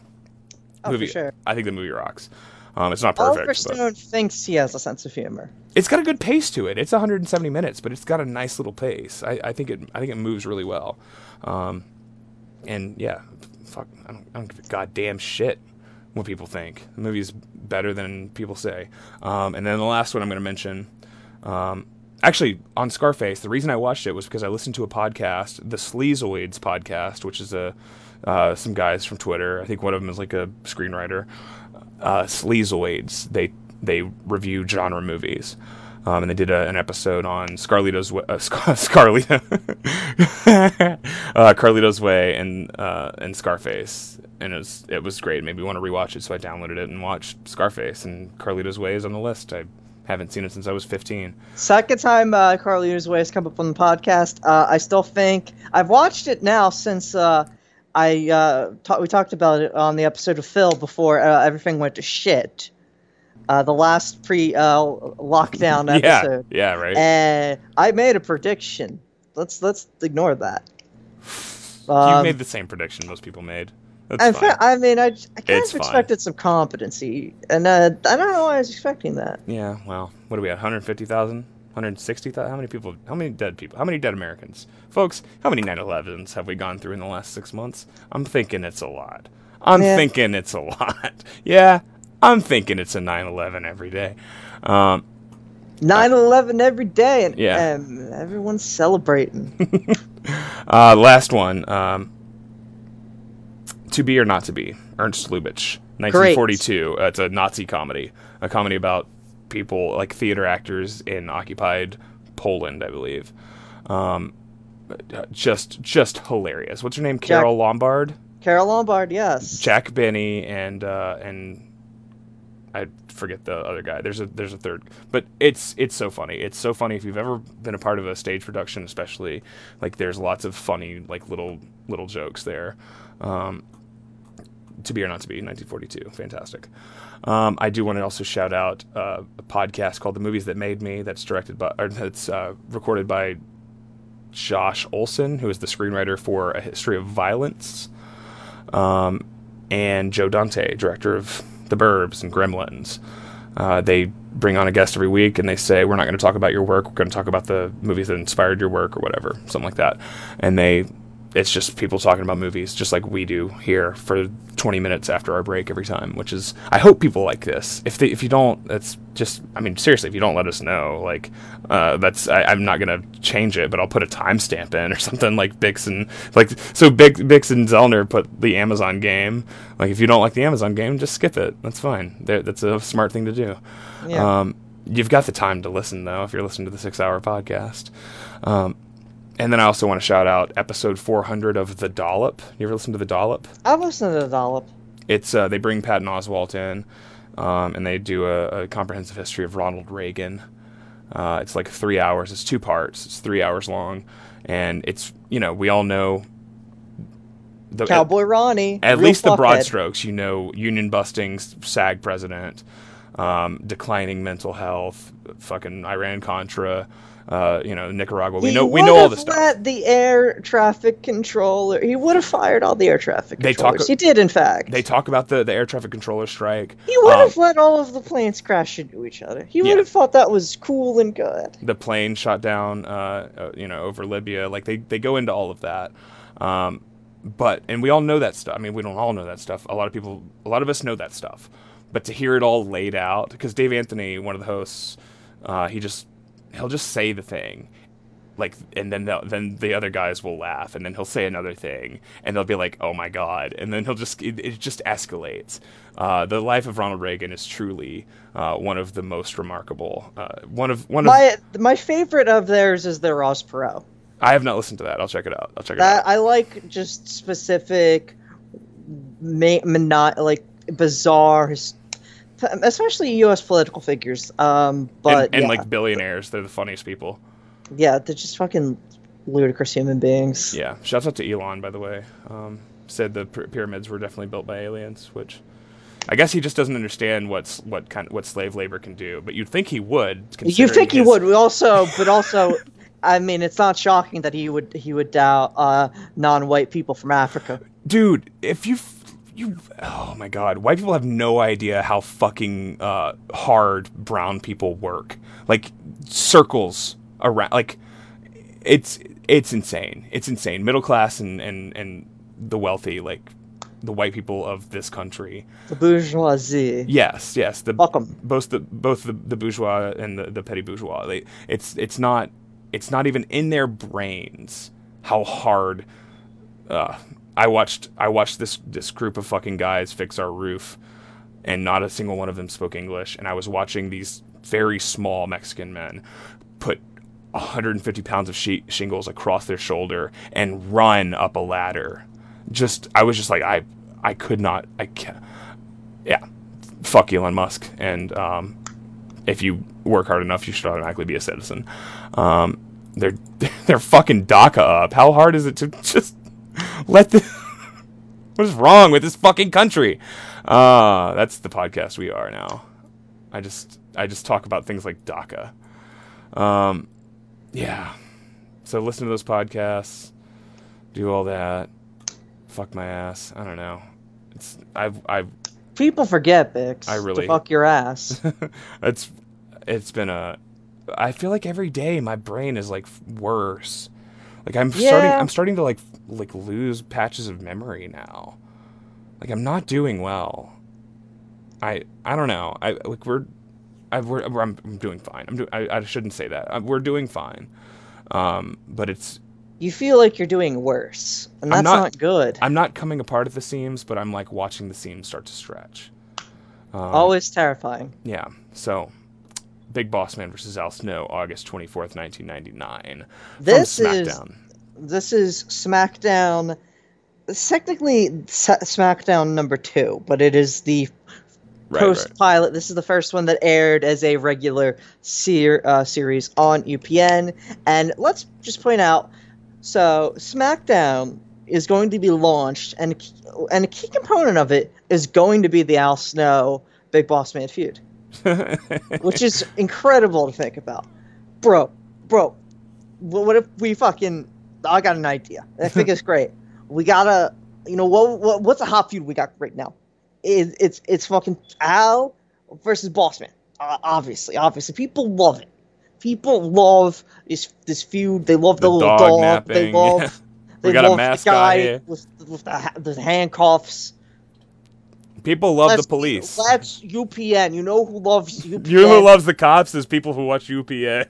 Oh, for movie, sure. I think the movie rocks. Um, it's not perfect. Oliver but- thinks he has a sense of humor. it's got a good pace to it. It's 170 minutes, but it's got a nice little pace. I, I think it I think it moves really well. Um, and yeah, fuck, I don't, I don't give a goddamn shit what people think. The movie's better than people say. Um, and then the last one I'm going to mention. Um, actually, on Scarface, the reason I watched it was because I listened to a podcast, the Sleazoids podcast, which is a uh, some guys from Twitter. I think one of them is like a screenwriter. Uh, Sleazoids. They they review genre movies. Um, and they did a, an episode on Scarlito's Way, uh, Scar- Scarlito, uh, Carlito's Way, and uh, and Scarface, and it was it was great. Me want to rewatch it, so I downloaded it and watched Scarface. And Carlito's Way is on the list. I haven't seen it since I was 15. Second time uh, Carlito's Way has come up on the podcast. Uh, I still think I've watched it now since uh, I uh, ta- we talked about it on the episode of Phil before uh, everything went to shit. Uh, the last pre uh, lockdown episode, yeah, yeah, right. and I made a prediction. Let's let's ignore that. you Um, made the same prediction most people made. That's I, fine. fe- I mean, I, I kind It's of fine. expected some competency, and uh, I don't know why I was expecting that. Yeah, well, what are we at? 150,000? 160,000? How many people? How many dead people? How many dead Americans? Folks, how many 9 11s have we gone through in the last six months? I'm thinking it's a lot. I'm Yeah. thinking it's a lot. Yeah, I'm thinking it's a 9 11 every day. Um, 9/11 every day, and, Yeah. and everyone's celebrating. uh, last one. Um, to Be or Not to Be. Ernst Lubitsch. 1942. Uh, it's a Nazi comedy. A comedy about people, like theater actors in occupied Poland, I believe. Um, just just hilarious. What's her name? Carole Lombard, Carole Lombard, yes. Jack Benny, and uh, and I forget the other guy. There's a there's a third, but it's it's so funny. It's so funny if you've ever been a part of a stage production, especially like there's lots of funny like little little jokes there. Um, to be or not to be, 1942, fantastic. Um, I do want to also shout out uh, a podcast called The Movies That Made Me. That's directed by, or that's uh, recorded by Josh Olson, who is the screenwriter for A History of Violence, um, and Joe Dante, director of The Burbs and Gremlins. Uh, they bring on a guest every week and they say, We're not going to talk about your work, we're going to talk about the movies that inspired your work or whatever, something like that. And they it's just people talking about movies, just like we do here for 20 minutes after our break every time. Which is, I hope people like this. If they, if you don't, that's just, I mean, seriously, if you don't let us know, like, uh, that's, I, I'm not gonna change it, but I'll put a timestamp in or something like Bix and like, so Bix, Bix and Zellner put the Amazon game. Like, if you don't like the Amazon game, just skip it. That's fine. That- That's a smart thing to do. Yeah. Um, you've got the time to listen though if you're listening to the six hour podcast. Um, and then I also want to shout out episode 400 of The Dollop. You ever listen to The Dollop? I've listened to the dollop. It's uh, they bring Patton Oswalt in, um, and they do a, a comprehensive history of Ronald Reagan. Uh, it's like three hours. It's two parts. It's three hours long, and it's you know we all know the Cowboy Ronnie. at least the broad fuckhead. strokes. You know, union busting SAG president, um, declining mental health, fucking Iran Contra, uh, you know Nicaragua. We He know we know all this stuff. Let the air traffic controller. He would have fired all the air traffic They talk- controllers. he did, in fact. They talk about the, the air traffic controller strike. he would Um, have let all of the planes crash into each other. He Yeah. would have thought that was cool and good. the plane shot down, uh, uh, you know, over Libya. Like they, they go into all of that. Um, but and we all know that stuff. I mean, we don't all know that stuff. A lot of people, a lot of us know that stuff. But to hear it all laid out, because Dave Anthony, one of the hosts, uh, he just he'll just say the thing, like, and then the, then the other guys will laugh, and then he'll say another thing, and they'll be like, "Oh my god!" And then he'll just it, it just escalates. Uh, the life of Ronald Reagan is truly uh, one of the most remarkable. Uh, one of one of My my favorite of theirs is the Ross Perot. I have not listened to that. I'll check it out. I'll check it out. I like just specific, ma- mono- like bizarre, his- especially U.S. political figures. Um, but and and yeah, like billionaires, they're the funniest people. yeah, they're just fucking ludicrous human beings. Yeah. Shouts out to Elon, by the way. Um, said the pyramids were definitely built by aliens, which I guess he just doesn't understand what's what kind what slave labor can do. But you'd think he would. You think he would? We also, but also, I mean, it's not shocking that he would he would doubt uh, non-white people from Africa. dude? If you you oh my god, white people have no idea how fucking uh, hard brown people work. Like circles around, like it's it's insane. It's insane. Middle class and and and the wealthy, like the white people of this country. The bourgeoisie. Yes, yes. The 'em. both the both the, the bourgeois and the, the petty bourgeois. They, it's it's not it's not even in their brains how hard. Uh, I watched I watched this this group of fucking guys fix our roof, and not a single one of them spoke English. And I was watching these very small Mexican men put 150 pounds of she- shingles across their shoulder and run up a ladder. Just I was just like I I could not I can't yeah, fuck Elon Musk. And um, if you work hard enough, you should automatically be a citizen. Um, they're they're fucking DACA up. How hard is it to just let the what is wrong with this fucking country? Uh, that's the podcast we are now. I just I just talk about things like DACA. Um, yeah. So listen to those podcasts, do all that. Fuck my ass. I don't know. It's I've I've People forget, Bix. I really- to fuck your ass. it's it's been a I feel like every day my brain is like worse. Like I'm starting I'm starting to like like lose patches of memory now. Like I'm not doing well. I I don't know. I like we're I we're, I'm, I'm doing fine. I'm do, I, I shouldn't say that. I, we're doing fine. Um but it's you feel like you're doing worse, and that's not- not, good. I'm not coming apart at the seams, but I'm like watching the seams start to stretch. Um, Always terrifying. Yeah. So, Big Boss Man versus Al Snow, August 24th, 1999. from This is SmackDown. This is SmackDown. It's technically SmackDown number two, but it is the Right, post right. pilot. This is the first one that aired as a regular ser- uh, series on UPN. And let's just point out, so SmackDown is going to be launched, and a key- and a key component of it is going to be the Al Snow Big Boss Man feud, which is incredible to think about, bro, bro. What if we fucking? I got an idea. I think it's great. We gotta, you know, what, what what's a hot feud we got right now? It, it's it's fucking Al versus Bossman. Uh, obviously, obviously, people love it. People love this this feud. They love the, The little dog dog. napping, They love yeah. They got a love mask the guy guy here. with, with the, the handcuffs. People love Let's- the police. That's UPN. You know who loves UPN? You know who loves the cops is people who watch UPN.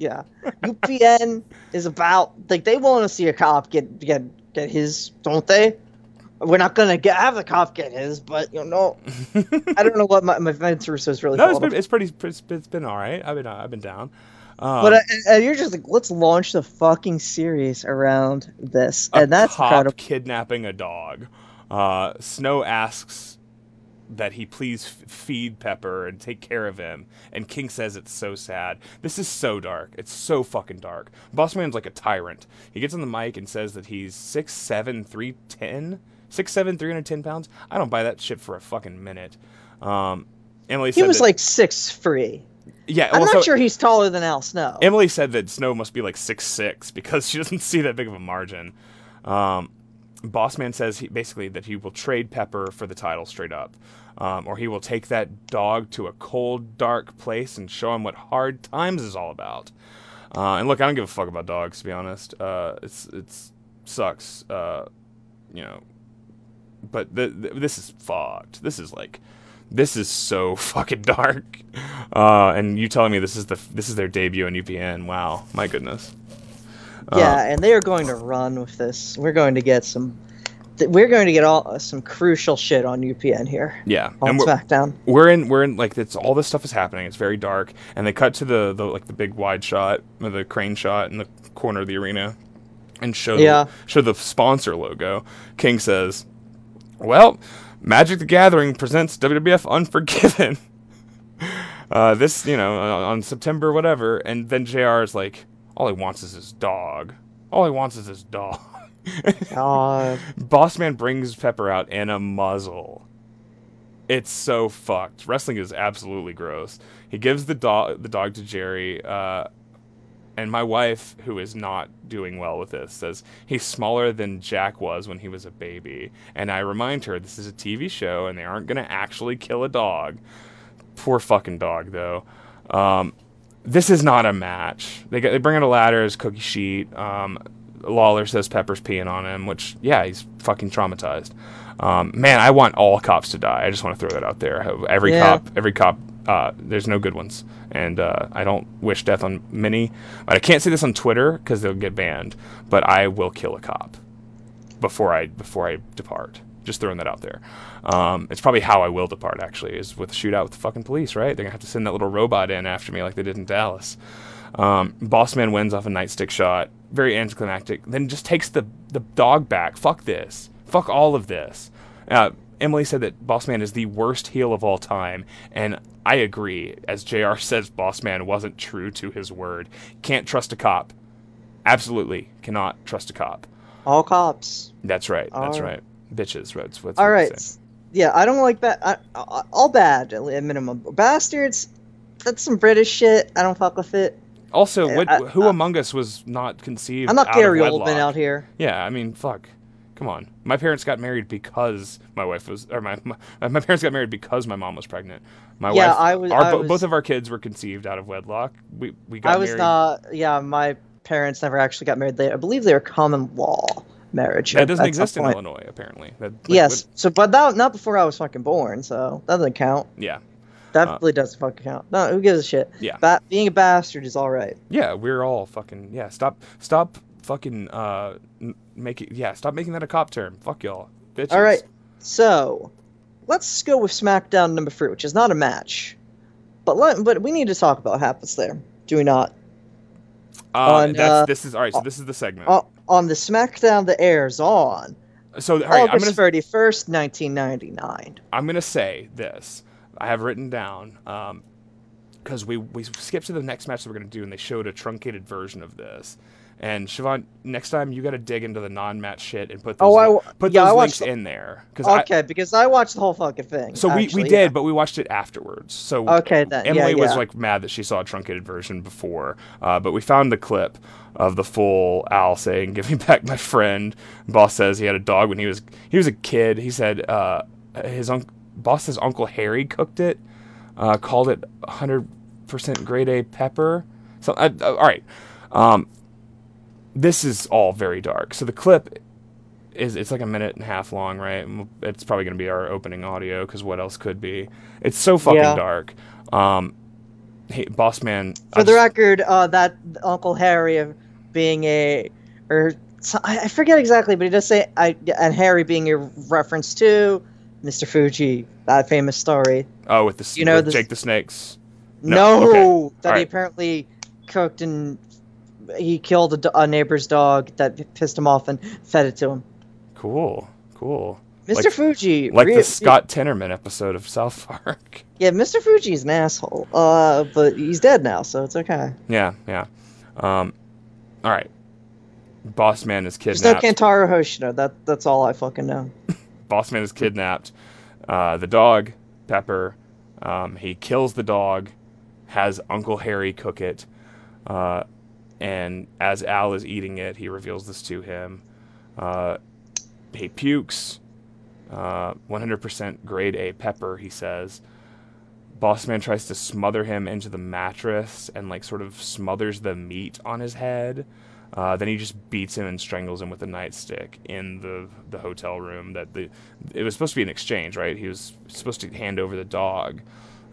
Yeah, UPN is about like they want to see a cop get get get his, don't they? We're not gonna get have the cop get his, but you know, I don't know what my my Vince Russo's really. no, it's been, it's pretty. It's, it's been all right. I've been uh, I've been down. Um, but uh, you're just like, let's launch the fucking series around this, and that's cop incredible. kidnapping a dog. Uh, Snow asks that he please f- feed Pepper and take care of him, and King says it's so sad. This is so dark. It's so fucking dark. Bossman's like a tyrant. He gets on the mic and says that he's six seven three ten. Six seven, three hundred ten pounds. I don't buy that shit for a fucking minute. Um, Emily He was that- like six free. yeah. I'm not so- sure he's taller than Al Snow. Emily said that Snow must be like six six because she doesn't see that big of a margin. Um, Bossman says he, basically that he will trade Pepper for the title straight up, um, or he will take that dog to a cold, dark place and show him what hard times is all about. Uh, and look, I don't give a fuck about dogs to be honest. Uh, it's it's sucks, uh, you know. But th- th- this is fucked. This is like this is so fucking dark. Uh, and you telling me this is the this is their debut on UPN? Wow, my goodness. yeah, and they are going to run with this. We're going to get some. Th- We're going to get all some crucial shit on UPN here Yeah, on and we're, SmackDown. we're in we're in like it's all this stuff is happening. It's very dark, and they cut to the, the like the big wide shot, the crane shot in the corner of the arena, and show Yeah. the, show the sponsor logo. King says, "Well, Magic the Gathering presents WWF Unforgiven." Uh, this, you know, on, on September whatever, and then Jr. is like, all he wants is his dog. All he wants is his dog. God. Bossman brings Pepper out in a muzzle. It's so fucked. Wrestling is absolutely gross. He gives the dog the dog to Jerry, uh, and my wife, who is not doing well with this, says he's smaller than Jack was when he was a baby. And I remind her this is a TV show, and they aren't going to actually kill a dog. Poor fucking dog, though. Um, this is not a match. They get, they bring out a ladder as cookie sheet. Um, Lawler says Pepper's peeing on him, which yeah, he's fucking traumatized. Um, man, I want all cops to die. I just want to throw that out there. Every Yeah. cop, every cop. Uh, there's no good ones, and uh, I don't wish death on many. But I can't say this on Twitter because they'll get banned. But I will kill a cop before I before I depart. Just throwing that out there. Um, it's probably how I will depart. Actually, is with a shootout with the fucking police. Right? They're gonna have to send that little robot in after me like they did in Dallas. Um, Bossman wins off a nightstick shot. Very anticlimactic. Then just takes the the dog back. Fuck this. Fuck all of this. Uh, Emily said that Bossman is the worst heel of all time, and I agree. As Jr. says, Bossman wasn't true to his word. Can't trust a cop. Absolutely cannot trust a cop. All cops. That's right. That's All right. Bitches. Right. That's what All we Yeah, I don't like that. I, all bad at minimum. Bastards. That's some British shit. I don't fuck with it. Also, what, I- who I- among us was not conceived? I'm not Gary Oldman out here. Yeah, I mean, fuck. Come on. My parents got married because my wife was, or my my, my parents got married because my mom was pregnant. My Yeah, wife, I was- Our, I was- both of our kids were conceived out of wedlock. We we got I was married. not. Yeah, my parents never actually got married. They, I believe they were common law marriage. that doesn't exist in. Illinois, apparently. That, like, yes. So, but that not before I was fucking born. So that doesn't count. yeah, That Uh, really doesn't fucking count. No, who gives a shit? Yeah. Ba- being a bastard is all right. yeah. We're all fucking yeah. Stop stop fucking uh make it yeah. Stop making that a cop term. Fuck y'all, bitches. All right. So, let's go with SmackDown number three, which is not a match, but let, but we need to talk about what happens there. Do we not? Uh, on, that's uh, this is all right. So this is the segment. Uh, on the SmackDown that airs on so all right, August thirty first, nineteen ninety nine. I'm gonna say this. I have written down because we we skipped to the next match that we're gonna do, and they showed a truncated version of this. And Siobhan, next time you got to dig into the non-match shit and put those, Oh, I put yeah, those I links the- in there. Because Okay, because I watched the whole fucking thing. so we, actually, we yeah. did, but we watched it afterwards. So Okay, then. Yeah, Emily was yeah. like mad that she saw a truncated version before, uh, but we found the clip of the full Al saying, "Give me back my friend." Boss says he had a dog when he was he was a kid. He said uh, his uncle boss says Uncle Harry cooked it, uh, called it 100 percent grade A pepper. So uh, uh, all right. Um, this is all very dark. So the clip is it's like a minute and a half long, right? It's probably going to be our opening audio because what else could be? It's so fucking Yeah. dark. Um, hey, boss man. For I the just- record, uh, that Uncle Harry of being a, or so- I forget exactly, but he does say, I and Harry being a reference to Mr. Fuji, that famous story. oh, with the you know this- Jake the Snakes. No, No, okay. that All he apparently cooked and he killed a, a neighbor's dog that pissed him off and fed it to him. Cool, cool. Mr. Like- Fuji, Like re- the Scott Tenorman episode of South Park. Yeah, Mr. Fuji's an asshole. Uh, but he's dead now, so it's okay. yeah, yeah. Um, all right. Boss man is There's no kidnapped. Kantaro Hoshino. That that's all I fucking know. boss man is kidnapped. Uh, the dog, Pepper, um, he kills the dog, has Uncle Harry cook it, uh, and as Al is eating it, he reveals this to him. Uh, he pukes. Uh, 100% grade A pepper, he says. Boss man tries to smother him into the mattress and like sort of smothers the meat on his head. Uh, then he just beats him and strangles him with a nightstick in the the hotel room. That the it was supposed to be an exchange, right? He was supposed to hand over the dog,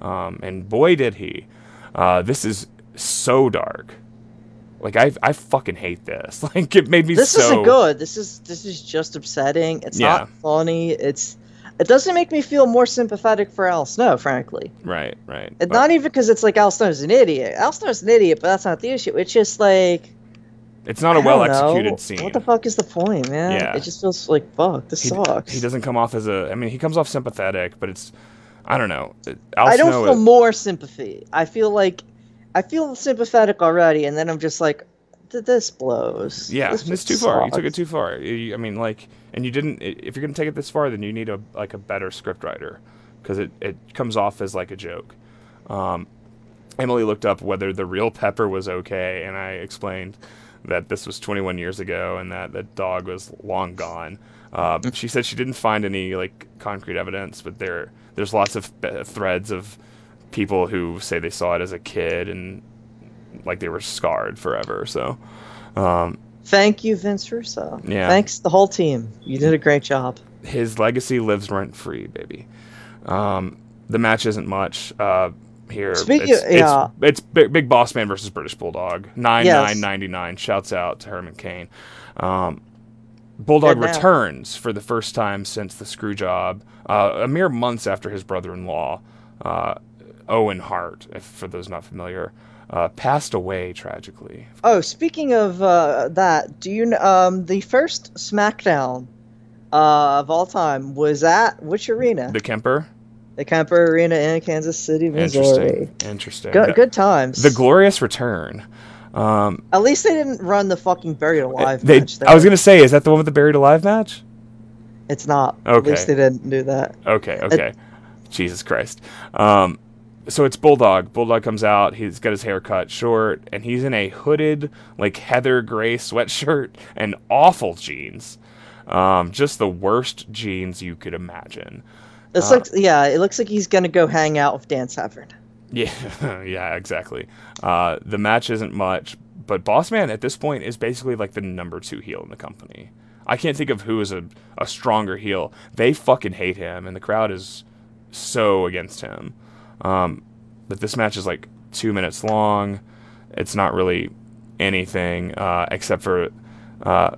um, and boy did he! Uh, this is so dark. Like I I fucking hate this. Like it made me This so isn't good. This is this is just upsetting. It's Yeah. not funny. It's it doesn't make me feel more sympathetic for Al Snow, frankly. right, right. But- not even because it's like Al Snow's an idiot. Al Snow's an idiot, but that's not the issue. It's just like it's not a well executed scene. What the fuck is the point, man? Yeah. It just feels like fuck. This he, sucks. he doesn't come off as a. I mean, he comes off sympathetic, but it's. I don't know. Al I don't Snow feel is- more sympathy. I feel like I feel sympathetic already, and then I'm just like, this blows. Yeah, This it's too far. You took it too far. You- I mean, like, and you didn't. If you're gonna take it this far, then you need a like a better scriptwriter, because it it comes off as like a joke. Um, Emily looked up whether the real Pepper was okay, and I explained that this was 21 years ago and that the dog was long gone. Uh, she said she didn't find any like concrete evidence, but there there's lots of threads of people who say they saw it as a kid and like they were scarred forever. So. Um, Thank you, Vince Russo. Yeah. Thanks the whole team. You did a great job. his legacy lives rent free, baby. Um, the match isn't much uh, here. Speaking it's, of- yeah. it's, it's big, big Boss Man versus British Bulldog. Nine Yes. nine ninety nine. Shouts out to Herman Cain. Um, Bulldog returns for the first time since the screw job, uh, a mere months after his brother-in-law, uh, Owen Hart, if, for those not familiar, uh, passed away tragically. Oh, speaking of uh, that, do you um the first SmackDown uh, of all time was at which arena? The Kemper. The Kemper Arena in Kansas City, Missouri. Interesting. Interesting. Good, good times. The glorious return. Um, At least they didn't run the fucking buried alive they, match. I was gonna say, is that the one with the buried alive match? It's not. At Okay. least they didn't do that. Okay, okay. Jesus Christ. Um, so it's Bulldog. Bulldog comes out. He's got his hair cut short, and he's in a hooded, like heather gray sweatshirt and awful jeans. Um, just the worst jeans you could imagine. This Uh, looks. Yeah, it looks like he's gonna go hang out with Dan Severn. Yeah, yeah, exactly. Uh, the match isn't much, but Boss Man at this point is basically like the number two heel in the company. I can't think of who is a, a stronger heel. They fucking hate him, and the crowd is so against him. Um, but this match is like two minutes long. It's not really anything uh, except for uh,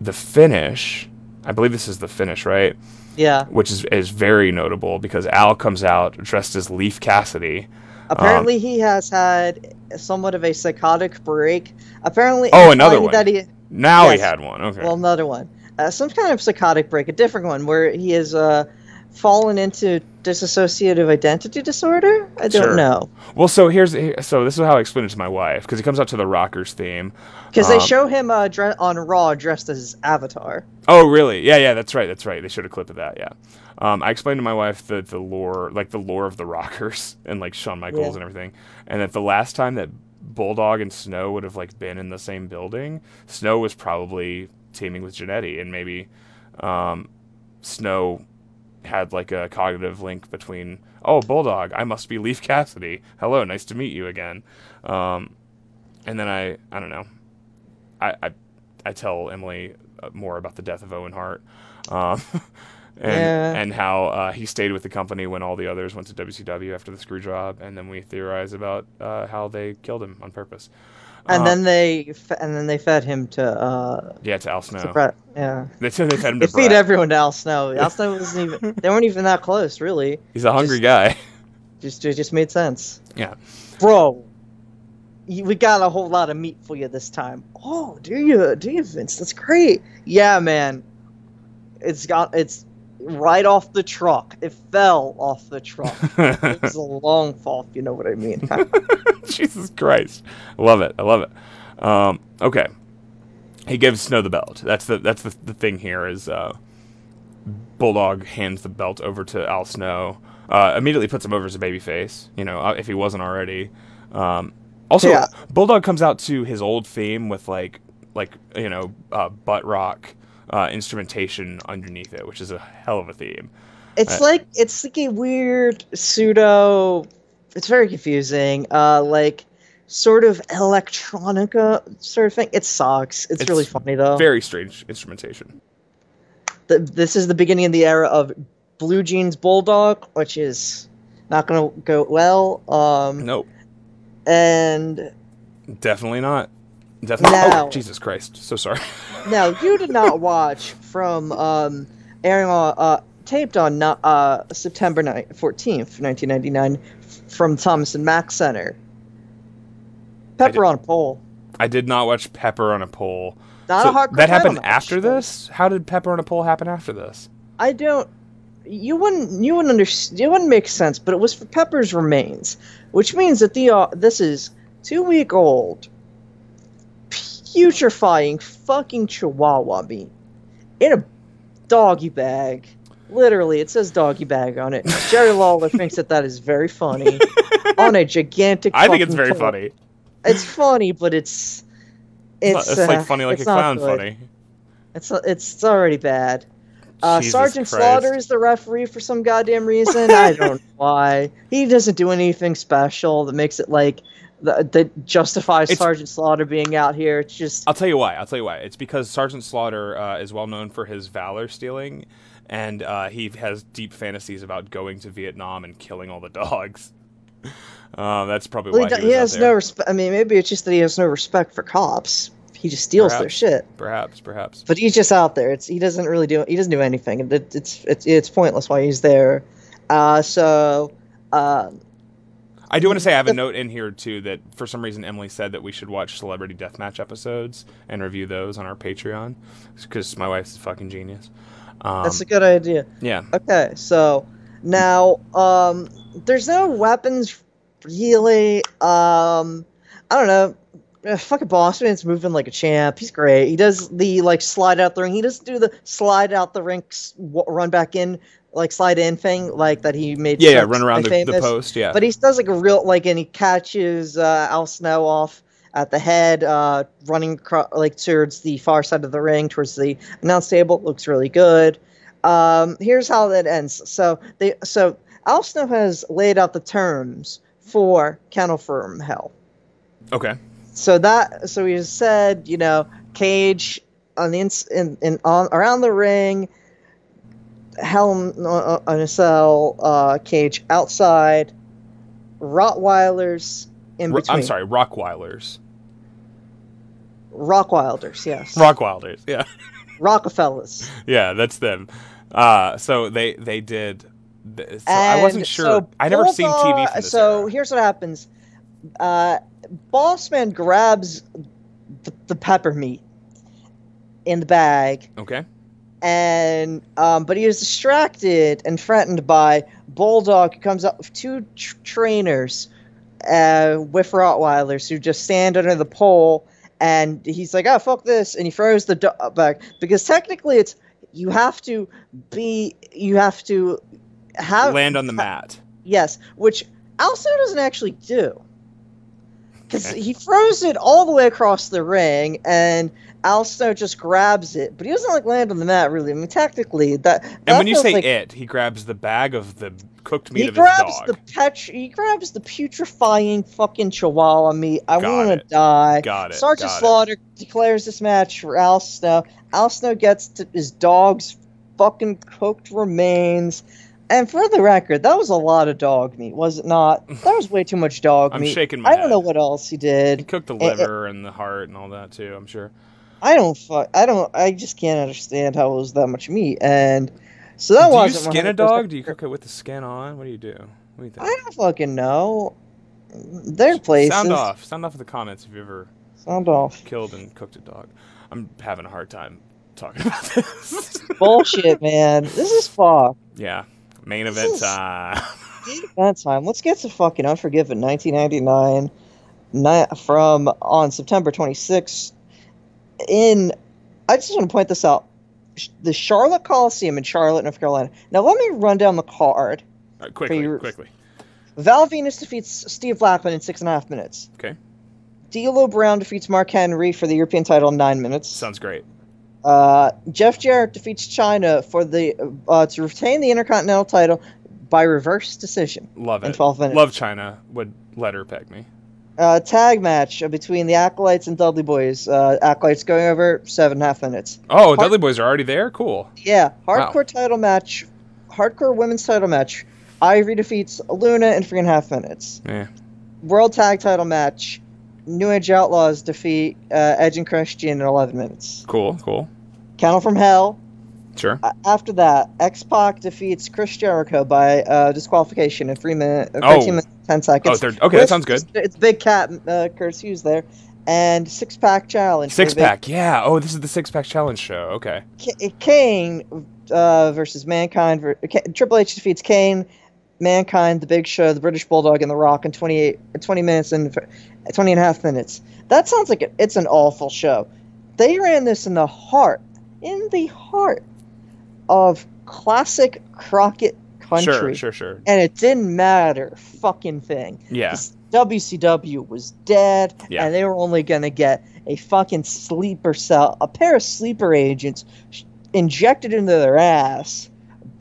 the finish. I believe this is the finish, right? Yeah. Which is, is very notable because Al comes out dressed as Leif Cassidy. Apparently, Um, he has had somewhat of a psychotic break. Apparently, Oh, another one. That he, Now he had one. Okay. well, another one, uh, some kind of psychotic break, a different one where he is uh, fallen into dissociative identity disorder. I don't Sure. know Well, so here's so this is how I explained it to my wife because he comes out to the Rockers theme. because they Um, show him uh, dre- on Raw dressed as Avatar. Oh, really? Yeah, yeah, that's right. That's right. They showed a clip of that. Yeah. Um, I explained to my wife the the lore, like the lore of the Rockers and like Shawn Michaels Yeah. and everything, and that the last time that Bulldog and Snow would have like been in the same building, Snow was probably teaming with Jannetty, and maybe um, Snow had like a cognitive link between oh Bulldog, I must be Leif Cassidy. Hello, nice to meet you again. Um, and then I I don't know. I, I I tell Emily uh, more about the death of Owen Hart. Um, and Yeah. and how uh, he stayed with the company when all the others went to WCW after the screw job, and then we theorize about uh, how they killed him on purpose. And Uh, then they and then they fed him to uh yeah, to Al Snow. to Bret. Yeah, They said they fed him they to feed Bret. everyone to Al Snow. Al Snow wasn't even. They weren't even that close, really. He's a hungry just- guy. Just it just made sense, Yeah. bro. We got a whole lot of meat for you this time. Oh, do you? Do you, Vince? That's great. Yeah, man. It's got it's right off the truck. It fell off the truck. it was a long fall, if you know what I mean. Jesus Christ, I love it. I love it. Um, okay, he gives Snow the belt. That's the that's the, the thing here is uh, Bulldog hands the belt over to Al Snow. Uh, immediately puts him over as a babyface. You know, uh, if he wasn't already. Um, also, Yeah. Bulldog comes out to his old theme with like like you know uh, butt rock uh, instrumentation underneath it, which is a hell of a theme. It's Uh, like it's like a weird pseudo. It's very confusing. Uh, like sort of electronica sort of thing. It sucks. It's, It's really funny though. Very strange instrumentation. the, this is the beginning of the era of Blue Jeans Bulldog, which is not going to go well. Um, Nope. and Definitely not. Definitely. No. Oh, Jesus Christ. So sorry. no, you did not watch from um, airing on uh, taped on uh, September ni- 14th, 1999, from Thomas and Mack Center. Pepper on a pole. I did not watch Pepper on a Pole. Not So a hardcore that happened after this? How did Pepper on a Pole happen after this? I don't. You wouldn't. You wouldn't understand. It wouldn't make sense. But it was for Pepper's remains, which means that the uh, this is two week old, putrefying fucking Chihuahua meat in a doggy bag. Literally, it says doggy bag on it. Jerry Lawler thinks that that is very funny on a gigantic. I think it's very pole. funny. It's funny, but it's It's, it's, it's like uh, funny like it's a clown funny. It's it's it's already bad. Uh, Sergeant Christ. Slaughter is the referee for some goddamn reason. I don't know why. He doesn't do anything special that makes it like that, that justifies It's- Sergeant Slaughter being out here. It's just I'll tell you why. I'll tell you why. It's because Sergeant Slaughter uh, is well known for his valor stealing, and uh, he has deep fantasies about going to Vietnam and killing all the dogs. Um, that's probably well, why he, he, do- was he out has no respect. I mean, maybe it's just that he has no respect for cops. He just steals their shit. Perhaps, perhaps. But he's just out there. It's he doesn't really do he doesn't do anything. It, it's it's it's pointless why he's there. Uh, so. Uh, I do want to say I have a note in here too that for some reason Emily said that we should watch celebrity deathmatch episodes and review those on our Patreon because my wife's a fucking genius. Um, that's a good idea. yeah. Okay, so now um there's no weapons really. Um I don't know. Uh, fucking Bossman's moving like a champ. He's great. He does the like slide out the ring. He doesn't do the slide out the ring, run back in, like slide in thing, like that he made. Yeah, yeah, run around the, the post. Yeah. But he does like a real like, and he catches uh, Al Snow off at the head, uh, running cro- like towards the far side of the ring, towards the announce table. Looks really good. Um, here's how that ends. So they, so Al Snow has laid out the terms for Kennel from Hell. okay. So that, so he said, you know, cage on the ins, in, in on around the ring, Hell on a cell, uh, cage outside, Rottweilers in between. I'm sorry, Rockwilders. Rockwilders, yes. Rockwilders. Yeah. Rockefellers. yeah, that's them. Uh, so they they did. So I wasn't sure. so I never seen TV from this So era. here's what happens. Uh, Bossman grabs the, the pepper meat in the bag, Okay. And um, but he is distracted and threatened by Bulldog, who comes up with two tr- trainers uh, with Rottweilers who just stand under the pole, and he's like, "Oh fuck this!" and he throws the dog back because technically it's you have to be you have to have Land on the mat. Yes, which Also doesn't actually do. Because he throws it all the way across the ring, and Al Snow just grabs it, but he doesn't like land on the mat really. I mean, tactically, that. And when you say like- it, he grabs the bag of the cooked meat he of grabs his dog. the pet. He grabs the putrefying fucking chihuahua meat. I want to die. Got it, Sergeant got it. Slaughter declares this match for Al Snow. Al Snow gets to his dog's fucking cooked remains. And for the record, that was a lot of dog meat, was it not? That was way too much dog I'm meat. shaking my I don't know what else he did. He cooked the liver and the heart and all that too. I'm sure. I don't fuck. I don't. I just can't understand how it was that much meat. And so that was. do you skin a 100% dog? Do you cook it with the skin on? What do you do? What do you think? I don't fucking know. There are places. Sound off. Sound off in the comments if you ever Sound off. killed and cooked a dog. I'm having a hard time talking about this. Bullshit, man. This is fuck. yeah. Main event time. That time. Let's get to fucking Unforgiven 1999 ni- from on September 26th in I just want to point this out. The Charlotte Coliseum in Charlotte, North Carolina. Now let me run down the card. Right, quickly, your- quickly. Val Venis defeats Steve Blackman in six and a half minutes. Okay. D'Lo Brown defeats Mark Henry for the European title in nine minutes. Sounds great. Uh, Jeff Jarrett defeats Chyna for the uh, to retain the Intercontinental title by reverse decision. Love it. In 12 minutes. Love Chyna. Would let her peg me. Uh, tag match between the Acolytes and Dudley Boyz. Uh, Acolytes going over seven and a half minutes. Oh, Har- Dudley Boyz are already there. Cool. Yeah, Wow. hardcore title match, hardcore women's title match. Ivory defeats Luna in three and a half minutes. Yeah. World tag title match. New Age Outlaws defeat uh, Edge and Christian in 11 minutes. Cool. Cool. Count from Hell. Sure. After that, X Pac defeats Chris Jericho by uh, disqualification in three minutes, uh, Oh. 13 minutes, 10 seconds. Oh, third- okay, that sounds good. It's Big Cat, uh, Curtis Hughes there, and six pack challenge. Six big- pack. Yeah. Oh, this is the six pack challenge show. Okay. K- Kane uh, versus Mankind. Ver- K- Triple H defeats Kane, Mankind, The Big Show, The British Bulldog, and The Rock in 28, 20 minutes and 20 and a half minutes. That sounds like it, it's an awful show. They ran this in the heart, in the heart of classic Crockett country. Sure. Sure. Sure. And it didn't matter, fucking thing. Yeah. WCW was dead, Yeah. and they were only going to get a fucking sleeper cell, a pair of sleeper agents sh- injected into their ass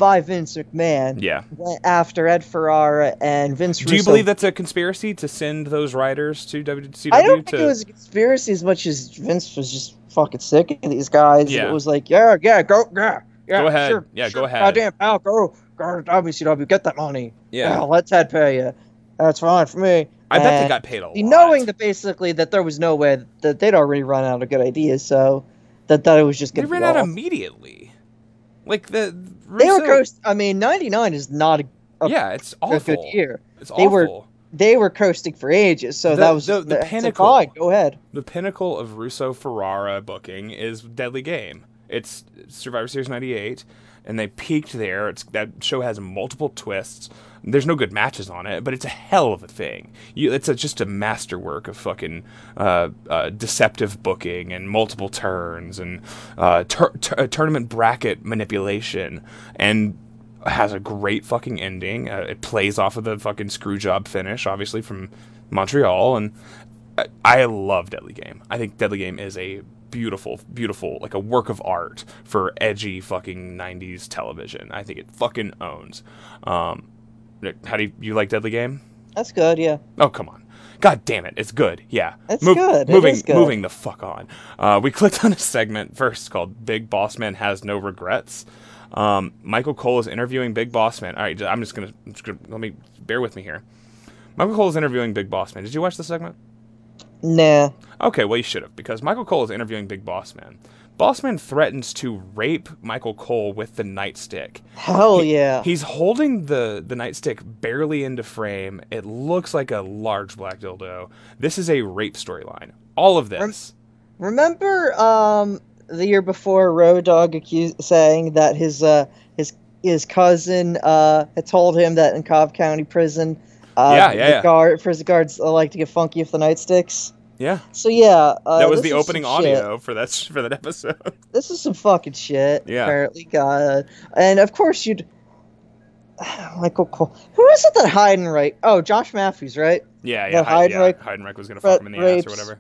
by Vince McMahon Yeah. went after Ed Ferrara and Vince Do you believe that's a conspiracy to send those riders to WCW? I don't to... think it was a conspiracy as much as Vince was just fucking sick of these guys. Yeah. It was like, yeah, yeah, go, yeah, yeah, Go ahead. sure, Yeah, sure, go ahead. Goddamn, pal, go, go to WCW, get that money. Yeah. Yeah, let Ted pay you. That's fine for me. I bet they got paid a lot. knowing that basically that there was no way that they'd already run out of good ideas, so that that it was just gonna ran be out off. immediately. Like the They were Russo- coast. I mean, ninety nine is not a, a, Yeah, it's a awful. good year. It's They were- They were coasting for ages, so The- that was the- the pinnacle. Fine, go ahead. The pinnacle of Russo Ferrara booking is Deadly Game. It's Survivor Series '98, and they peaked there. It's that show has multiple twists. There's no good matches on it, but it's a hell of a thing. You, it's a, just a masterwork of fucking uh, uh, deceptive booking and multiple turns and uh, tur- uh, tournament bracket manipulation and has a great fucking ending. Uh, it plays off of the fucking screw job finish, obviously from Montreal, and I, I love Deadly Game. I think Deadly Game is a beautiful, beautiful, like a work of art for edgy fucking '90s television. I think it fucking owns. Um, how do you, you like Deadly Game? That's good. Yeah. Oh come on. God damn it, it's good. Yeah, It's good. Moving, good. moving the fuck on. Uh, we clicked on a segment first called "Big Boss Man Has No Regrets." Um, Michael Cole is interviewing Big Boss Man. All right, I'm just gonna, I'm just gonna let me bear with me here. Michael Cole is interviewing Big Boss Man. Did you watch the segment? Nah. Okay, well you should have because Michael Cole is interviewing Big Boss Man. Boss Man threatens to rape Michael Cole with the nightstick. Hell yeah. He's holding the the nightstick barely into frame. It looks like a large black dildo. This is a rape storyline. All of this. Remember um the year before Road Dog accused saying that his uh his his cousin uh had told him that in Cobb County Prison uh Yeah, yeah, the yeah. guard prison guards uh, like to get funky if the night sticks. Yeah, So yeah, uh, that was the opening shit. audio for that for that episode. This is some fucking shit. Yeah. Apparently, God, and of course you'd. Michael Cole. Who is it that Heidenreich? Oh, Josh Matthews, right? Yeah, The yeah, Heid- yeah. Heidenreich- Heidenreich was gonna fuck him in the ass or whatever.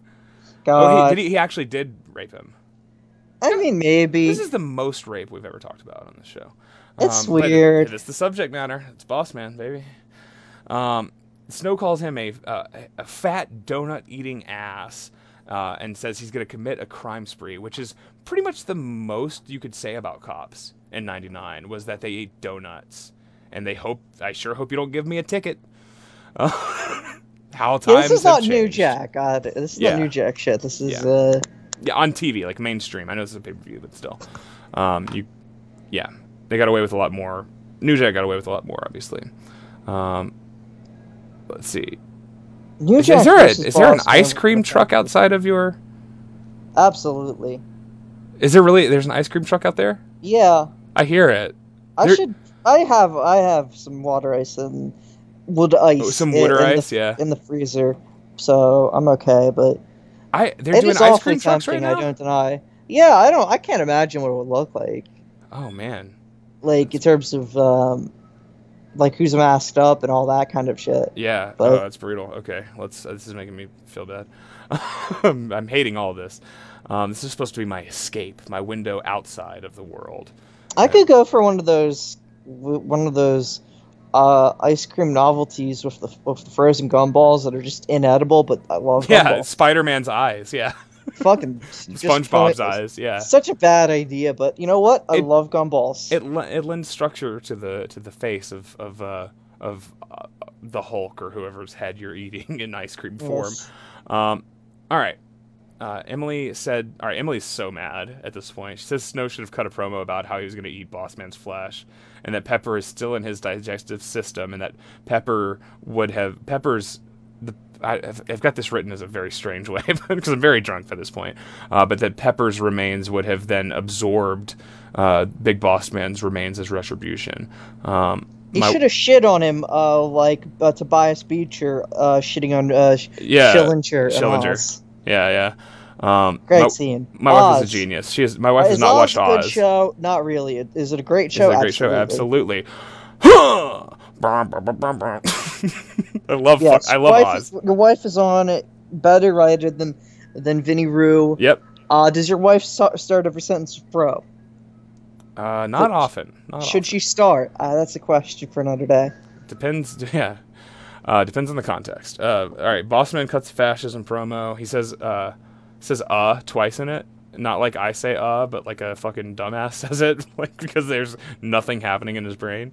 God. Oh, he, did he, he actually did rape him. I mean, maybe. This is the most rape we've ever talked about on this show. It's it- weird. it is the subject matter. It's Boss Man, baby. Um, Snow calls him a uh, a fat donut eating ass. Uh, and says he's going to commit a crime spree, which is pretty much the most you could say about cops in '99 was that they ate donuts, and they hope. I sure hope you don't give me a ticket. how times this is not New. Jack. God, this is Yeah. not New Jack shit. This is Yeah. uh, Yeah, on TV, like mainstream. I know this is a pay per view, but still, um, you, yeah, they got away with a lot more. New Jack got away with a lot more, obviously. Um, let's see. New Is, is there a, is there an ice cream truck outside of your? Absolutely. Is there really? There's an ice cream truck out there. Yeah, I hear it. I There- should. I have. I have some water ice and wood ice. Oh, some in- water in the- ice, yeah. in the freezer, so I'm okay. But I they're it doing ice cream trucks right now. I don't deny. Yeah, I don't. I can't imagine what it would look like. Oh man, Like in terms of um, like who's masked up and all that kind of shit. yeah. But- oh, that's brutal. Okay, let's. This is making me feel bad. I'm, I'm hating all this. Um, this is supposed to be my escape, my window outside of the world. I could go for one of those, one of those uh, ice cream novelties with the with the frozen gumballs that are just inedible, but I love Yeah. Spider Man's eyes. Yeah, Fucking SpongeBob's eyes. Yeah, Such a bad idea, but you know what? I It- love gumballs. it it lends structure to the to the face of of uh, of uh, the Hulk or whoever's head you're eating in ice cream form. Yes. Um, all right. Uh, Emily said, "All right." Emily's so mad at this point. She says Snow should have cut a promo about how he was going to eat Boss Man's flesh, and that Pepper is still in his digestive system, and that Pepper would have Pepper's. The, I, I've, I've got this written as a very strange way because I'm very drunk by this point. Uh, but that Pepper's remains would have then absorbed uh, Big Boss Man's remains as retribution. Um, He my- should have shit on him, uh, like uh, Tobias Beecher uh, shitting on uh, Yeah, Schillinger. Schillinger. Oz. yeah, yeah. Um, Great my, scene. My wife is a genius. She is. My wife has not Oz watched a good Oz. show? Not really. Is it a great It's show? a great show, absolutely. I love. Yes. I love Oz. Is, your wife is on it. Better writer than than Vinny Rue. Yep. Uh, does your wife so- start every sentence with bro? Uh, not But often. Not Should she start? Uh, that's a question for another day. Depends. Yeah. Uh, depends on the context. Uh, all right. Bossman cuts fascism promo. He says uh, says uh twice in it. Not like I say uh, but like a fucking dumbass says it, like because there's nothing happening in his brain.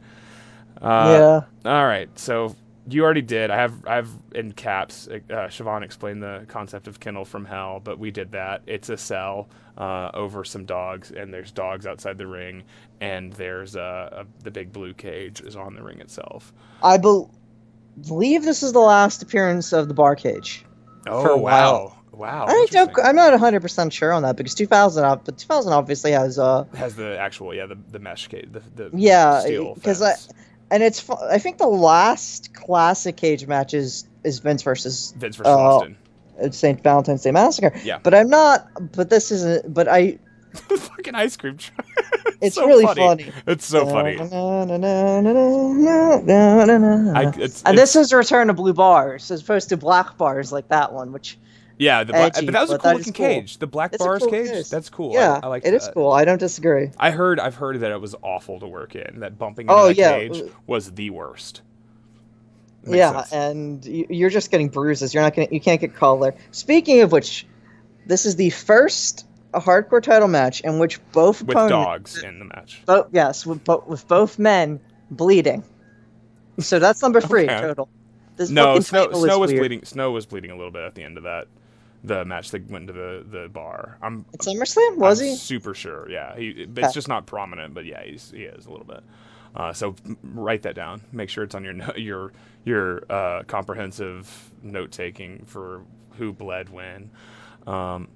Uh, yeah. All right, so you already did. I have I have in caps. Uh, Siobhan explained the concept of kennel from hell, but we did that. It's a cell uh, over some dogs, and there's dogs outside the ring, and there's uh, a, the big blue cage is on the ring itself. I bel believe this is the last appearance of the bar cage. Oh For a wow, wow! I don't. I'm not 100 percent sure on that because 2000, but 2000 obviously has uh has the actual yeah the the mesh cage the, the Yeah, because I- fence. And it's fu- I think the last classic cage match is is Vince versus Vince versus uh, Austin. St. Valentine's Day Massacre. Yeah. But I'm not. But this isn't. But I. fucking ice cream truck. It's so really funny. It's so funny. I, it's, and it's- this is a return to blue bars as opposed to black bars like that one, which yeah, the edgy, but that was a cool looking cool. cage. The black it's bars cool cage. cage. That's cool. Yeah, I, I like it is that. cool. I don't disagree. I heard I've heard that it was awful to work in. That bumping into Oh, that yeah. cage was the worst. Yeah, sense. and you- you're just getting bruises. You're not gonna. You can't get color. Speaking of which, this is the first hardcore title match in which both with opponents, dogs in the match. Both, yes, with, with both men bleeding. So that's number three Okay. total. This No, fucking Snow, is Snow was weird. bleeding. Snow was bleeding a little bit at the end of that. The match that went into the, the bar. I'm, At SummerSlam, was I'm he? super sure. Yeah, he, but Okay. it's just not prominent. But yeah, he's, he is a little bit. Uh, so write that down. Make sure it's on your your your uh, comprehensive note taking for who bled when. Um,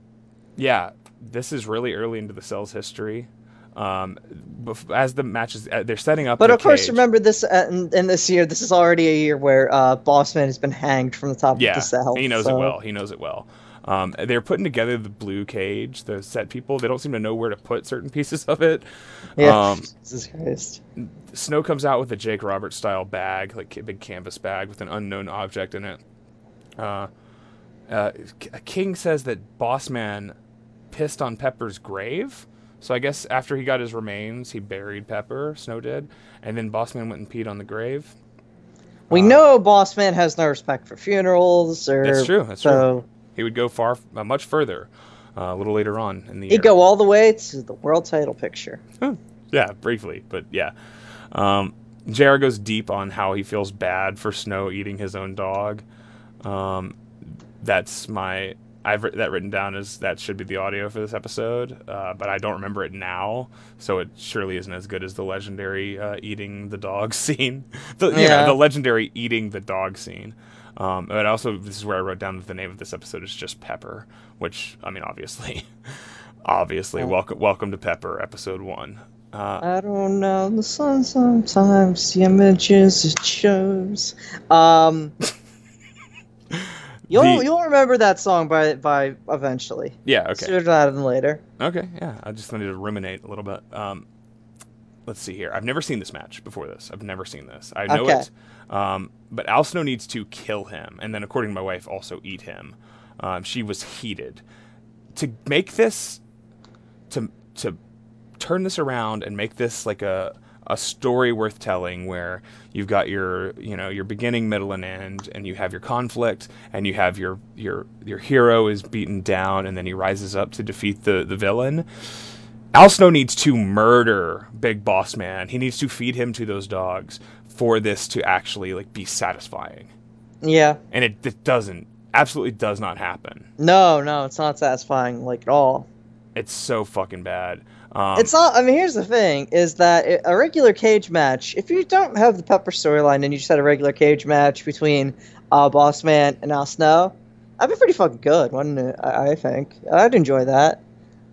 yeah, this is really early into the cell's history. Um, as the matches, uh, they're setting up. But of course, cage. remember this uh, in, in this year. This is already a year where uh, Bossman has been hanged from the top yeah, of the cell. he knows so- it well. He knows it well. Um, they're putting together the blue cage, the set people. They don't seem to know where to put certain pieces of it. Yeah. Um, Jesus Christ. Snow comes out with a Jake Roberts style bag, like a big canvas bag with an unknown object in it. Uh, uh, King says that Bossman pissed on Pepper's grave. So I guess after he got his remains, he buried Pepper. Snow did, and then Bossman went and peed on the grave. We know Boss Man has no respect for funerals or. That's true. That's so true. He would go far, uh, much further, uh, a little later on in the. He'd go all the way to the world title picture. Yeah, briefly, but yeah. Um, JR goes deep on how he feels bad for Snow eating his own dog. Um, that's my I've that written down as that should be the audio for this episode, uh, but I don't remember it now, so it surely isn't as good as the legendary uh, eating the dog scene. The, you know, Yeah. the legendary eating the dog scene. Um, but also, this is where I wrote down that the name of this episode is just Pepper, which I mean, obviously, obviously, welcome, welcome to Pepper, episode one. Uh, I don't know the sun sometimes the images it shows. Um You'll The- you'll remember that song by by eventually. yeah, okay. Sooner rather than later. Okay, yeah. I just wanted to ruminate a little bit. Um, let's see here. I've never seen this match before this. I've never seen this. I know Okay. it. Um, but Al Snow needs to kill him, and then, according to my wife, also eat him. Um, she was heated. To make this, to to turn this around and make this like a a story worth telling where you've got your you know your beginning middle and end and you have your conflict and you have your your your hero is beaten down and then he rises up to defeat the the villain Al Snow needs to murder Big Boss Man. He needs to feed him to those dogs for this to actually like be satisfying. Yeah. And it, it doesn't. Absolutely does not happen. No, no, it's not satisfying like at all. It's so fucking bad. Um, It's not. I mean, here's the thing: is that a regular cage match. If you don't have the Pepper storyline and you just had a regular cage match between uh, Boss Man and Al Snow, that'd be pretty fucking good, wouldn't it? I, I think I'd enjoy that.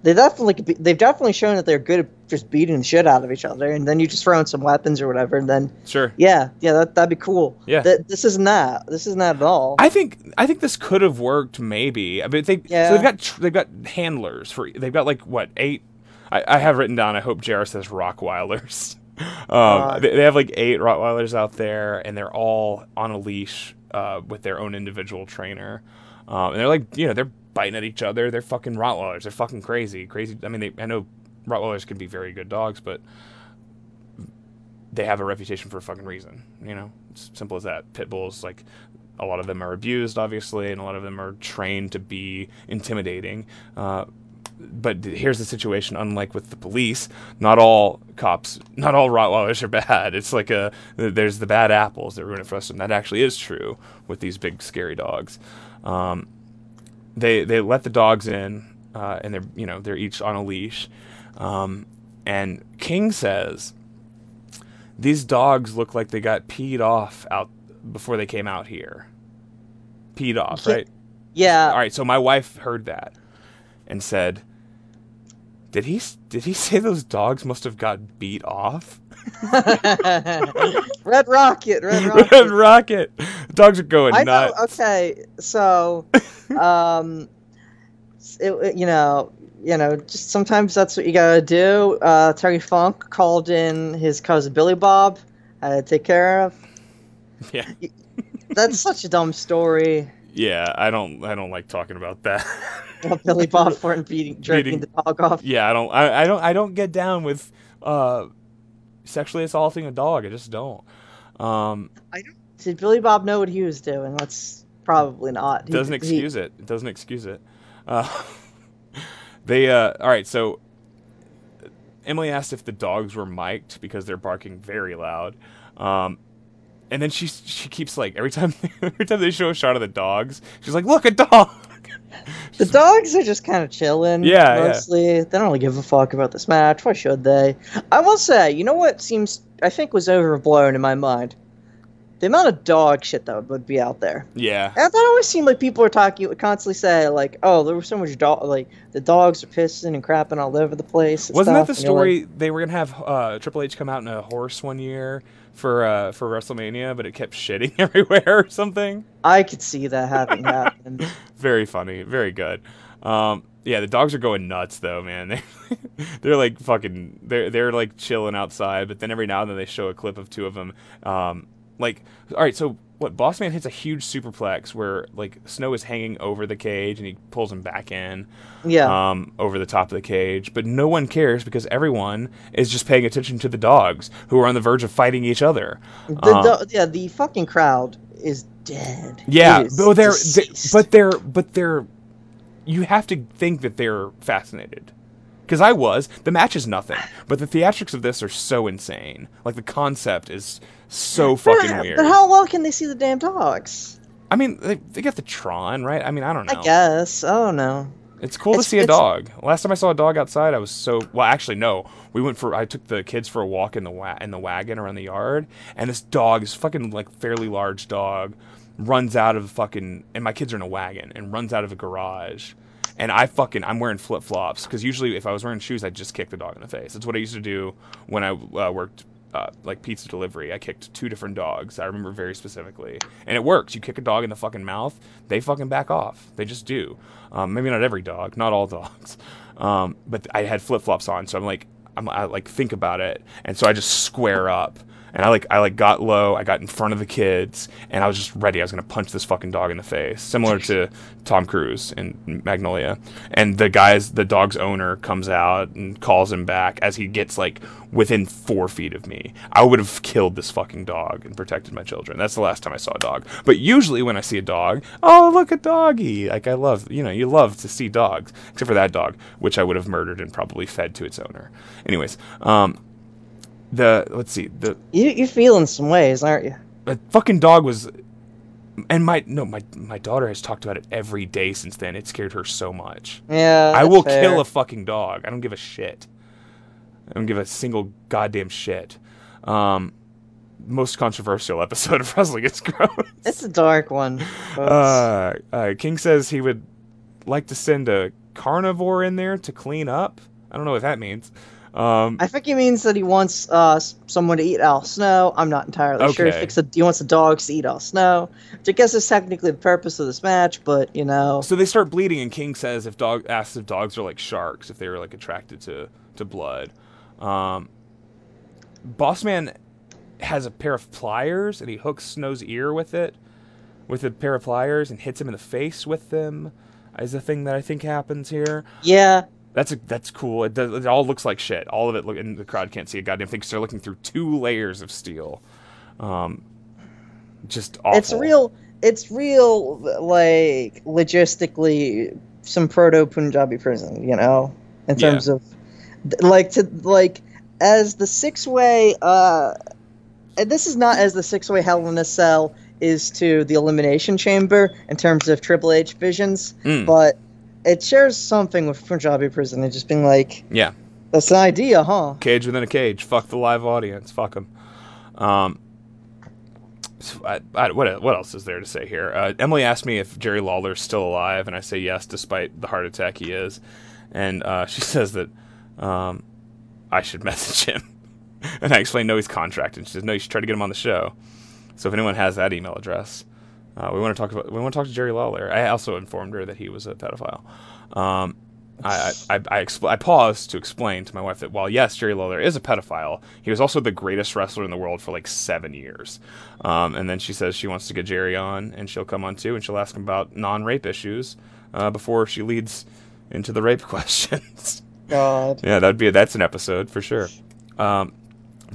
They definitely, they've definitely shown that they're good at just beating the shit out of each other, and then you just throw in some weapons or whatever, and then sure. yeah, yeah, that that'd be cool. Yeah. Th- this isn't that. This isn't that at all. I think I think this could have worked maybe. I mean, they Yeah. so they've got tr- they've got handlers for they've got like what eight. I, I have written down. I hope JR says Rockweilers. Um, Uh, they, they have like eight Rottweilers out there, and they're all on a leash uh, with their own individual trainer. Um, and they're like, you know, they're biting at each other. They're fucking Rottweilers. They're fucking crazy, crazy. I mean, they, I know Rottweilers can be very good dogs, but they have a reputation for a fucking reason. You know, it's simple as that. Pit bulls, like a lot of them are abused, obviously, and a lot of them are trained to be intimidating. Uh, but here's the situation. Unlike with the police, not all cops, not all Rottweilers are bad. It's like a there's the bad apples that ruin it for us, and that actually is true with these big scary dogs. Um, they they let the dogs in, uh, and they're you know they're each on a leash, um, and King says these dogs look like they got peed off out before they came out here. Peed off, right? yeah, All right. So my wife heard that and said, "Did he? Did he say those dogs must have got beat off?" Red Rocket, Red Red Rocket. Rocket. Dogs are going I know. nuts. Okay, so, um, it, you know, you know, just sometimes that's what you gotta do. Uh, Terry Funk called in his cousin Billy Bob. I had to take care of. Yeah. That's such a dumb story. Yeah. I don't. I don't like talking about that. About Billy Bob for beating, jerking Beating- the dog off. yeah. I don't. I, I don't. I don't get down with uh, sexually assaulting a dog. I just don't. Um, I don't. Did Billy Bob know what he was doing? Let's probably not. He- doesn't he- excuse it. It doesn't excuse it. Uh, they uh, all right. So Emily asked if the dogs were mic'd because they're barking very loud. Um, and then she she keeps like every time every time they show a shot of the dogs, she's like, "Look, a dog." The dogs are just kind of chilling. Yeah, yeah. mostly. They don't really give a fuck about this match. Why should they? I will say, you know what seems I think was overblown in my mind. The amount of dog shit that would be out there. Yeah. And that always seemed like people were talking, would constantly say like, "Oh, there was so much dog, like the dogs are pissing and crapping all over the place." and Wasn't that the you're like, story? they were gonna have uh, Triple H come out in a horse one year for uh, for WrestleMania, but it kept shitting everywhere or something. I could see that having happened. Very funny, very good. Um, yeah, the dogs are going nuts though, man. They they're like fucking they're they're like chilling outside, but then every now and then they show a clip of two of them. Um, like, all right, so what? Boss Man hits a huge superplex where like Snow is hanging over the cage and he pulls him back in. Yeah. Um, over the top of the cage, but no one cares because everyone is just paying attention to the dogs who are on the verge of fighting each other. The, Um, do- yeah, the fucking crowd is dead. Yeah, but they're, they, but they're but they're you have to think that they're fascinated. Cuz I was. The match is nothing, but the theatrics of this are so insane. Like the concept is so fucking weird. But how well can they see the damn dogs? I mean, they, they got the Tron, right? I mean, I don't know. I guess. I don't know. It's cool to see a dog. Last time I saw a dog outside, I was so well. Actually, no. We went for. I took the kids for a walk in the wa- in the wagon around the yard, and this dog, this fucking like fairly large dog, runs out of fucking. And my kids are in a wagon and runs out of a garage, and I fucking I'm wearing flip flops because usually if I was wearing shoes, I'd just kick the dog in the face. That's what I used to do when I uh, worked. Uh, like pizza delivery, I kicked two different dogs. I remember very specifically, and it works. You kick a dog in the fucking mouth, they fucking back off. They just do. Um, maybe not every dog, not all dogs. Um, but I had flip flops on, so I'm like, I'm, I like think about it, and so I just square up, and I like I like got low. I got in front of the kids, and I was just ready. I was gonna punch this fucking dog in the face, similar to Tom Cruise in Magnolia. And the guy's the dog's owner comes out and calls him back as he gets like within four feet of me. I would have killed this fucking dog and protected my children. That's the last time I saw a dog. But usually when I see a dog, oh look a doggy. Like I love you know you love to see dogs, except for that dog, which I would have murdered and probably fed to its owner. Anyways, um, the let's see the You, you're feeling some ways, aren't you? the fucking dog was and my no my my daughter has talked about it every day since then it scared her so much Yeah. i will fair. kill a fucking dog i don't give a shit i don't give a single goddamn shit um most controversial episode of wrestling is gross It's a dark one. uh, uh king says he would like to send a carnivore in there to clean up i don't know what that means um I think he means that he wants uh, someone to eat Al Snow. I'm not entirely sure. He, thinks he wants the dogs to eat Al Snow, which I guess is technically the purpose of this match, but, you know. So they start bleeding, and King says if dog asks if dogs are like sharks, if they were like attracted to to blood. Um, Bossman has a pair of pliers, and he hooks Snow's ear with it, with a pair of pliers, and hits him in the face with them. Is the thing that I think happens here. Yeah. That's a, that's cool. It, does, it all looks like shit. All of it, look, and the crowd can't see a goddamn thing. 'cause they're looking through two layers of steel. Um, just awful. It's real. It's real, like, logistically, some proto Punjabi prison, you know? In Yeah. terms of, like, to, like, as the six way, uh, and this is not as the six way Hell in a Cell is to the Elimination Chamber in terms of Triple H visions, Mm. but it shares something with Punjabi prison and just being like, yeah. that's an idea, huh? cage within a cage. Fuck the live audience. Fuck them. Um, so I, I, what what else is there to say here? Uh, Emily asked me if Jerry Lawler's still alive, and I say yes, despite the heart attack he is. And uh, she says that um, I should message him. and I explain no, he's contracted. She says no, you should try to get him on the show. So if anyone has that email address, uh, we want to talk about we want to talk to Jerry Lawler. I also informed her that he was a pedophile. Um, I I, I, I, expl- I paused to explain to my wife that while yes, Jerry Lawler is a pedophile, he was also the greatest wrestler in the world for like seven years. Um, and then she says she wants to get Jerry on, and she'll come on too, and she'll ask him about non-rape issues uh, before she leads into the rape questions. God. Yeah, that'd be a, that's an episode for sure. Um,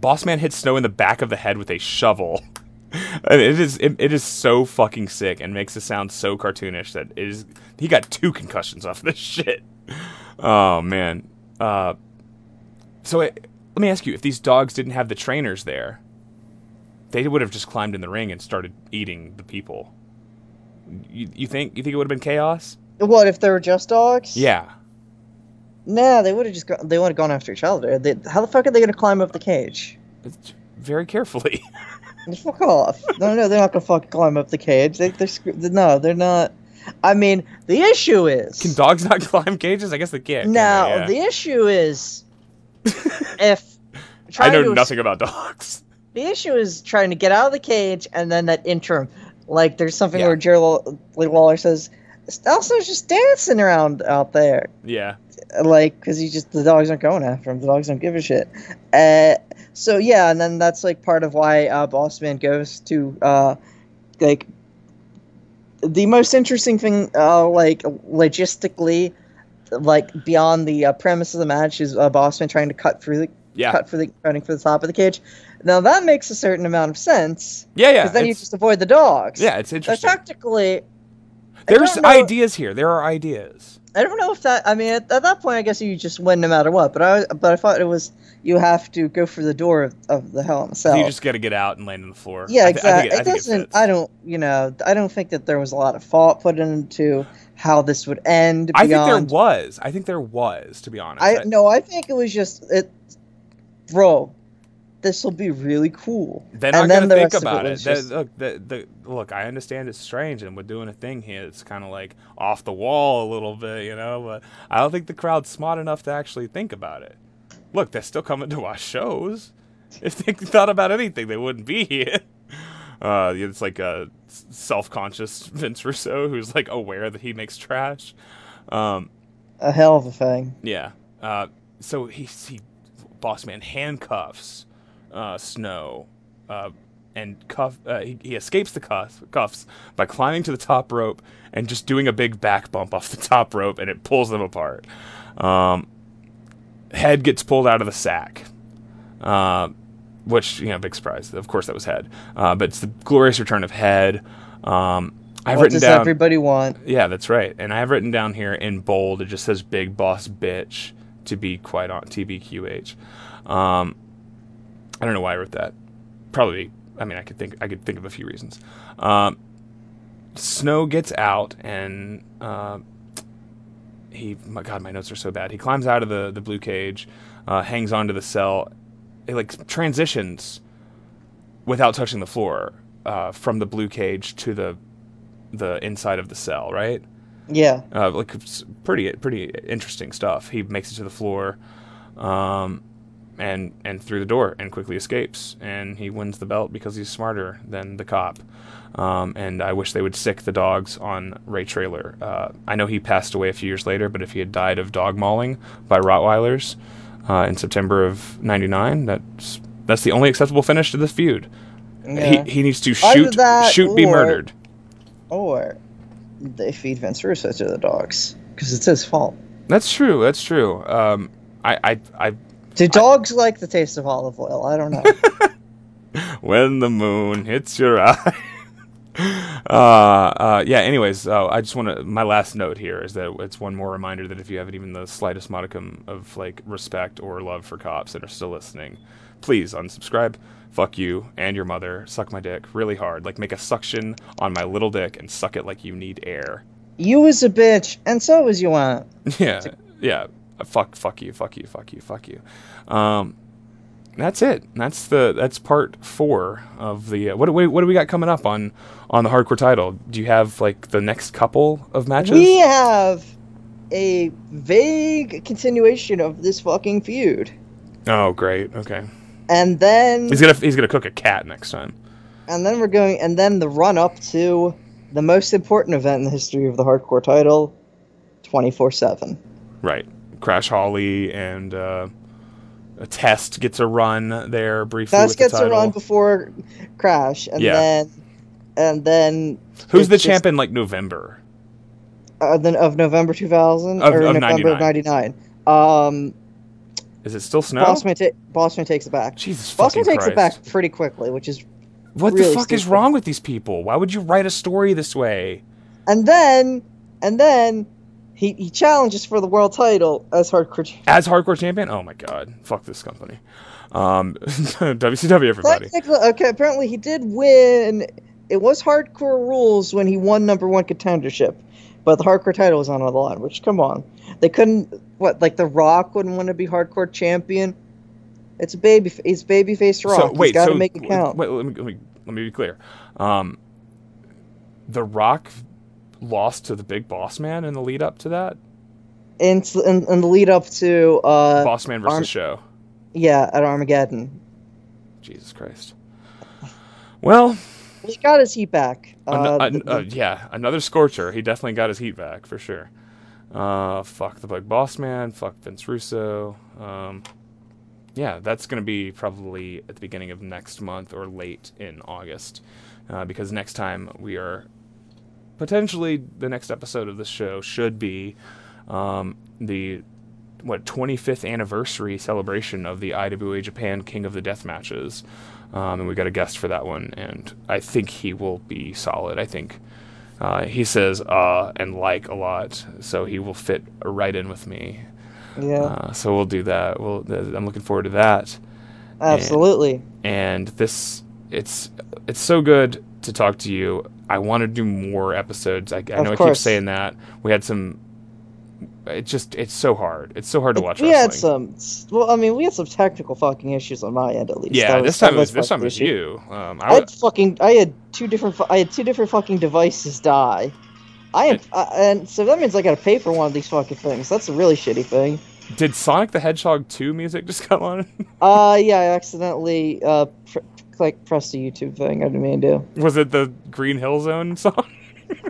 Boss Man hits Snow in the back of the head with a shovel. And it is it, it is so fucking sick and makes it sound so cartoonish that it is. He got two concussions off this shit. Oh man. Uh, so it, let me ask you: if these dogs didn't have the trainers there, they would have just climbed in the ring and started eating the people. You, you think you think it would have been chaos? What if they were just dogs? Yeah. Nah, they would have just gone, they would have gone after each other. They, how the fuck are they going to climb up the cage? Very carefully. Fuck off! No, no, they're not gonna fucking climb up the cage. They, they're screw- no, they're not. I mean, the issue is Can dogs not climb cages? I guess they can. now yeah. the issue is if I trying know to nothing about dogs. The issue is trying to get out of the cage and then that interim. Like there's something Yeah. where Jerry Law- Lee Lawler says, "Al Snow's just dancing around out there." Yeah. Like because he just the dogs aren't going after him. The dogs don't give a shit. Uh, so yeah, and then that's like part of why uh, Bossman goes to uh, like the most interesting thing, uh, like logistically, like beyond the uh, premise of the match is uh, Bossman trying to cut through the Yeah. cut for the cutting for the top of the cage. Now that makes a certain amount of sense Yeah, yeah. because then you just avoid the dogs. yeah, it's So interesting. tactically, There's ideas here. There are ideas. I don't know if that. I mean, at, at that point, I guess you just win no matter what. But I, but I thought it was you have to go for the door of, of the Hell in a Cell. You just got to get out and land on the floor. yeah, I exactly. it, I it doesn't. fits. I don't. You know, I don't think that there was a lot of thought put into how this would end. I think there was. I think there was, to be honest. I no. I think it was just it, bro. This will be really cool. They're not and then going the to think about it. just- look, look, I understand it's strange, and we're doing a thing here. that's kind of like off the wall a little bit, you know. But I don't think the crowd's smart enough to actually think about it. Look, they're still coming to our shows. If they thought about anything, they wouldn't be here. Uh, it's like a self-conscious Vince Russo who's like aware that he makes trash. Um, a hell of a thing. yeah. Uh, so he he boss man handcuffs uh, Snow uh, and cuff. Uh, he, he escapes the cuff, cuffs by climbing to the top rope and just doing a big back bump off the top rope, and it pulls them apart. Um, head gets pulled out of the sack. Uh, which you know, big surprise. Of course, that was Head, uh, but it's the glorious return of Head. Um, I've what written does down. everybody want? Yeah, that's right. And I have written down here in bold. It just says "Big Boss Bitch" to be quite on TBQH. Um, I don't know why I wrote that. Probably. I mean, I could think. I could think of a few reasons. Um, Snow gets out and uh, he. My God, my notes are so bad. He climbs out of the the blue cage, uh, hangs onto the cell, it like transitions without touching the floor uh, from the blue cage to the the inside of the cell, right? Yeah. Uh, like pretty pretty interesting stuff. He makes it to the floor, um, and and through the door and quickly escapes. And he wins the belt because he's smarter than the cop. Um, and I wish they would sick the dogs on Ray Traylor. Uh, I know he passed away a few years later, but if he had died of dog mauling by Rottweilers uh, in September of '99, that's that's the only acceptable finish to this feud. Yeah. He, he needs to shoot, shoot, be murdered. Or they feed Vince Russo to the dogs because it's his fault. That's true. That's true. Um, I, I, I, Do dogs like the taste of olive oil? I don't know. when the moon hits your eye. uh, uh, yeah. Anyways, uh, I just want to. My last note here is that it's one more reminder that if you haven't even the slightest modicum of like respect or love for cops and are still listening, please unsubscribe. Fuck you and your mother. Suck my dick really hard. Like make a suction on my little dick and suck it like you need air. you was a bitch, and so was you want. Yeah, yeah. Uh, Fuck, fuck you, fuck you, fuck you, fuck you. Um, that's it. That's the that's part four of the. Uh, what do we what do we got coming up on on the hardcore title? Do you have like the next couple of matches? We have a vague continuation of this fucking feud, oh, great. Okay. and then He's gonna he's gonna cook a cat next time. and then we're going, and then the run up to the most important event in the history of the hardcore title, twenty four seven. Right. Crash Holly and uh, a test gets a run there briefly. The gets a run before Crash, and Yeah. then and then Who's the just- champ in like November? uh, then of November 2000 or of November of 99. Um, Is it still Snow? Bossman, ta- Bossman takes it back. Jesus Bossman takes it back pretty quickly, which is What really the fuck is wrong with these people? Why would you write a story this way? and then and then he he challenges for the world title as hardcore. Ch- As hardcore champion? Oh my god. Fuck this company. Um, WCW, everybody. Okay, apparently he did win. It was hardcore rules when he won number one contendership, but the hardcore title was on the line. Which, come on, they couldn't. What like the Rock wouldn't want to be hardcore champion? It's a baby. It's babyface Rock. So wait, He's got to so make it count. Wait, let me, let me let me be clear. Um, the Rock lost to the Big Boss Man in the lead up to that. In, in, in the lead up to uh, Boss Man versus Arm- Show. yeah, at Armageddon, Jesus Christ. Well, he got his heat back. Uh, an- uh, yeah, another scorcher. He definitely got his heat back for sure. Uh, fuck the Big Boss Man. Fuck Vince Russo. Um, yeah, that's gonna be probably at the beginning of next month or late in August, uh, because next time we are potentially the next episode of this show should be um, the what 25th anniversary celebration of the IWA Japan King of the Death matches, um, and we got a guest for that one, and I think he will be solid. I think uh, he says uh and like a lot, so he will fit right in with me. yeah, Uh, so we'll do that. We'll, th- I'm looking forward to that. absolutely. And this, it's it's so good to talk to you. I want to do more episodes. I, I know I keep saying that. We had some. It just it's so hard. It's so hard to watch we wrestling. had some. Well, I mean, we had some technical fucking issues on my end at least. Yeah, That this time was this time was you. Um, I, I had fucking. I had two different. I had two different fucking devices die. I am, and so that means I got to pay for one of these fucking things. That's a really shitty thing. did Sonic the Hedgehog 2 music just come on? Uh, yeah, I accidentally uh pr- click pressed the YouTube thing. I didn't mean to. do. was it the Green Hill Zone song?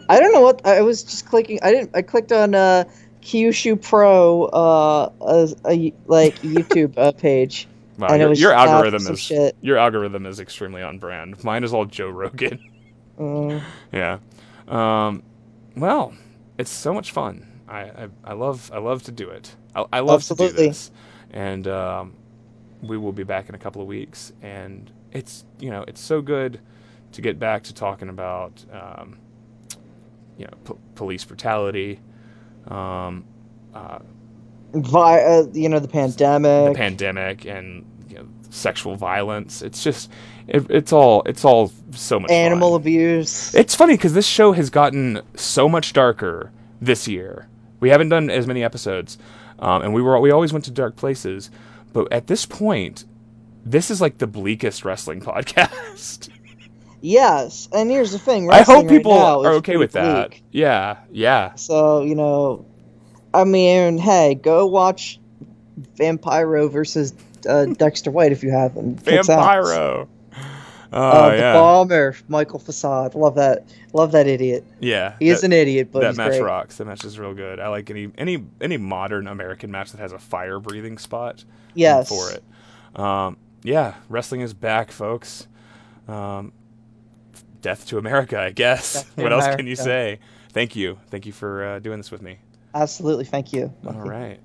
I don't know what I was just clicking. I didn't. I clicked on uh Kyushu Pro uh as a like YouTube uh, page. Wow, And it your, was your algorithm is shit. your algorithm is extremely on brand. Mine is all Joe Rogan. Uh, yeah. Um, well, it's so much fun. I, I, I love I love to do it. I, I love to do this, and um, we will be back in a couple of weeks. And it's you know it's so good to get back to talking about um, you know po- police brutality, um, uh, vi- uh, you know the pandemic, the pandemic. pandemic, and you know, sexual violence. It's just it, it's all it's all so much animal fun. abuse. It's funny because this show has gotten so much darker this year. We haven't done as many episodes, um, and we were we always went to dark places. But at this point, this is like the bleakest wrestling podcast. yes, and here's the thing. I hope right people now are okay with that. bleak. Yeah, yeah. So you know, I mean, hey, go watch Vampiro versus uh, Dexter White if you haven't. Vampiro. Oh Uh, the yeah, bomber, Michael Facade. Love that. Love that idiot. yeah. He is an idiot, but that match great. rocks. That match is real good. I like any any any modern American match that has a fire breathing spot. Yes. for it. Um, yeah, wrestling is back, folks. Um, death to America, I guess. What else can you say? Thank you, thank you for uh, doing this with me. Absolutely. Thank you. All right.